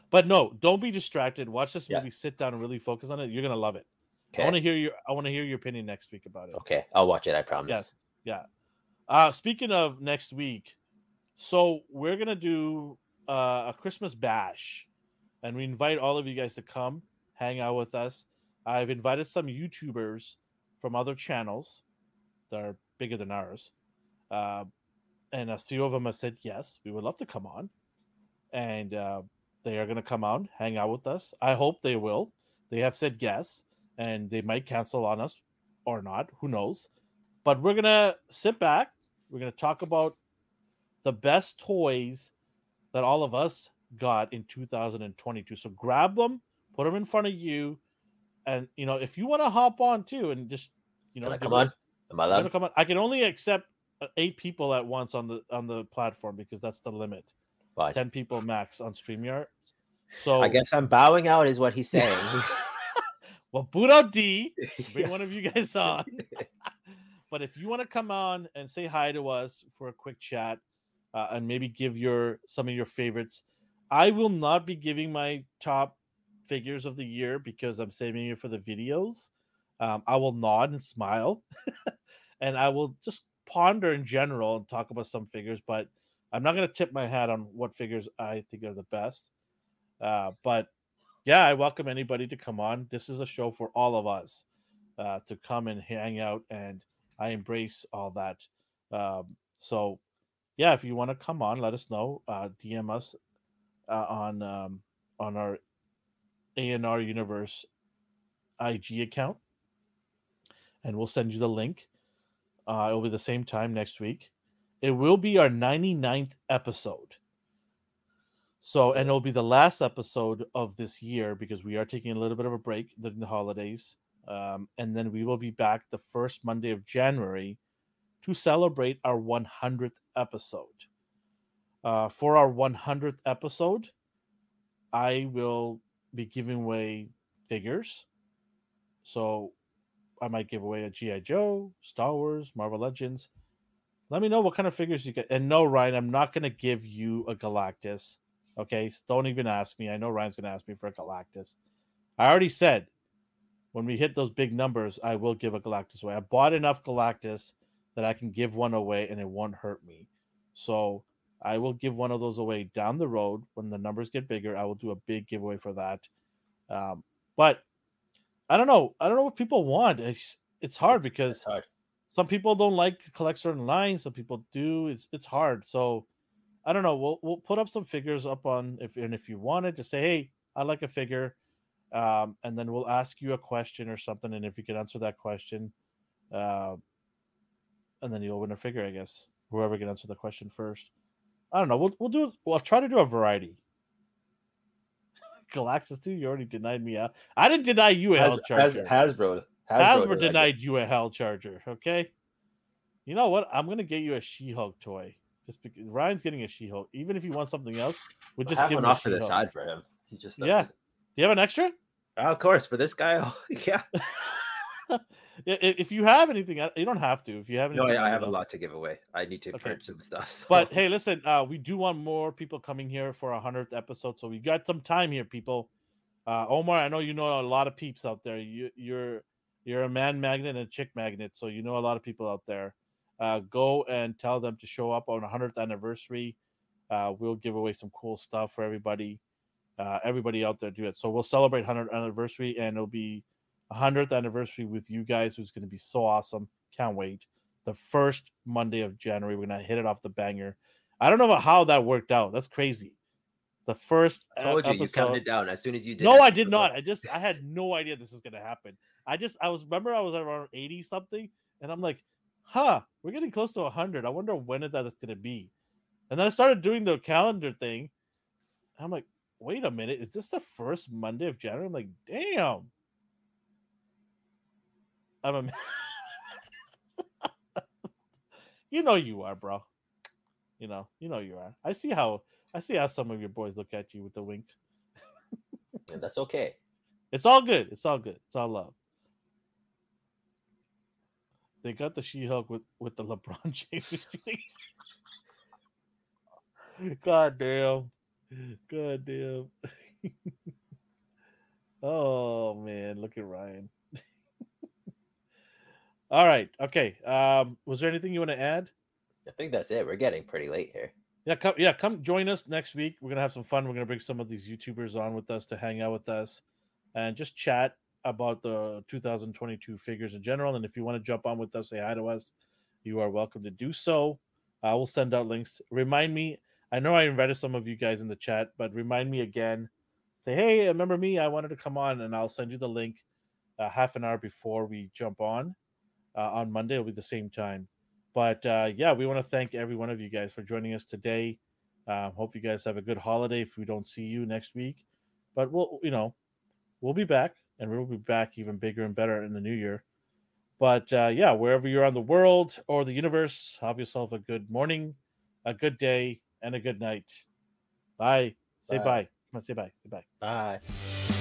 but no, don't be distracted. Watch this Yeah. movie. Sit down and really focus on it. You're gonna love it. Okay. I want to hear your. I want to hear your opinion next week about it. Okay. I'll watch it. I promise. Yes. Yeah. Uh speaking of next week, so we're gonna do uh, a Christmas bash, and we invite all of you guys to come hang out with us. I've invited some YouTubers from other channels that are bigger than ours, uh, and a few of them have said yes, we would love to come on, and uh, they are gonna come out, hang out with us. I hope they will. They have said yes, and they might cancel on us or not. Who knows? but we're gonna sit back we're gonna talk about the best toys that all of us got in 2022 so grab them put them in front of you and you know if you want to hop on too and just you know Can I come on? Am I allowed? come on i can only accept uh, eight people at once on the on the platform because that's the limit Fine. 10 people max on streamyard so I guess I'm bowing out, is what he's saying. well boot out d bring one of you guys on. but if you want to come on and say hi to us for a quick chat uh, and maybe give your some of your favorites, I will not be giving my top figures of the year because I'm saving it for the videos. Um, I will nod and smile, and I will just ponder in general and talk about some figures. But I'm not going to tip my hat on what figures I think are the best. Uh, but yeah, I welcome anybody to come on. This is a show for all of us uh, to come and hang out, and I embrace all that. Um, so yeah, if you want to come on, let us know. Uh, DM us uh, on um, on our ANR Universe IG account, and we'll send you the link. Uh, it'll be the same time next week. It will be our 99th episode. So, and it'll be the last episode of this year because we are taking a little bit of a break during the holidays. Um, and then we will be back the first Monday of January to celebrate our 100th episode. Uh, for our 100th episode, I will be giving away figures. So I might give away a G.I. Joe, Star Wars, Marvel Legends. Let me know what kind of figures you get. And no, Ryan, I'm not going to give you a Galactus. Okay, don't even ask me. I know Ryan's going to ask me for a Galactus. I already said when we hit those big numbers, I will give a Galactus away. I bought enough Galactus that I can give one away and it won't hurt me. So I will give one of those away down the road when the numbers get bigger. I will do a big giveaway for that. Um, but I don't know. I don't know what people want. It's it's hard because it's hard. some people don't like to collect certain lines. Some people do. It's it's hard. So I don't know. We'll we'll put up some figures up on if and if you wanted to say, hey, I like a figure, um, and then we'll ask you a question or something, and if you can answer that question, uh, and then you'll win a figure, I guess. Whoever can answer the question first. I don't know. We'll we'll do. We'll try to do a variety. Galactus too. You already denied me. A, I didn't deny you a Has, Hell Charger. Has, Hasbro. Hasbro, Hasbro denied you a Hell Charger. Okay. You know what? I'm gonna get you a She-Hulk toy. Just because Ryan's getting a She-Hulk. Even if you want something else, we'll just give him off to the side for him. He just yeah. Do you have an extra? Uh, of course, for this guy. yeah. if you have anything, you don't have to. If you have anything, no, I, I have a lot to give away. I need to okay. some stuff. So. But hey, listen, uh, we do want more people coming here for a hundredth episode, so we got some time here, people. Uh, Omar, I know you know a lot of peeps out there. You, you're you're a man magnet and a chick magnet, so you know a lot of people out there. Uh, go and tell them to show up on a hundredth anniversary. Uh, we'll give away some cool stuff for everybody. Uh, everybody out there do it. So we'll celebrate 100th anniversary, and it'll be 100th anniversary with you guys, who's going to be so awesome. Can't wait. The first Monday of January, we're going to hit it off the banger. I don't know how that worked out. That's crazy. The first I told you, episode, you counted down as soon as you did. No, I did not. I just I had no idea this was going to happen. I just I was remember I was around 80 something, and I'm like, huh, we're getting close to 100. I wonder when is that going to be. And then I started doing the calendar thing. I'm like, wait a minute, is this the first Monday of January? I'm like, damn. I'm a. you know you are, bro. You know, you know you are. I see how I see how some of your boys look at you with a wink. and that's okay. It's all good. It's all good. It's all love. They got the She-Hulk with with the LeBron James. God damn. God damn. oh man, look at Ryan. All right. Okay. Um, was there anything you want to add? I think that's it. We're getting pretty late here. Yeah, come yeah, come join us next week. We're gonna have some fun. We're gonna bring some of these YouTubers on with us to hang out with us and just chat about the 2022 figures in general. And if you want to jump on with us, say hi to us, you are welcome to do so. I will send out links. Remind me, I know I invited some of you guys in the chat, but remind me again. Say, hey, remember me? I wanted to come on, and I'll send you the link uh, half an hour before we jump on uh, on Monday. It'll be the same time. But uh, yeah, we want to thank every one of you guys for joining us today. Uh, hope you guys have a good holiday. If we don't see you next week, but we'll you know we'll be back, and we'll be back even bigger and better in the new year. But uh, yeah, wherever you're on the world or the universe, have yourself a good morning, a good day, and a good night. Bye. Say bye. bye. Come on, say bye. Say bye. Bye.